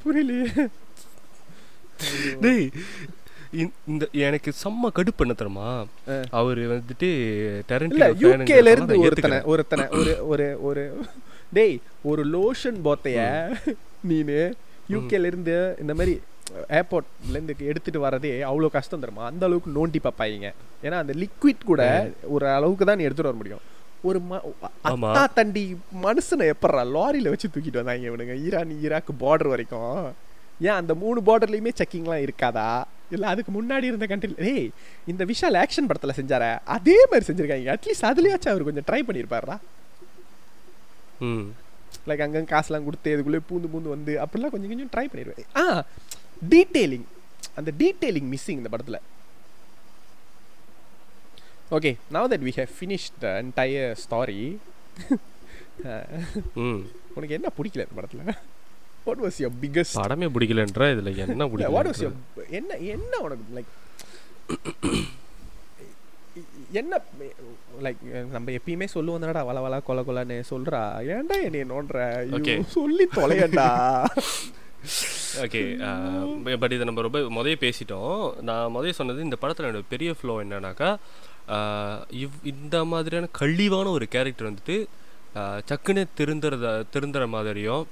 புரியலையே. டேய் இந்த- எனக்கு செம்ம கடுப்பு என்ன தெரியுமா ஆ. அவரு வந்துட்டு டெரண்டினோ யூகேல இருந்து ஒருத்தனை ஒருத்தனை ஒரு ஒரு ஒரு டேய் ஒரு லோஷன் போத்தைய நீனு யூகேல இருந்து இந்த மாதிரி ஏர்போர்ட்ல இருந்து எடுத்துட்டு வரதே அவ்வளோ கஷ்டம் தருமா அந்த அளவுக்கு நோண்டி பார்ப்பாங்க ஏன்னா அந்த லிக்விட் கூட ஒரு அளவுக்கு தான் நீ எடுத்துட்டு வர முடியும். ஒரு ம. அத்தா தண்டி மனுஷனை எப்பட்றா லாரியில வச்சு தூக்கிட்டு வந்தாங்க இவனுங்க? ஈரான் ஈராக் பார்டர் வரைக்கும். ஏன் அந்த மூணு பார்டர்லயுமே செக்கிங்லாம் இருக்காதா? இல்ல அதுக்கு முன்னாடி இருந்த கண்ட்ரில ஏய் இந்த விஷால் ஆக்ஷன் படத்துல செஞ்சாரே அதே மாதிரி செஞ்சிருக்காங்க. அட்லீஸ்ட் அதுலயாச்சும் அவர் கொஞ்சம் ட்ரை பண்ணியிருப்பாரா ம். லைக் அங்கங்க காசுலாம் கொடுத்து இதுக்குள்ளே பூந்து பூந்து வந்து அப்படிலாம் கொஞ்சம் கொஞ்சம் ட்ரை பண்ணிடுவேன் ஆ டீட்டெயிலிங் அந்த டீட்டெயிலிங் மிஸ்ஸிங் இந்த படத்தில். Okay now that we have finish the entire story உனக்கு என்ன பிடிக்கல இந்த படத்தில்? வாட் வாஸ் யுவர் பிக்கஸ்ட் படமே பிடிக்கலன்ற இதுல என்ன வாட் வாஸ் பிடிக்கல யுவர் என்ன என்ன உனக்கு லைக் என்ன லைக் நம்ம எப்பயுமே சொல்லுவோம் தானடா வள வள கொல கொலன்னு சொல்றா. ஏன்டா என்னைய. ஐயோ, சொல்லி தொலையண்டா ஓகே பட் இதை நம்ம ரொம்ப முதல்ல பேசிட்டோம். நான் முதல்ல சொன்னது இந்த படத்தில் என்னோட பெரிய ஃப்ளோ என்னன்னாக்கா ஆஹ் இவ் இந்த மாதிரியான கழிவான ஒரு கேரக்டர் வந்துட்டு ஆஹ் சக்குன்னு திருந்துறத திருந்துற மாதிரியும்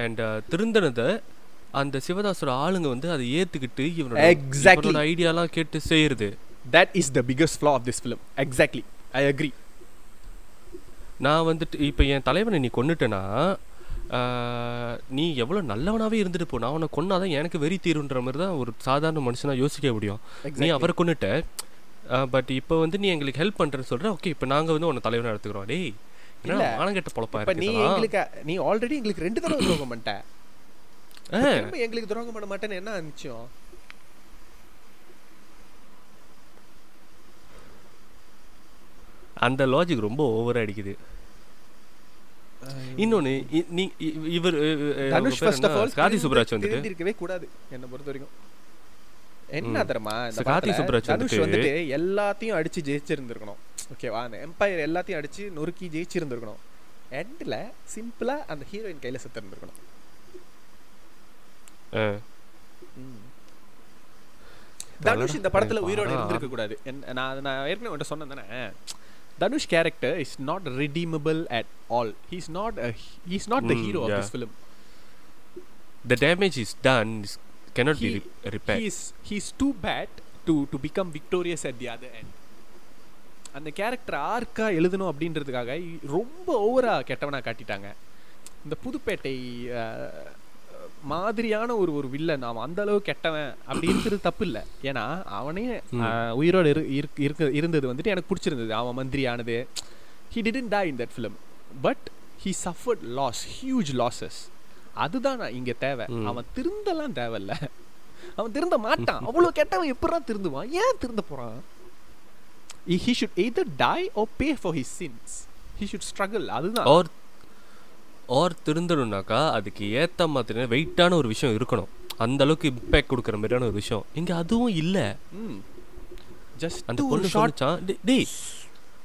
அண்ட் திருந்தினதை அந்த சிவதாசோட ஆளுங்க வந்து அதை ஏற்றுக்கிட்டு இவனோட Exactly. இவனோட ஐடியாலாம் கேட்டு செய்யறது that is the biggest flaw of this film exactly I agree நான் வந்துட்டு இப்போ என் தலைவனை நீ கொன்னுட்டேன்னா ஆஹ், நீ எவ்வளோ நல்லவனாவே இருந்துட்டு போ. நான் அவனை கொன்னாதான் எனக்கு வெறி தீருன்ற மாதிரி தான் ஒரு சாதாரண மனுஷனா யோசிக்க முடியும். நீ. அவரை கொன்னுட்ட. பட் இப்போ வந்து நீ எங்களுக்கு ஹெல்ப் பண்ணுறேன்னு சொல்ற ஓகே இப்போ நாங்கள் வந்து உன்னை தலைவனை எடுத்துக்கிறோம். டேய் இல்ல. என்ன மானங்கெட்ட பொழப்பா இப்ப நீ. எங்களுக்கு நீ ஆல்ரெடி எங்களுக்கு ரெண்டு தடவை துரோகம் பண்ணிட்ட. திரும்ப எங்களுக்கு துரோகம் பண்ண மாட்டேன்னு என்ன நிச்சயம்? அந்த லாஜிக் ரொம்ப ஓவரா அடிக்குது. இன்னொன்னு இவர் Dhanush first of all Karthik Subbaraj வந்துட்டு. இருக்கவே கூடாது என்ன பொறுத்த வரைக்கும். என்ன. தெரியுமா இந்த கார்த்தி தனுஷ் வந்துட்டு- எல்லாத்தையும் அடிச்சு ஜெயிச்சிருந்திருக்கணும். ஓகேவா அந்த எம்பையர் எல்லாத்தையும் அடிச்சு நொறுக்கி ஜெயிச்சிருந்திருக்கணும். எண்ட்ல சிம்பிளா அந்த ஹீரோயின் கையில செத்து இருந்திருக்கணும் ஆ, தனுஷ் இந்த படத்துல உயிரோட. இருந்திருக்க கூடாது நான் நான் ஏற்கனவே உன்கிட்ட சொன்னேன் தானே? Dhanush character is not redeemable at all he's not he's not the hero of. This film damage is done. is cannot be He- re- repaired. he's he's too bad to to become victorious at the other end. அந்த கேரக்டர் ஆர்க்கா எழுதணும் அப்படின்றதுக்காக ரொம்ப ஓவரா கெட்டவனா காட்டிட்டாங்க. இந்த புதுப்பேட்டை மாதிரியான ஒரு ஒரு வில்லன் அவன் அந்த அளவு கெட்டவன் அப்படி இருக்கிறது தப்பு இல்லை. ஏன்னா அவனே உயிரோடு இரு இருக்க- இருந்தது வந்துட்டு எனக்கு பிடிச்சிருந்தது. அவன் மந்திரி ஆனது he didn't die in that film but he suffered loss huge losses. அதுதான் இங்க தேவை. அவன் திருந்தலாம் தேவையில்ல. அவன் திருந்த மாட்டான். அவ்வளவு கெட்டவன் எப்படிதான் திருந்துவான்? ஏன் திருந்த போறான்? He should either die or pay for his sins. He should struggle. அதுதான். ஆர் ஆர் திருந்தணும்னாக்கா அதுக்கு ஏற்ற மாதிரி வெயிட்டான ஒரு விஷயம் இருக்கணும். அந்த அளவுக்கு இம்பேக்ட் கொடுக்குற மாதிரியான ஒரு விஷயம். இங்க அதுவும் இல்லை. ஜஸ்ட் அந்த பொண்ணு ஷார்ட் சொல்லிச்சான் "டேய்,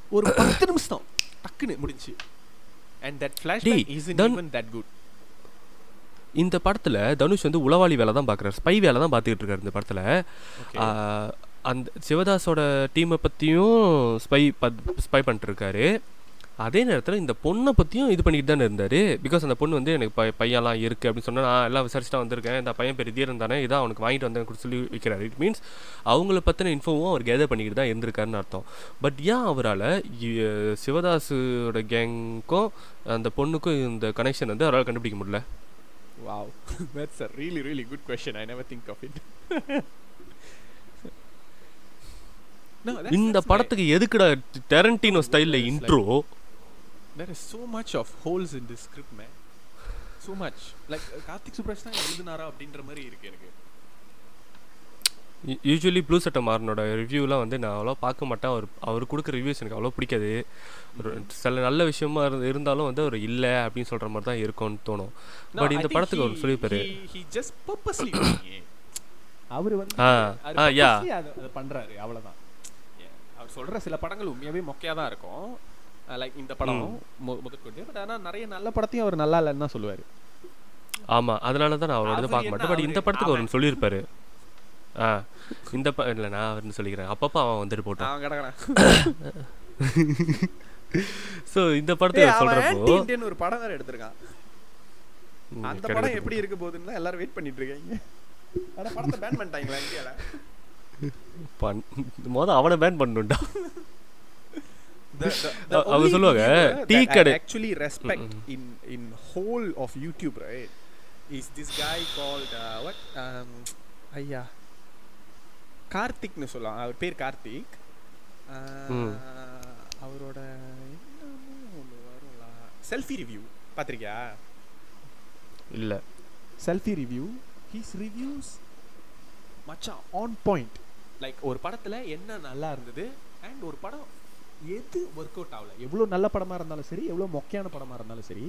ஒரு பத்து நிமிஷம். டக்குன்னு முடிஞ்சு and that isn't then- even that good. இந்த படத்துல தனுஷ் வந்து உளவாளி வேலை தான் பார்க்குறாரு ஸ்பை வேலை தான் பார்த்துக்கிட்டு இருக்காரு இந்த படத்துல அந்த சிவதாஸோட டீமை பற்றியும் ஸ்பை ஸ்பை பண்ணிட்டு இருக்காரு அதே நேரத்தில் இந்த பொண்ணை பற்றியும் இது பண்ணிட்டு தானே இருந்தார். பிகாஸ் அந்த பொண்ணு வந்து எனக்கு பை பையன்லாம் இருக்குது அப்படின்னு சொன்னா நான் எல்லாம் விசாரிச்சுட்டு வந்திருக்கேன். இந்த பையன் பேர் தீரன் தானே இதான் அவனுக்கு வாங்கிட்டு வந்தேன் சொல்லி வைக்கிறாரு. இட் மீன்ஸ் அவங்கள பற்றின இன்ஃபோவும் அவர் கேதர் பண்ணிக்கிட்டு தான் இருந்திருக்காருன்னு அர்த்தம். பட் ஏன் அவரால் சிவதாஸோட கேங்க்கும் அந்த பொண்ணுக்கும் இந்த கனெக்ஷன் வந்து அவரால் கண்டுபிடிக்க முடியல? wow that's a really really good question i never think of it no that's, இந்த that's my- படத்துக்கு எதுக்குடா டெரண்டினோ ஸ்டைலில் It's like- intro there is so much of holes in this script man so much like uh, Karthik Subbaraj தான் எழுதுனாரா அப்படின்ற மாதிரி இருக்கு எனக்கு யூஸ்வலி ப்ளூ சட்டை மாறனோட ரிவ்யூலாம் வந்து நான் அவ்வளோ பார்க்க மாட்டேன். அவர் அவர் கொடுக்குற ரிவ்யூஸ் எனக்கு அவ்வளோ பிடிக்காது. ஒரு சில நல்ல விஷயமா இரு- இருந்தாலும் வந்து அவர் இல்லை அப்படின்னு சொல்கிற மாதிரி தான் இருக்கும்னு தோணும். பட் இந்த படத்துக்கு அவர் சொல்லியிருப்பாரு. அவரு வந்து ஆ, purposely அது அவ்வளவுதான். Yeah. அவர் சொல்ற சில படங்கள் உண்மையாவே மொக்கையா தான் இருக்கும். லைக் இந்த படம் மு- முதற்கொண்டு. பட் ஆனா நிறைய நல்ல படத்தையும் அவர் நல்லா இல்லைன்னு தான் சொல்லுவாரு. ஆமாம் அதனால தான் நான் அவரோட பார்க்க மாட்டேன். பட் இந்த படத்துக்கு. அவர் சொல்லியிருப்பாரு. ஆ. இந்த ப இல்லை நான் அவர்னு சொல்லிக்கிறேன். அப்பப்போ அவன் வந்துட்டு போட்டான். அவன் கிடக்குறான். ஸோ இந்த அவர் சொல்கிறப்போ இந்தியன் ஒரு படம் வேற எடுத்திருக்கான். அந்த படம் எப்படி இருக்க போகுதுன்னு எல்லாரும் வெயிட் பண்ணிட்டு இருக்காங்க. படத்தை பேன் பண்ணிட்டாங்களா இந்தியால? பண் மொதல் அவனை பேன் பண்ணணும்டா. The, the, the அவ- அவ only சொல்லுவாங்க, டீ கடை- actually respect in in whole of YouTube right is this guy called uh, what? Um, ஐயா. கார்த்திக்னு சொல்லலாம். அவர் பேர் கார்த்திக். அவரோட ஒன்று வரும்ல. செல்ஃபி ரிவ்யூ பார்த்திருக்கியா? இல்லை. செல்ஃபி ரிவ்யூ ஹீஸ் ரிவ்யூஸ் மச்சான் ஆன் பாயிண்ட் லைக் ஒரு படத்துல என்ன நல்லா இருந்தது அண்ட் ஒரு படம் எது ஒர்க் அவுட் ஆகல. எவ்வளோ நல்ல படமா இருந்தாலும் சரி எவ்வளோ மொக்கையான படமா இருந்தாலும் சரி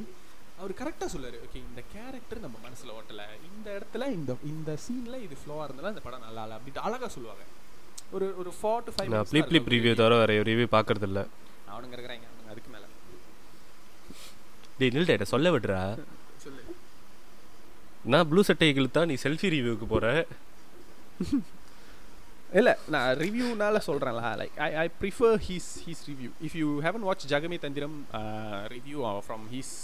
அவர் கரெக்டாக சொல்லுவாரு ஓகே இந்த கேரக்டர் நம்ம மனசுல ஓட்டல. இந்த இடத்துல இந்த இந்த சீன்ல இது ஃப்ளோவாக இருந்தாலும் இந்த படம் நல்லா இல்லை. அப்படின்ட்டு அழகா சொல்லுவாங்க. ஒரு ஒரு ஃபோர் டு ஃபைவ் நான் ப்ளீப் ப்ளீப் ரிவ்யூ தவிர வேறு ரிவ்யூ பார்க்கறது இல்ல அவனுங்க இருக்கிறாங்க. அவனுங்க அதுக்கு மேல. டேய் நில்டா சொல்ல விடுறா. சொல்லு. நான் ப்ளூ சட்டை இழுத்தா நீ செல்ஃபி ரிவ்யூக்கு போற. இல்ல நான் ரிவ்யூனால சொல்றேன்ல. Like I I prefer he's he's review if you haven watch Jagame Thandhiram review from he's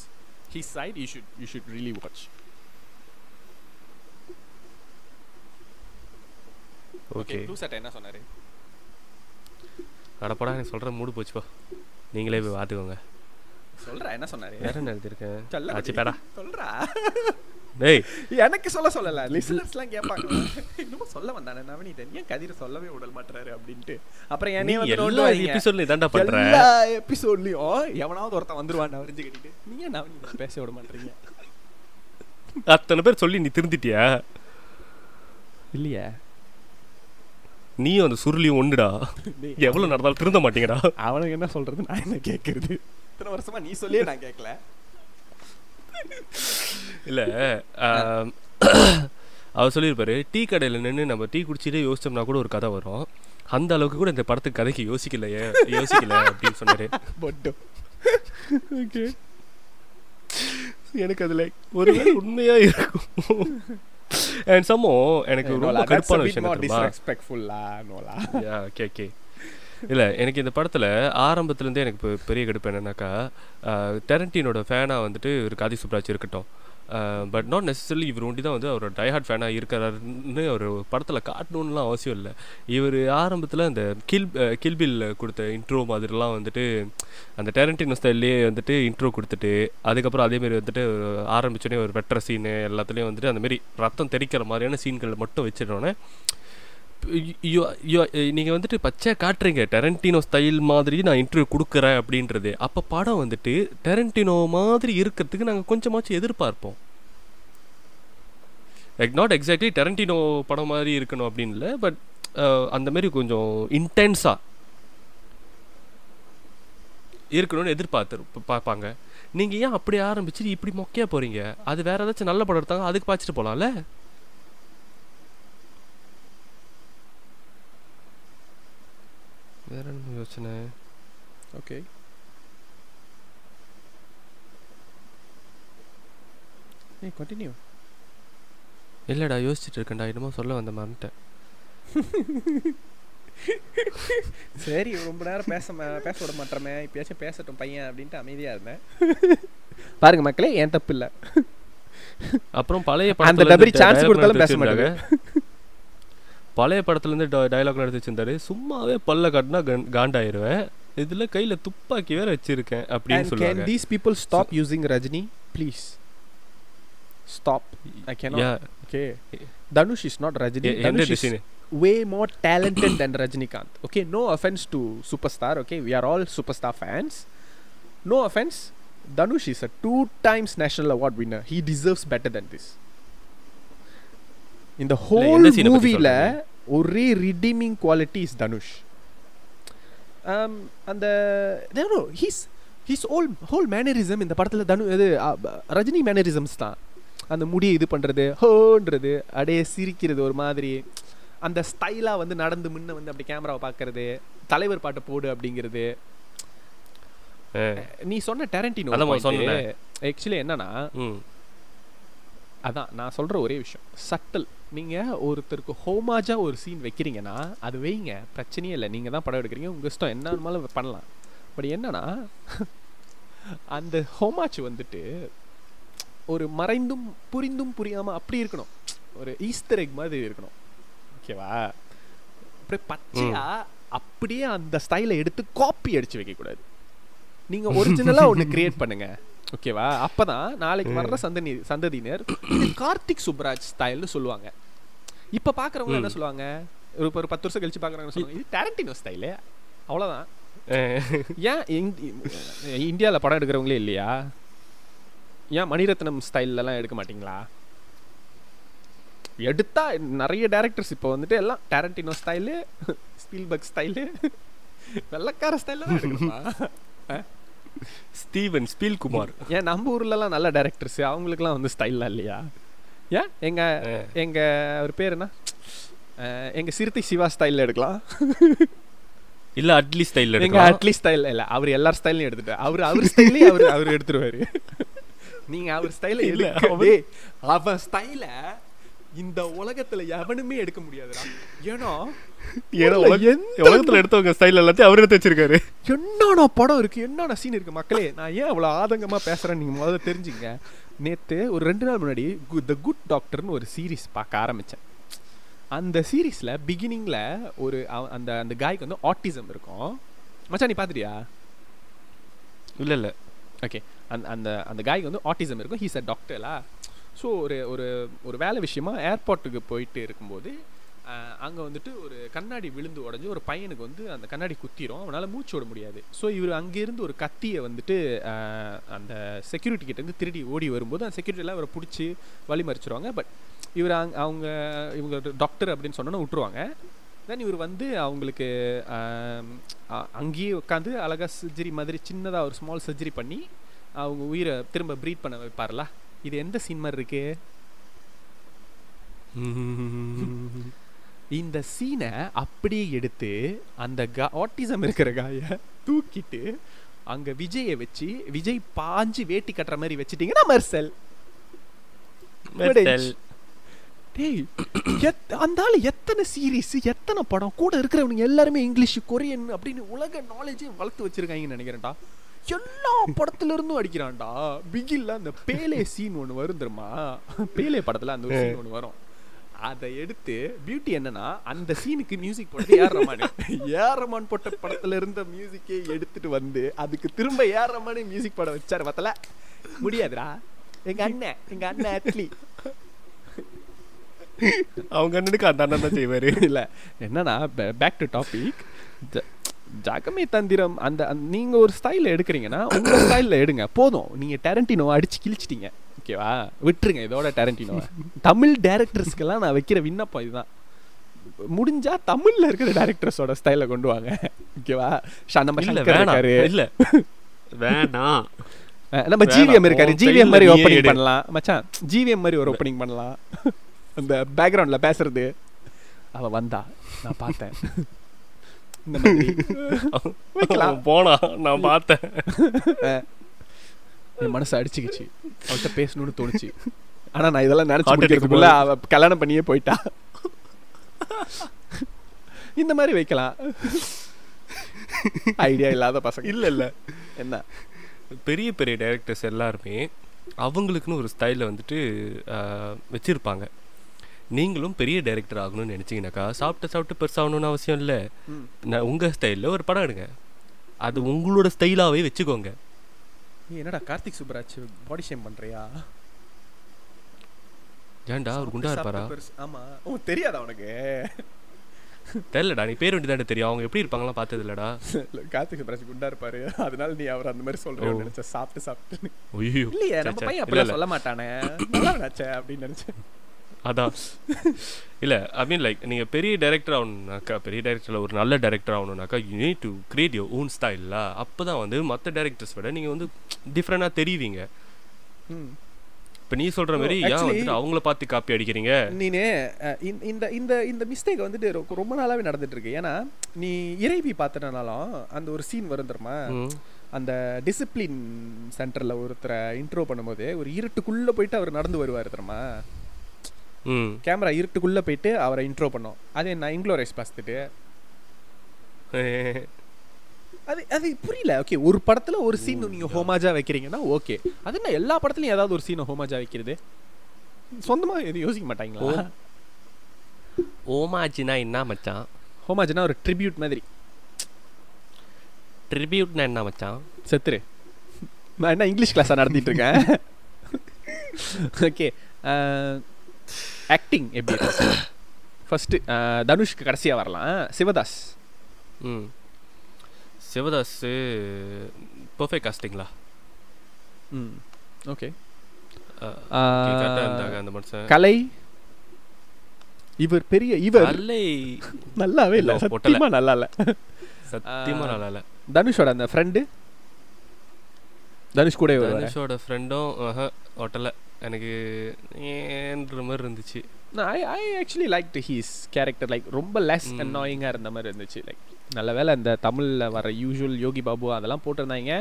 he's side you should you should really watch okay blue சட்டை என்ன சொன்னாரு? அடப்படா எனக்கு சொல்ற மூடு போச்சுப்பா நீங்களே போய் பார்த்துக்கோங்க. சொல்றா என்ன சொன்னாரு? வேற என்ன எழுதியிருக்கேன்? சொல்ல ஆச்சு பேடா. சொல்றா. டேய். எனக்கு சொல்ல சொல்லல. லிசனர்ஸ்லாம் கேட்பாங்க. இன்னும் சொல்ல வந்தானே நவனீதன் ஏன் கதிர சொல்லவே விட மாட்டாரு அப்படின்ட்டு. அப்புறம் நீ என்னைய வந்து எல்லா. எபிசோட்ல இதாண்டா பண்ற. எல்லா எபிசோட்லயும் எவனாவது ஒருத்தன் வந்துருவான் கட்டிட்டு நீங்க நவனீதன் பேச விட மாட்டீங்க அத்தனை பேர் சொல்லி நீ திருந்திட்டியா? இல்லையா. நீயும் அந்த சுருளியும் ஒண்ணுடா. எவ்வளவு நடந்தாலும் திருந்த மாட்டீங்கடா. அவனுக்கு என்ன சொல்றது? நான் என்ன கேட்கறது இத்தனை வருஷமா நீ சொல்லியே நான் கேட்கல இல்ல அவர் சொல்லியிருப்பாரு டீ கடையில் நின்று நம்ம டீ குடிச்சிட்டே யோசிச்சோம்னா கூட ஒரு கதை வரும். அந்த அளவுக்கு கூட இந்த படத்துக்கு கதைக்கு யோசிக்கலையே யோசிக்கல அப்படின்னு சொன்னாரு. ஓகே. எனக்கு அதுல ஒருவேளை உண்மையா இருக்கும். அண்ட் சம்மோ எனக்கு ரொம்ப கடுப்பான விஷயம் நோலா. ஓகே ஓகே இல்லை எனக்கு இந்த படத்தில் ஆரம்பத்துலேருந்தே எனக்கு இப்போ பெரிய கடுப்பு என்னன்னாக்கா டெரண்டினோட ஃபேனாக வந்துட்டு ஒரு காதி சுப்ராஜ் இருக்கட்டும். பட் நாட் நெசசரி இவர் ஒண்டி தான் வந்து அவர் டைஹார்ட் ஃபேனாக இருக்கிறாருன்னு ஒரு படத்தில் காட்டணுன்னுலாம் அவசியம் இல்லை. இவர் ஆரம்பத்தில் அந்த கில் கில்பில் கொடுத்த இன்ட்ரோ மாதிரிலாம் வந்துட்டு அந்த டேரண்டினோ ஸ்டைல்லையே வந்துட்டு இன்ட்ரோ கொடுத்துட்டு அதுக்கப்புறம் அதேமாரி வந்துட்டு ஆரம்பிச்சோடனே ஒரு வெட்டுற சீனு எல்லாத்துலேயும் வந்துட்டு அந்தமாரி ரத்தம் தெறிக்கிற மாதிரியான சீன்கள் மட்டும் வச்சிட்டோன்னே Eh, நீங்கள் வந்துட்டு பச்சை காட்டுறீங்க. டெரண்டினோ ஸ்டைல் மாதிரி நான் இன்டர்வியூ கொடுக்குறேன் அப்படின்றது. அப்போ படம் வந்துட்டு டெரண்டினோ மாதிரி இருக்கிறதுக்கு நாங்கள் கொஞ்சமாச்சும் எதிர்பார்ப்போம். லைக் நாட் எக்ஸாக்ட்லி டெரண்டினோ படம் மாதிரி இருக்கணும் அப்படின்னு இல்லை பட் அந்தமாரி கொஞ்சம் இன்டென்ஸாக இருக்கணும்னு எதிர்பார்த்து பார்ப்பாங்க. நீங்கள் ஏன் அப்படி ஆரம்பிச்சு இப்படி மொக்கையா போகிறீங்க அது வேறு ஏதாச்சும் நல்ல படம் எடுத்தாங்க அதுக்கு பார்த்துட்டு போகலாம்ல வேற என்ன யோசனை? ஓகே. ஏய் கண்டினியூ இல்லைடா யோசிச்சுட்டு இருக்கேன்டா. என்னமோ சொல்ல வந்த மறந்துட்டேன். சரி ரொம்ப நேரம் பேச பேச விட மாட்டோமே. இப்பயாச்சும் பேசட்டும் பையன் அப்படின்ட்டு அமைதியா இருந்தேன். பாருங்க மக்களே ஏன் தப்பு இல்ல. அப்புறம் பழைய அந்த டபரி dialogue கொடுத்தாலும் பேச வச்சிருந்தாங்க. பழைய படத்துல இருந்து டைலாக் எடுத்து வச்சிருந்தாரு சும்மாவே பல்ல காட்டினா கண்- காண்டாயிருவேன் இதுல கையில துப்பாக்கி வேற வச்சிருக்கேன் அப்படின்னு சொல்லுவாங்க these people stop using Rajini, please? Stop. I cannot. Yeah. Okay. Dhanush is not Rajini. எ- எந்த Dhanush is design way more talented than Rajinikanth. Okay, no offense to Superstar. Okay, we are all Superstar fans. No offense. Dhanush is a two times national award winner. He deserves better than this. In the whole எந்த scene அ பத்தி movie ல சொல்றீங்க? ஒரே redeeming quality is Dhanush. Um, அந்த no no he's his whole whole mannerism இந்த படத்துல தனு இது ரஜினி மேனரிசம்ஸ் தான் அந்த முடியை இது பண்றது ஹோன்றது அப்படியே சிரிக்கிறது ஒரு மாதிரி அந்த ஸ்டைலா வந்து நடந்து முன்ன வந்து அப்படி கேமராவை பார்க்கறது தலைவர் பாட்டை போடு அப்படிங்கிறது நீ சொன்ன டேரண்டினோ. ஆக்சுவலி என்னன்னா அதான் நான் சொல்ற ஒரே விஷயம் சட்டல் நீங்க ஒருத்தருக்கு ஹோமாஜா ஒரு சீன் வைக்கிறீங்கன்னா அது வைங்க. பிரச்சனையே இல்லை. நீங்க தான் படம் எடுக்கிறீங்க. உங்க இஷ்டம். என்ன வேணுமாலும் பண்ணலாம். பட் என்னன்னா அந்த ஹோமாச் வந்துட்டு ஒரு மறைந்தும் புரிந்தும் புரியாம அப்படி இருக்கணும். ஒரு ஈஸ்டர் எக் மாதிரி இருக்கணும். ஓகேவா அப்படியே பச்சையா அப்படியே அந்த ஸ்டைலை எடுத்து காப்பி அடிச்சு வைக்க கூடாது நீங்க ஒரிஜினலா ஒன்னு கிரியேட் பண்ணுங்க. ஓகேவா அப்பதான் நாளைக்கு வர்ற சந்ததி சந்ததியினர் இது கார்த்திக் சுப்ராஜ் ஸ்டைல்னு சொல்லுவாங்க. இப்ப பாக்குறவங்க என்ன. சொல்லுவாங்க? ஒரு ஒரு பத்து வருஷம் கழிச்சு பாக்குறாங்க சொல்லுவாங்க இது டேரண்டினோ ஸ்டைலு அவ்வளவுதான். ஏன் இந்தி- இந்தியால படம் எடுக்கிறவங்களே இல்லையா? ஏன் மணிரத்னம் ஸ்டைல்லலாம் எடுக்க மாட்டீங்களா? எடுத்தா நிறைய டேரக்டர்ஸ் இப்போ வந்துட்டு எல்லாம் டேரண்டினோ ஸ்டைலு ஸ்பீல்பர்க் ஸ்டைலு வெள்ளக்கார ஸ்டைலில் எடுக்கணுமா? ஸ்டீவன் ஸ்பீல் குமார் ஏன் நம்ம ஊர்லலாம் நல்ல டேரக்டர்ஸ் அவங்களுக்குலாம் வந்து ஸ்டைல்லாம் இல்லையா? ஏன் எங்க. எங்க அவர் பேர் என்ன? எங்க சிறுத்தை சிவா ஸ்டைல்ல எடுக்கலாம். இல்ல அட்லி ஸ்டைல் எங்க எடுக்கலாம். அட்லி ஸ்டைல் இல்ல அவர் எல்லார் ஸ்டைலையும் எடுத்துட்டு அவர் அவர் ஸ்டைலே அவர் அவர் எடுத்துருவாரு. நீங்க அவர் ஸ்டைல இல்ல, அவர்- அவன் ஸ்டைல இந்த உலகத்துல எவனுமே எடுக்க முடியாதுடா. ஏன்னா உலகத்துல எடுத்தவங்க ஸ்டைல் எல்லாத்தையும் அவர் எடுத்து வச்சிருக்காரு. என்னடா படம் இருக்கு என்னடா சீன் இருக்கு மக்களே? நான் ஏன் அவ்வளவு ஆதங்கமா பேசுறேன் நீங்க முதல்ல தெரிஞ்சுங்க நேத்து ஒரு ரெண்டு நாள் முன்னாடி த குட் டாக்டர்னு ஒரு சீரிஸ் பார்க்க ஆரம்பிச்சேன். அந்த சீரீஸ்ல பிகினிங்ல ஒரு அந்த அந்த காய்க்கு வந்து ஆட்டிசம் இருக்கும். மச்சான் நீ பாத்துட்டியா இல்ல இல்ல. ஓகே அந்த அந்த அந்த காய்க்கு வந்து ஆட்டிசம் இருக்கும். ஹீஸ் அ டாக்டர்லா ஸோ ஒரு ஒரு ஒரு வேலை விஷயமா ஏர்போர்ட்டுக்கு போயிட்டு இருக்கும்போது அங்கே வந்துட்டு ஒரு கண்ணாடி விழுந்து உடஞ்சி ஒரு பையனுக்கு வந்து அந்த கண்ணாடி குத்திரும். அவனால் மூச்சு விட முடியாது. ஸோ இவர் அங்கேருந்து ஒரு கத்தியை வந்துட்டு அந்த செக்யூரிட்டி கிட்டேருந்து திருடி ஓடி வரும்போது அந்த செக்யூரிட்டியெல்லாம் அவரை இவரை பிடிச்சி வழிமறிச்சிருவாங்க பட் இவர் அங் அவங்க இவங்க டாக்டர் அப்படின்னு சொன்னோன்னே விட்டுருவாங்க. தென் இவர் வந்து அவங்களுக்கு அங்கேயே உட்காந்து அழகா சர்ஜரி மாதிரி சின்னதாக ஒரு ஸ்மால் சர்ஜரி பண்ணி அவங்க உயிரை திரும்ப ப்ரீத் பண்ண வைப்பார்ல. இது எந்த சீன் மாதிரி இருக்குது இந்த சீனை அப்படியே எடுத்து அந்த ஆட்டிசம் இருக்கிற காய தூக்கிட்டு அங்க விஜயை வச்சு விஜய் பாஞ்சு வேட்டி கட்டுற மாதிரி வச்சிட்டீங்கன்னா மெர்சல். டேய் அந்த ஆளு எத்தனை சீரிஸ் எத்தனை படம் கூட இருக்கிறவனுங்க எல்லாருமே இங்கிலீஷ் கொரியன் அப்படின்னு உலக நாலேஜே வளர்த்து வச்சிருக்காங்கன்னு நினைக்கிறேன்டா. எல்லா படத்துல இருந்தும் அடிக்கிறான்டா பிகில்ல அந்த பேலே சீன் ஒன்று வரும் தெரியுமா? பேலே படத்துல அந்த ஒரு சீன் ஒன்று வரும். அதை எடுத்து பியூட்டி என்னன்னா அந்த சீனுக்கு மியூசிக் போட்டது ஏஆர் ரமான் ஏஆர் ரமான் போட்ட படத்துல இருந்த மியூசிக்கே எடுத்துட்டு வந்து அதுக்கு திரும்ப ஏஆர் ரமானே மியூசிக் படம் வச்சாரு பத்தல முடியாதுடா. எங்க அண்ணன் எங்க அண்ணன் அட்லி அவங்க அண்ணனுக்கு அந்த அண்ணன் தான் செய்வாரு. இல்ல என்னன்னா back to topic Jagame Thandhiram அந்த அந்த- நீங்க ஒரு ஸ்டைல எடுக்கிறீங்கன்னா உங்க ஸ்டைல்ல எடுங்க. போதும். நீங்க டேரண்டினோவை அடிச்சு கிழிச்சிட்டீங்க. ஓகேவா? விட்டுருங்க இதோட டேரண்டினோவை. தமிழ் டேரக்டர்ஸ்க்கெல்லாம் நான் வைக்கிற விண்ணப்பம் இதுதான். முடிஞ்சா தமிழ்ல இருக்கிற டேரக்டர்ஸோட ஸ்டைல கொண்டு வாங்க. ஓகேவா? நம்ம இல்ல சங்கர் வேணாம். இருக்காரு. இல்ல. வேணாம். நம்ம. ஜிவிஎம் இருக்காரு. ஜிவிஎம் மாதிரி ஓப்பனிங். பண்ணலாம். மச்சான் ஜிவிஎம் மாதிரி ஒரு ஓப்பனிங் பண்ணலாம். அந்த பேக்ரவுண்ட்ல பேசுறது. அவ வந்தா. நான் பார்த்தேன். போனா நான் பார்த்தேன். என் மனசு அடிச்சுக்கிச்சு. அவள்கிட்ட பேசணும்னு தோணுச்சு. ஆனா நான் இதெல்லாம் நினைச்சு முடிக்கிறதுக்குள்ள அவ கல்யாணம் பண்ணியே போயிட்டா. இந்த மாதிரி வைக்கலாம். ஐடியா இல்லாத பசங்க. இல்ல இல்ல. என்ன? பெரிய பெரிய டைரக்டர்ஸ் எல்லாருமே அவங்களுக்குன்னு ஒரு ஸ்டைலை வந்துட்டு வச்சிருப்பாங்க. நீங்களும் பெரிய டைரக்டர் ஆகணும்னு நினச்சிங்கனாக்கா சாப்பிட்டு சாப்பிட்டு பெருசாகணும்னு அவசியம் இல்லை. உங்கள் ஸ்டைலில் ஒரு படம் எடுங்க. அது உங்களோட ஸ்டைலாகவே வச்சுக்கோங்க. நீ என்னடா கார்த்திக் சுப்ராஜ் பாடி ஷேம் பண்றியா? ஏன்டா அவர் குண்டா இருப்பாரா ஆமா. ஓ தெரியாதா உனக்கு? தெரியலடா நீ பேர் வேண்டி தெரியும். அவங்க எப்படி இருப்பாங்கலாம் பார்த்தது இல்லடா இல்ல, கார்த்திக் சுப்ராஜ் குண்டா இருப்பாரு அதனால நீ அவர் அந்த மாதிரி சொல்றேன்னு. நினைச்ச? சாப்பிட்டு சாப்பிட்டு ஐயோ இல்லையே நம்ம. பையன் அப்படிலாம். சொல்ல மாட்டானே. நல்லா அப்படின்னு நினைச்சேன். அதான். இல்லை ஐ மீன் லைக் நீங்கள் பெரிய டைரக்டர் ஆகணும்னாக்கா பெரிய டைரக்டரில் ஒரு நல்ல director ஆகணும்னாக்கா you need to create your own ஸ்டைலில் அப்போ தான் வந்து மற்ற டைரக்டர்ஸ் விட நீங்கள் வந்து டிஃப்ரெண்டாக தெரிவிங்க. இப்போ நீ சொல்கிற மாதிரி ஏன் வந்துட்டு அவங்கள பார்த்து காப்பி அடிக்கிறீங்க? நீனு இந்த- இந்த இந்த மிஸ்டேக் வந்துட்டு ரொம்ப நாளாவே நடந்துட்டு இருக்கு ஏன்னா நீ இறைவி பார்த்தனாலும் அந்த ஒரு சீன் வரும் தெரியுமா. அந்த டிசிப்ளின் சென்டர்ல ஒருத்தரை இன்ட்ரோ பண்ணும்போது ஒரு இருட்டுக்குள்ள போயிட்டு அவர் நடந்து வருவார் தெரியுமா? கேமரா இருட்டுக்குள்ள போயிட்டு அவரை இன்ட்ரோ பண்ணோம். அதே நான் இன்க்ளோரைஸ் பார்த்துட்டு அது அது புரியல. ஓகே ஒரு படத்துல ஒரு சீன் நீங்க ஹோமாஜா வைக்கிறீங்கன்னா ஓகே அது என்ன எல்லா படத்துலயும் ஏதாவது ஒரு சீனை ஹோமாஜா வைக்கிறது? சொந்தமா எதுவும் யோசிக்க மாட்டாங்களா? ஓமாஜினா என்ன மச்சான்? ஹோமாஜ்னா ஒரு ட்ரிபியூட் மாதிரி. ட்ரிபியூட்னா என்ன மச்சான்? செத்துரு. நான் என்ன இங்கிலீஷ் கிளாஸாக நடத்திட்டு இருக்கேன்? ஓகே ஆக்டிங் எப்படி ஃபர்ஸ்ட் தனுஷ்க்கு கடைசியா வரலாம். சிவதாஸ். ம். சிவதாஸ் பர்ஃபெக்ட் காஸ்டிங்களா ம் ஓகே. கலை. இவர் பெரிய இவர். நல்லாவே இல்ல. ஒட்டல. சத்தியமா நல்லா இல்ல சத்தியமா. நல்லா இல்லை தனுஷோட அந்த ஃப்ரெண்டு தனுஷ் கூட தனுஷோட ஃப்ரெண்டும் ஹோட்டலில் எனக்கு ஏன்ற மாதிரி இருந்துச்சு. I I actually like to he's character like ரொம்ப லெஸ். அன்னாயிங்காக இருந்த மாதிரி இருந்துச்சு. லைக் நல்ல வேளை இந்த தமிழில் வர யூஷுவல் யோகி பாபு அதெல்லாம் போட்டிருந்தாங்க.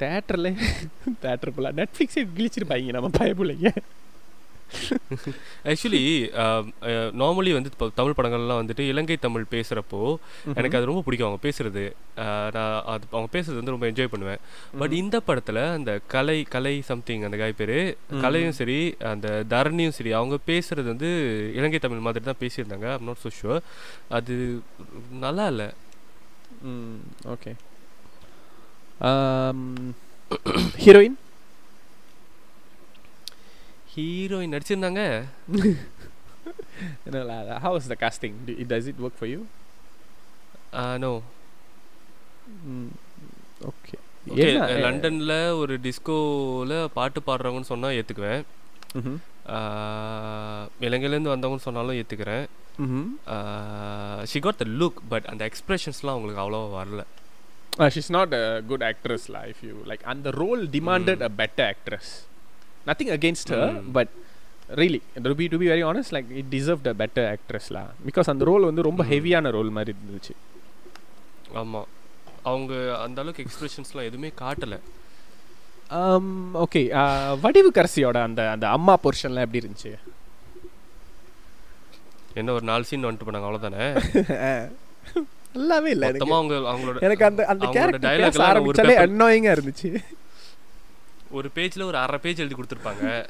தேட்டரில் தேட்டர் போல நெட்ஃப்ளிக்ஸே கிழிச்சிருப்பாங்க நம்ம பயப்பிள்ளைங்க ஆக்சுவலி நார்மலி வந்து இப்போ தமிழ் படங்கள்லாம் வந்துட்டு இலங்கை தமிழ் பேசுகிறப்போ எனக்கு அது ரொம்ப பிடிக்கும் அவங்க பேசுறது. அஹ், நான் அது அவங்க பேசுறது வந்து ரொம்ப என்ஜாய் பண்ணுவேன். பட் இந்த படத்தில் அந்த கலை கலை சம்திங் அந்த காய் பேர் கலையும் சரி அந்த தரணியும் சரி அவங்க பேசுறது வந்து இலங்கை தமிழ் மாதிரி தான் பேசியிருந்தாங்க. ஐம் நாட் ஸோ ஷுவர் அது நல்லா இல்லை. ஓகே. ஹீரோயின்? ஹீரோயின் நடிச்சிருந்தாங்க. How was the casting? Do- does it work for you? No okay okay லண்டன்ல ஒரு டிஸ்கோவில் பாட்டு பாடுறவங்கன்னு சொன்னா ஏத்துக்குவேன். ஆஹ், இலங்கையிலேருந்து வந்தவங்கன்னு சொன்னாலும் ஏத்துக்கிறேன். She got the look but அந்த எக்ஸ்பிரஷன்ஸ்லாம் அவங்களுக்கு அவ்வளோவா வரல. Uh, she's not a good actress lah if you like and the role demanded Mm. Nothing against her Mm. but really. To be to be very honest like it deserved a better actress lah. Because அந்த ரோல் வந்து ரொம்ப. ஹெவியான ரோல் மாதிரி இருந்துச்சு. ஆமா. அவங்க அந்த அளவுக்கு எக்ஸ்பிரஷன்ஸ்லாம் எதுவுமே காட்டல. Um ஓகே வடிவு கரசியோட அந்த அந்த அம்மா போர்ஷன்லாம் எப்படி இருந்துச்சு? என்ன ஒரு நாலு சீன் வந்துட்டு போனாங்க அவ்வளோதானே நல்லாவே இல்ல அவங்க அவங்களோட எனக்கு அந்த அந்த கேரக்டர் ஒரு ஆரம்பிச்சாலே paper- அன்னாயிங்கா இருந்துச்சு. ஒரு பேஜ்ல ஒரு அரை பேஜ் எழுதி கொடுத்துருப்பாங்க.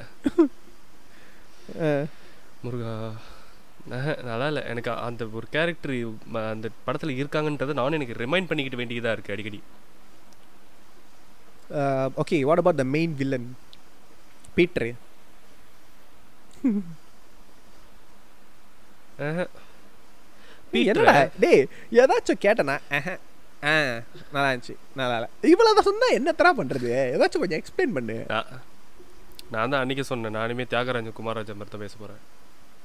முருகா நல்லா இல்லை. எனக்கு அந்த ஒரு கேரக்டர் அந்த படத்துல இருக்காங்கன்றதை நானும் எனக்கு ரிமைண்ட் பண்ணிக்கிட்டு வேண்டியதா இருக்கு அடிக்கடி. okay what about the main villain? பீட்ரு டேய் ஏதாச்சும் கேட்டனா? ஆ நல்லா இருந்துச்சு நல்லா இல்லை இவ்வளோதான் சொன்னா என்ன தரா பண்றது? ஏதாச்சும் கொஞ்சம் எக்ஸ்பிளைன் பண்ணு. நான் நான் தான் அன்னைக்கு சொன்னேன். நானுமே தியாகராஜன் குமாரராஜா மாதிரி தான் பேச போறேன்.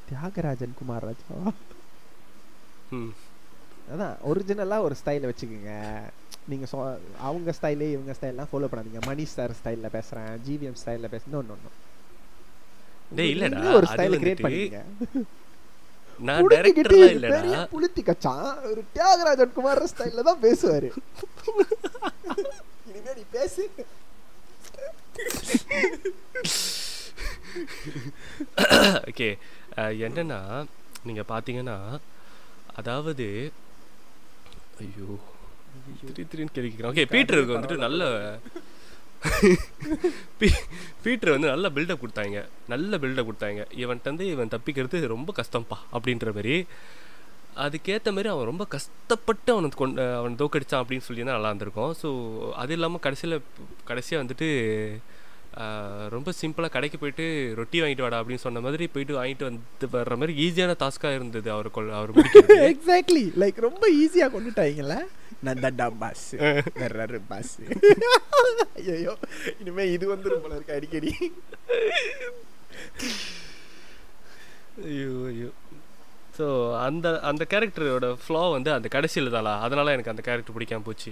தியாகராஜன் குமார் ராஜா ம். அதான் ஒரிஜினலாக ஒரு ஸ்டைலை வச்சுக்கோங்க. நீங்கள் சொ அவங்க ஸ்டைலே இவங்க ஸ்டைல்லாம் ஃபாலோ பண்ணாதீங்க. மணி ஸ்டார் ஸ்டைலில் பேசுகிறேன் ஜிவிஎம் ஸ்டைலில் பேச நோ நோ நோ டேய் இல்லடா. ஒரு ஸ்டைலை கிரியேட் பண்ணிங்க நான் டைரக்டர்லாம் இல்லடா. புளுத்தி கச்சான். ஒரு தியாகராஜன் குமார் ஸ்டைலில் தான் பேசுவார். இனிமே நீ பேசு. ஓகே என்னன்னா நீங்க பாத்தீங்கன்னா அதாவது ஐயோ திடீர் திடீர்னு கேள்விக்கிறேன் ஓகே பீட்டருக்கு வந்துட்டு நல்ல பீ- பீட்டர் வந்து நல்ல பில்டப் கொடுத்தாங்க. நல்ல பில்டப் கொடுத்தாங்க. இவன்கிட்ட வந்து இவன் தப்பிக்கிறது ரொம்ப கஷ்டம்ப்பா அப்படின்ற மாதிரி அதுக்கேற்ற மாதிரி அவன் ரொம்ப கஷ்டப்பட்டு அவனுக்கு கொண்டு அவன் தோக்கடிச்சான் அப்படின்னு சொல்லி தான் நல்லா இருந்திருக்கும். ஸோ அது இல்லாமல் கடைசியில் கடைசியாக வந்துட்டு ரொம்ப சிம்பிளாக கடைக்கு போயிட்டு ரொட்டி வாங்கிட்டு வாடா அப்படின்னு சொன்ன மாதிரி போயிட்டு வாங்கிட்டு வந்து வர்ற மாதிரி ஈஸியான டாஸ்க்காக இருந்தது அவர் கொள் அவர் எக்ஸாக்ட்லி லைக் ரொம்ப ஈஸியாக கொண்டுட்டாங்களே நான் தண்டா பாஸ் வேற பாஸ் ஐயோ இனிமே இது வந்துரும் போல இருக்கு அடிக்கடி ஐயோ ஐயோ ஸோ அந்த அந்த கேரக்டரோட ஃப்ளோ வந்து அந்த கடைசியில் தானா அதனால எனக்கு அந்த கேரக்டர் பிடிக்காம போச்சு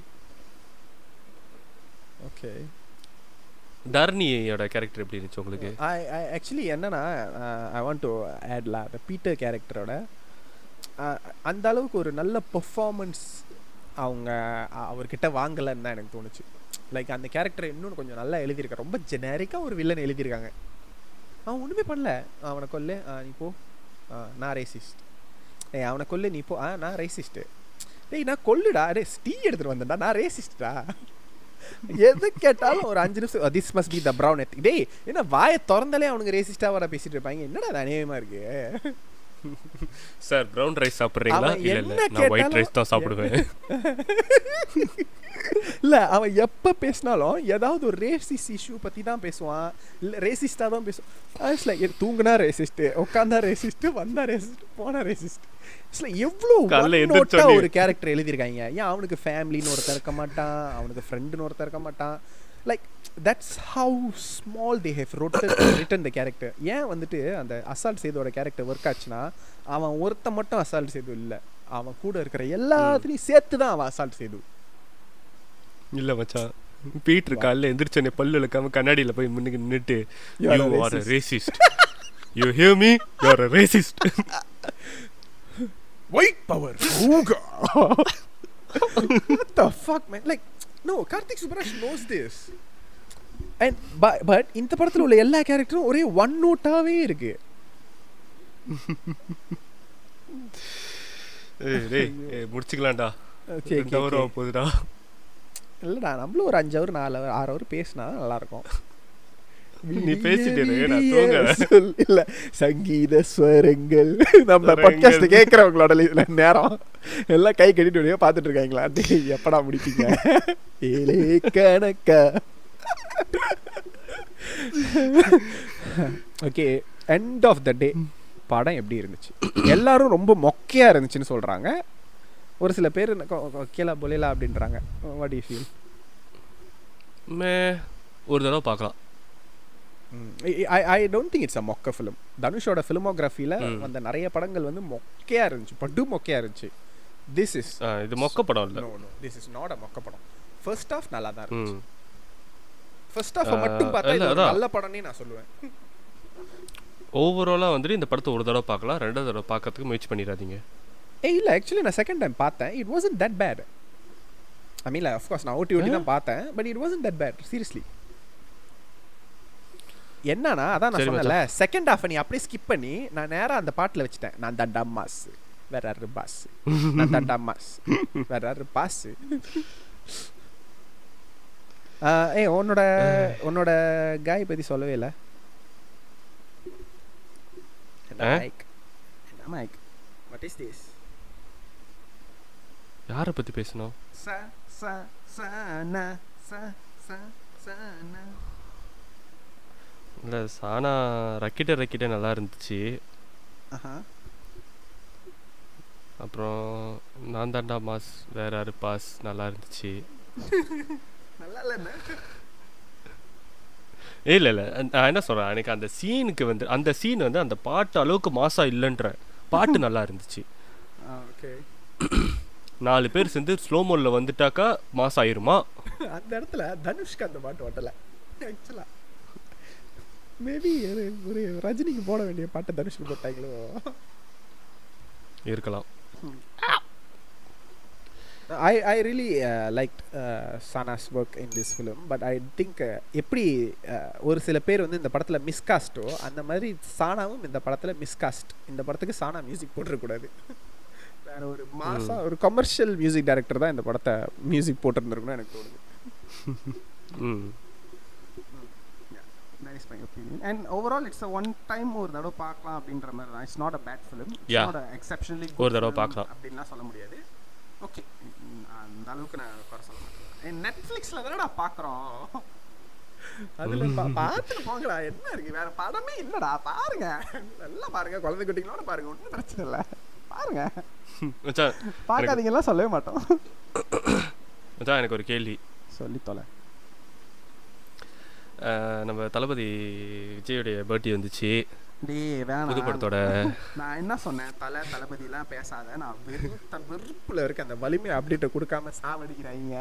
ஓகே தர்ணியோட கேரக்டர் எப்படி இருந்துச்சு உங்களுக்கு ஐ ஐ ஆக்சுவலி என்னன்னா ஐ வாண்ட் டு ஆட்ல அந்த பீட்டர் கேரக்டரோட அந்த அளவுக்கு ஒரு நல்ல பெர்ஃபார்மன்ஸ் அவங்க அவர்கிட்ட வாங்கலைன்னு தான் எனக்கு தோணுச்சு. லைக் அந்த கேரக்டர் இன்னும் கொஞ்சம் நல்லா எழுதியிருக்காங்க ரொம்ப ஜெனரிக்காக ஒரு வில்லன் எழுதியிருக்காங்க. அவன் ஒன்றுமே பண்ணல. அவனை கொல்லு ஆ, நீ போ. ஆ, நான் ரேசிஸ்ட் ஏய் அவனை கொல்லு நீ போ. ஆ நான் ரேசிஸ்ட்டு டேய் நான் கொல்லுடா. டே டீ எடுத்துகிட்டு வந்தேன்டா. நான் ரேசிஸ்டா எது கேட்டாலும் ஒரு அஞ்சு நிமிஷம் this must be the brown எத் டேய் என்ன வாயை திறந்தாலே அவனுக்கு ரேசிஸ்டாக வர பேசிட்டு இருப்பாங்க. என்னடா அது அநியாயமா இருக்கு? சார் ப்ரௌன் ரைஸ் சாப்பிட்றீங்களா? இல்ல இல்ல நான் ஒயிட் ரைஸ் தான் சாப்பிடுவேன். இல்ல அவன் எப்ப பேசினாலும் ஏதாவது ஒரு ரேசிஸ்ட் இஷ்யூ பத்தி தான் பேசுவான். இல்ல ரேசிஸ்டா தான் பேசுவான். தூங்குனா ரேசிஸ்ட் உட்காந்தா ரேசிஸ்ட் வந்தா ரேசிஸ்ட் போனா ரேசிஸ்ட் எவ்வளவு. ஒரு கேரக்டர் எழுதியிருக்காங்க. ஏன் அவனுக்கு ஃபேமிலின்னு ஒருத்தர் இருக்க மாட்டான் அவனுக்கு ஃப்ரெண்டுன்னு ஒருத்தர் இருக்க மாட்டான். Like that's how small they have rotten written the character ஏன் வந்துட்டு அந்த அசால்ட் சேதோட கேரக்டர் ஒர்க் ஆச்சுன்னா அவன் ஒருத்தன் மட்டும் அசால்ட் சேது இல்ல அவன் கூட இருக்கிற எல்லாத்துலயும் சேர்த்து தான் அவன் அசால்ட் சேது இல்ல மச்சான் பீட்டர் காலைல எந்திரிச்சோடனே பல்லு இழுக்காம கண்ணாடியில போய் முன்னுக்கு are you a are racist." Racist you hear me you are racist power. Ooga. what the fuck, man? Like, no, Karthik Subbarash knows this. But but இந்த படத்துல உள்ள எல்லா கேரக்டரும் ஒரே ஒன் நோட்டாவே இருக்கு. முடிச்சுக்கலாம்டா. போகுதுடா. இல்லடா நம்மளும் ஒரு அஞ்சு ஹவர் நாலு hour, ஆறு ஹவர் பேசினா நல்லா இருக்கும் நீ பேசிட்டு இல்ல சங்கீத ஸ்வரங்கள். நம்ம. பாட்காஸ்ட் கேட்கறவங்களோட நேரம். எல்லாம் கை கட்டிட்டு வெளியே பார்த்துட்டு இருக்காங்களா? எப்படா முடிப்பீங்க? ஏழே கணக்கா? Okay end of the day படம் எப்படி இருந்துச்சு? எல்லாரும் ரொம்ப மொக்கையா இருந்துச்சுன்னு சொல்றாங்க. ஒரு சில பேர் கீழே பொலையலா அப்படின்றாங்க. வாட் யூ ஃபீல் மே ஒரு தடவை பார்க்கலாம். I I don't think it's a மொக்க ஃபிலிம் தனுஷோட ஃபிலிமோகிராஃபியில். வந்த நிறைய படங்கள் வந்து மொக்கையா இருந்துச்சு படு மொக்கையா இருந்துச்சு. திஸ் இஸ் இது மொக்க படம் இல்ல. திஸ் இஸ் நாட் அ மொக்க படம். ஃபர்ஸ்ட் ஆஃப் நல்லா தான் இருந்துச்சு. ஃபர்ஸ்ட் ஆஃப் மட்டும் பார்த்தா இது. நல்ல படம்னே நான் சொல்லுவேன். ஓவராலாக வந்துட்டு இந்த படத்தை ஒரு தடவை பார்க்கலாம் ரெண்டாவது தடவை பார்க்கறதுக்கு முயற்சி பண்ணிடாதீங்க. ஏய் இல்லை ஆக்சுவலி நான் செகண்ட் டைம் பார்த்தேன். It wasn't that bad I mean of course நான் ஓட்டி ஓட்டி தான் பார்த்தேன் but it wasn't that bad seriously என்னன்னா அதான் நான் சரி சொன்னேன்ல செகண்ட் ஹாஃப் நீ அப்படியே ஸ்கிப் பண்ணி நான் நேரா அந்த பாட்டில் வச்சுட்டேன். நான் தான் டம்மாஸ் வேற பாஸ். நான் தான்டா மாஸ் வேற பாஸ். ஏ உன்னோட உன்னோட காய் பத்தி சொல்லவே இல்லை? மைக் வாட் இஸ் திஸ் யாரை பற்றி பேசணும்? ச ச ச ந ச ச ச ந. இல்லை சானா ரக்கிட்ட ரக்கிட்ட நல்லா இருந்துச்சு. அப்புறம் நான் தாண்டா மாஸ் வேற யாரு பாஸ் நல்லா இருந்துச்சு. நல்லா இல்லைண்ணே இல்லை. இல்லை நான் என்ன சொல்கிறேன் எனக்கு அந்த சீனுக்கு வந்து அந்த சீன் வந்து அந்த பாட்டு அளவுக்கு மாசா இல்லைன்ற பாட்டு நல்லா இருந்துச்சு. ஓகே. நாலு பேர் சேர்ந்து ஸ்லோ மோடில் வந்துட்டாக்கா மாஸ் ஆயிருமா? அந்த இடத்துல தனுஷ்க்கு அந்த பாட்டு ஓட்டல ஆக்சுவலா மேபி ஒரு ஒரு ரஜினிக்கு போட வேண்டிய பாட்டை தனுஷ்க்கு போட்டாங்களோ. இருக்கலாம். I I really like Sana's work in this film but I think எப்படி uh, ஒரு சில பேர் வந்து இந்த படத்தில் மிஸ்காஸ்ட்டோ அந்த மாதிரி சானாவும் இந்த படத்தில் மிஸ்காஸ்ட் இந்த படத்துக்கு சானா மியூசிக் போட்டுருக்கூடாது வேற ஒரு மாசா ஒரு கமர்ஷியல் மியூசிக் டைரக்டர் தான் இந்த படத்தை மியூசிக் போட்டிருந்துருக்குன்னு எனக்கு தோணுது. ம். opinion. And overall it's a one time ஒரு தடவை பார்க்கலாம் அப்படின்ற மாதிரி தான். It's not a bad film it's ஒரு தடவை பார்க்கலாம். அப்படின்லாம் சொல்ல முடியாது. ஓகே. அந்த அளவுக்கு நான் குறை சொல்ல மாட்டேன். நெட்ஃப்ளிக்ஸில் தானடா பார்க்குறோம் அதுல பார்த்துட்டு போங்கடா. என்ன இருக்கு? வேற படமே இல்லடா. பாருங்க. நல்லா பாருங்க. குழந்தை குட்டிங்களோட பாருங்க. ஒன்றும் பிரச்சனை இல்லை. பாருங்க. பார்க்காதீங்கலாம் சொல்லவே மாட்டோம். மச்சான் எனக்கு ஒரு கேள்வி. சொல்லி தொலை. நம்ம தளபதி விஜயோடைய பர்த்டே வந்துச்சு. புது படத்தோட நான் என்ன சொன்னேன்? தலை தளபதிலாம் பேசாத. நான் வெறுத்த வெறுப்பு வெறுப்புல இருக்க அந்த வலிமை அப்டேட்டை கொடுக்காம சாவடிக்கிறாங்க.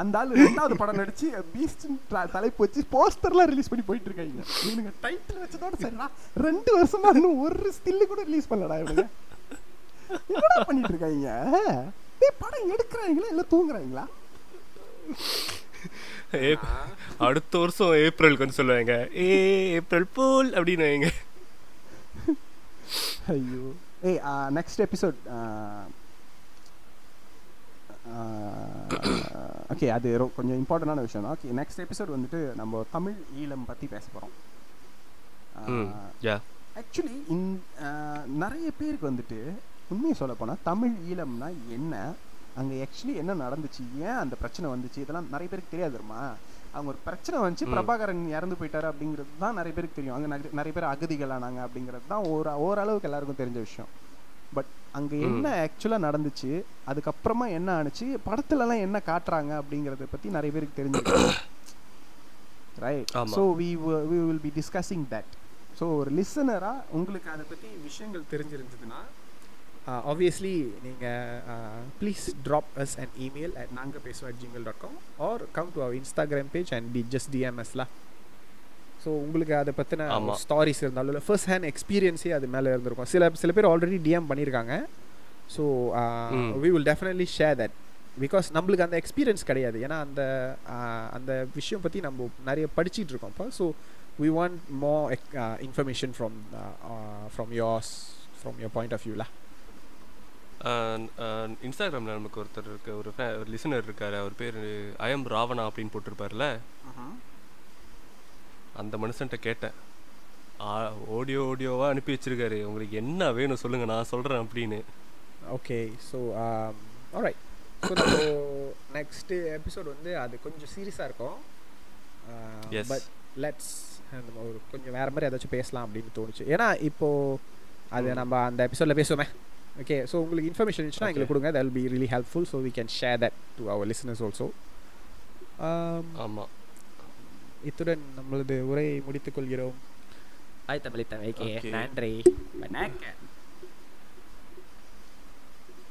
அந்த ஆளு ரெண்டாவது படம் நடிச்சு பீஸ்ட் தலைப்பு வச்சு போஸ்டர்லாம் ரிலீஸ் பண்ணி போயிட்டு இருக்காங்க இவனுங்க டைட்டில் வச்சதோட சரிடா. ரெண்டு வருஷமா இன்னும் ஒரு ஸ்டில்லு கூட ரிலீஸ் பண்ணலடா இவனுங்க. என்னடா பண்ணிட்டு இருக்காங்க படம் எடுக்கிறாங்களா இல்ல தூங்குறாங்களா? அடுத்த வருஷம் ஏப்ரலுக்கு வந்து சொல்லுவாங்க. ஏ ஏப்ரல் பூல் அப்படின்னு வைங்க. ஐயோ. ஏய் நெக்ஸ்ட் எபிசோட் ஓகே அது கொஞ்சம் இம்பார்ட்டண்டான விஷயம் தான். ஓகே நெக்ஸ்ட் எபிசோட் வந்துட்டு நம்ம தமிழ் ஈழம் பற்றி பேச போகிறோம் ஆக்சுவலி ஆஹ் நிறைய பேருக்கு வந்துட்டு உண்மையை சொல்ல போனால் தமிழ் ஈழம்னா என்ன? அங்கே ஆக்சுவலி என்ன நடந்துச்சு? ஏன் அந்த பிரச்சனை வந்துச்சு? இதெல்லாம் நிறைய பேருக்கு தெரியாது தெரியுமா? அவங்க ஒரு பிரச்சனை வந்துச்சு. பிரபாகரன் இறந்து போயிட்டாரு அப்படிங்கிறது தான் நிறைய பேருக்கு தெரியும். அங்கே நிறைய பேர் அகதிகளானாங்க அப்படிங்கிறது தான் ஒரு ஓரளவுக்கு எல்லாருக்கும் தெரிஞ்ச விஷயம். பட் அங்கே. என்ன ஆக்சுவலாக நடந்துச்சு? அதுக்கப்புறமா என்ன ஆணுச்சு? படத்துலலாம் என்ன காட்டுறாங்க அப்படிங்கிறத பற்றி நிறைய பேருக்கு தெரிஞ்சிருக்கு right. So we we will be discussing that so ஒரு லிசனராக உங்களுக்கு அதை பற்றி விஷயங்கள் தெரிஞ்சிருந்ததுன்னா ஆப்வியஸ்லி நீங்கள் please drop us and email at நாங்கள் பேசுவோம் at Gmail dot com or come to our Instagram page and D just டிஎம்எஸ்லாம் so உங்களுக்கு அதை பற்றின. ஸ்டாரிஸ் இருந்தாலும் இல்லை ஃபர்ஸ்ட் ஹேண்ட் எக்ஸ்பீரியன்ஸே அது மேலே இருந்திருக்கும். சில சில பேர் ஆல்ரெடி டிஎம் பண்ணியிருக்காங்க so. We will definitely share that because நம்மளுக்கு அந்த எக்ஸ்பீரியன்ஸ் கிடையாது. ஏன்னா அந்த ஆஹ், அந்த விஷயம் பற்றி நம்ம நிறைய படிச்சிட்டு இருக்கோம் இப்போ so we want more information from from yours from your point of வியூலா இன்ஸ்டாகிராமில் நமக்கு ஒருத்தர் இருக்க ஒரு fa- ஒரு லிசனர் இருக்காரு. அவர் பேர் ஐஎம் ராவணா அப்படின்னு போட்டிருப்பார்ல. அந்த மனுஷன்ட்ட கேட்டேன். ஆடியோ ஆடியோவாக அனுப்பி வச்சிருக்காரு. உங்களுக்கு என்ன வேணும் சொல்லுங்க நான் சொல்கிறேன் அப்படின்னு. ஓகே ஸோ ஆல்ரைட் ஸோ நம்ம நெக்ஸ்ட் எபிசோட் வந்து அது கொஞ்சம் சீரியஸாக இருக்கும். பட் லெட்ஸ் நம்ம ஒரு கொஞ்சம் வேறு மாதிரி ஏதாச்சும் பேசலாம் அப்படின்னு தோணுச்சு. ஏன்னா இப்போது அது. நம்ம அந்த எபிசோடில் பேசுவோமே. ஓகே ஸோ உங்களுக்கு இன்ஃபர்மேஷன் இருந்துச்சுன்னா. எங்களுக்கு கொடுங்க. That be really helpful so we can share that to our listeners also ஆமாம் இத்துடன் நம்மளது உரையை முடித்துக் கொள்கிறோம். ஆய் தமிழ் Okay. நன்றி. வணக்கம்.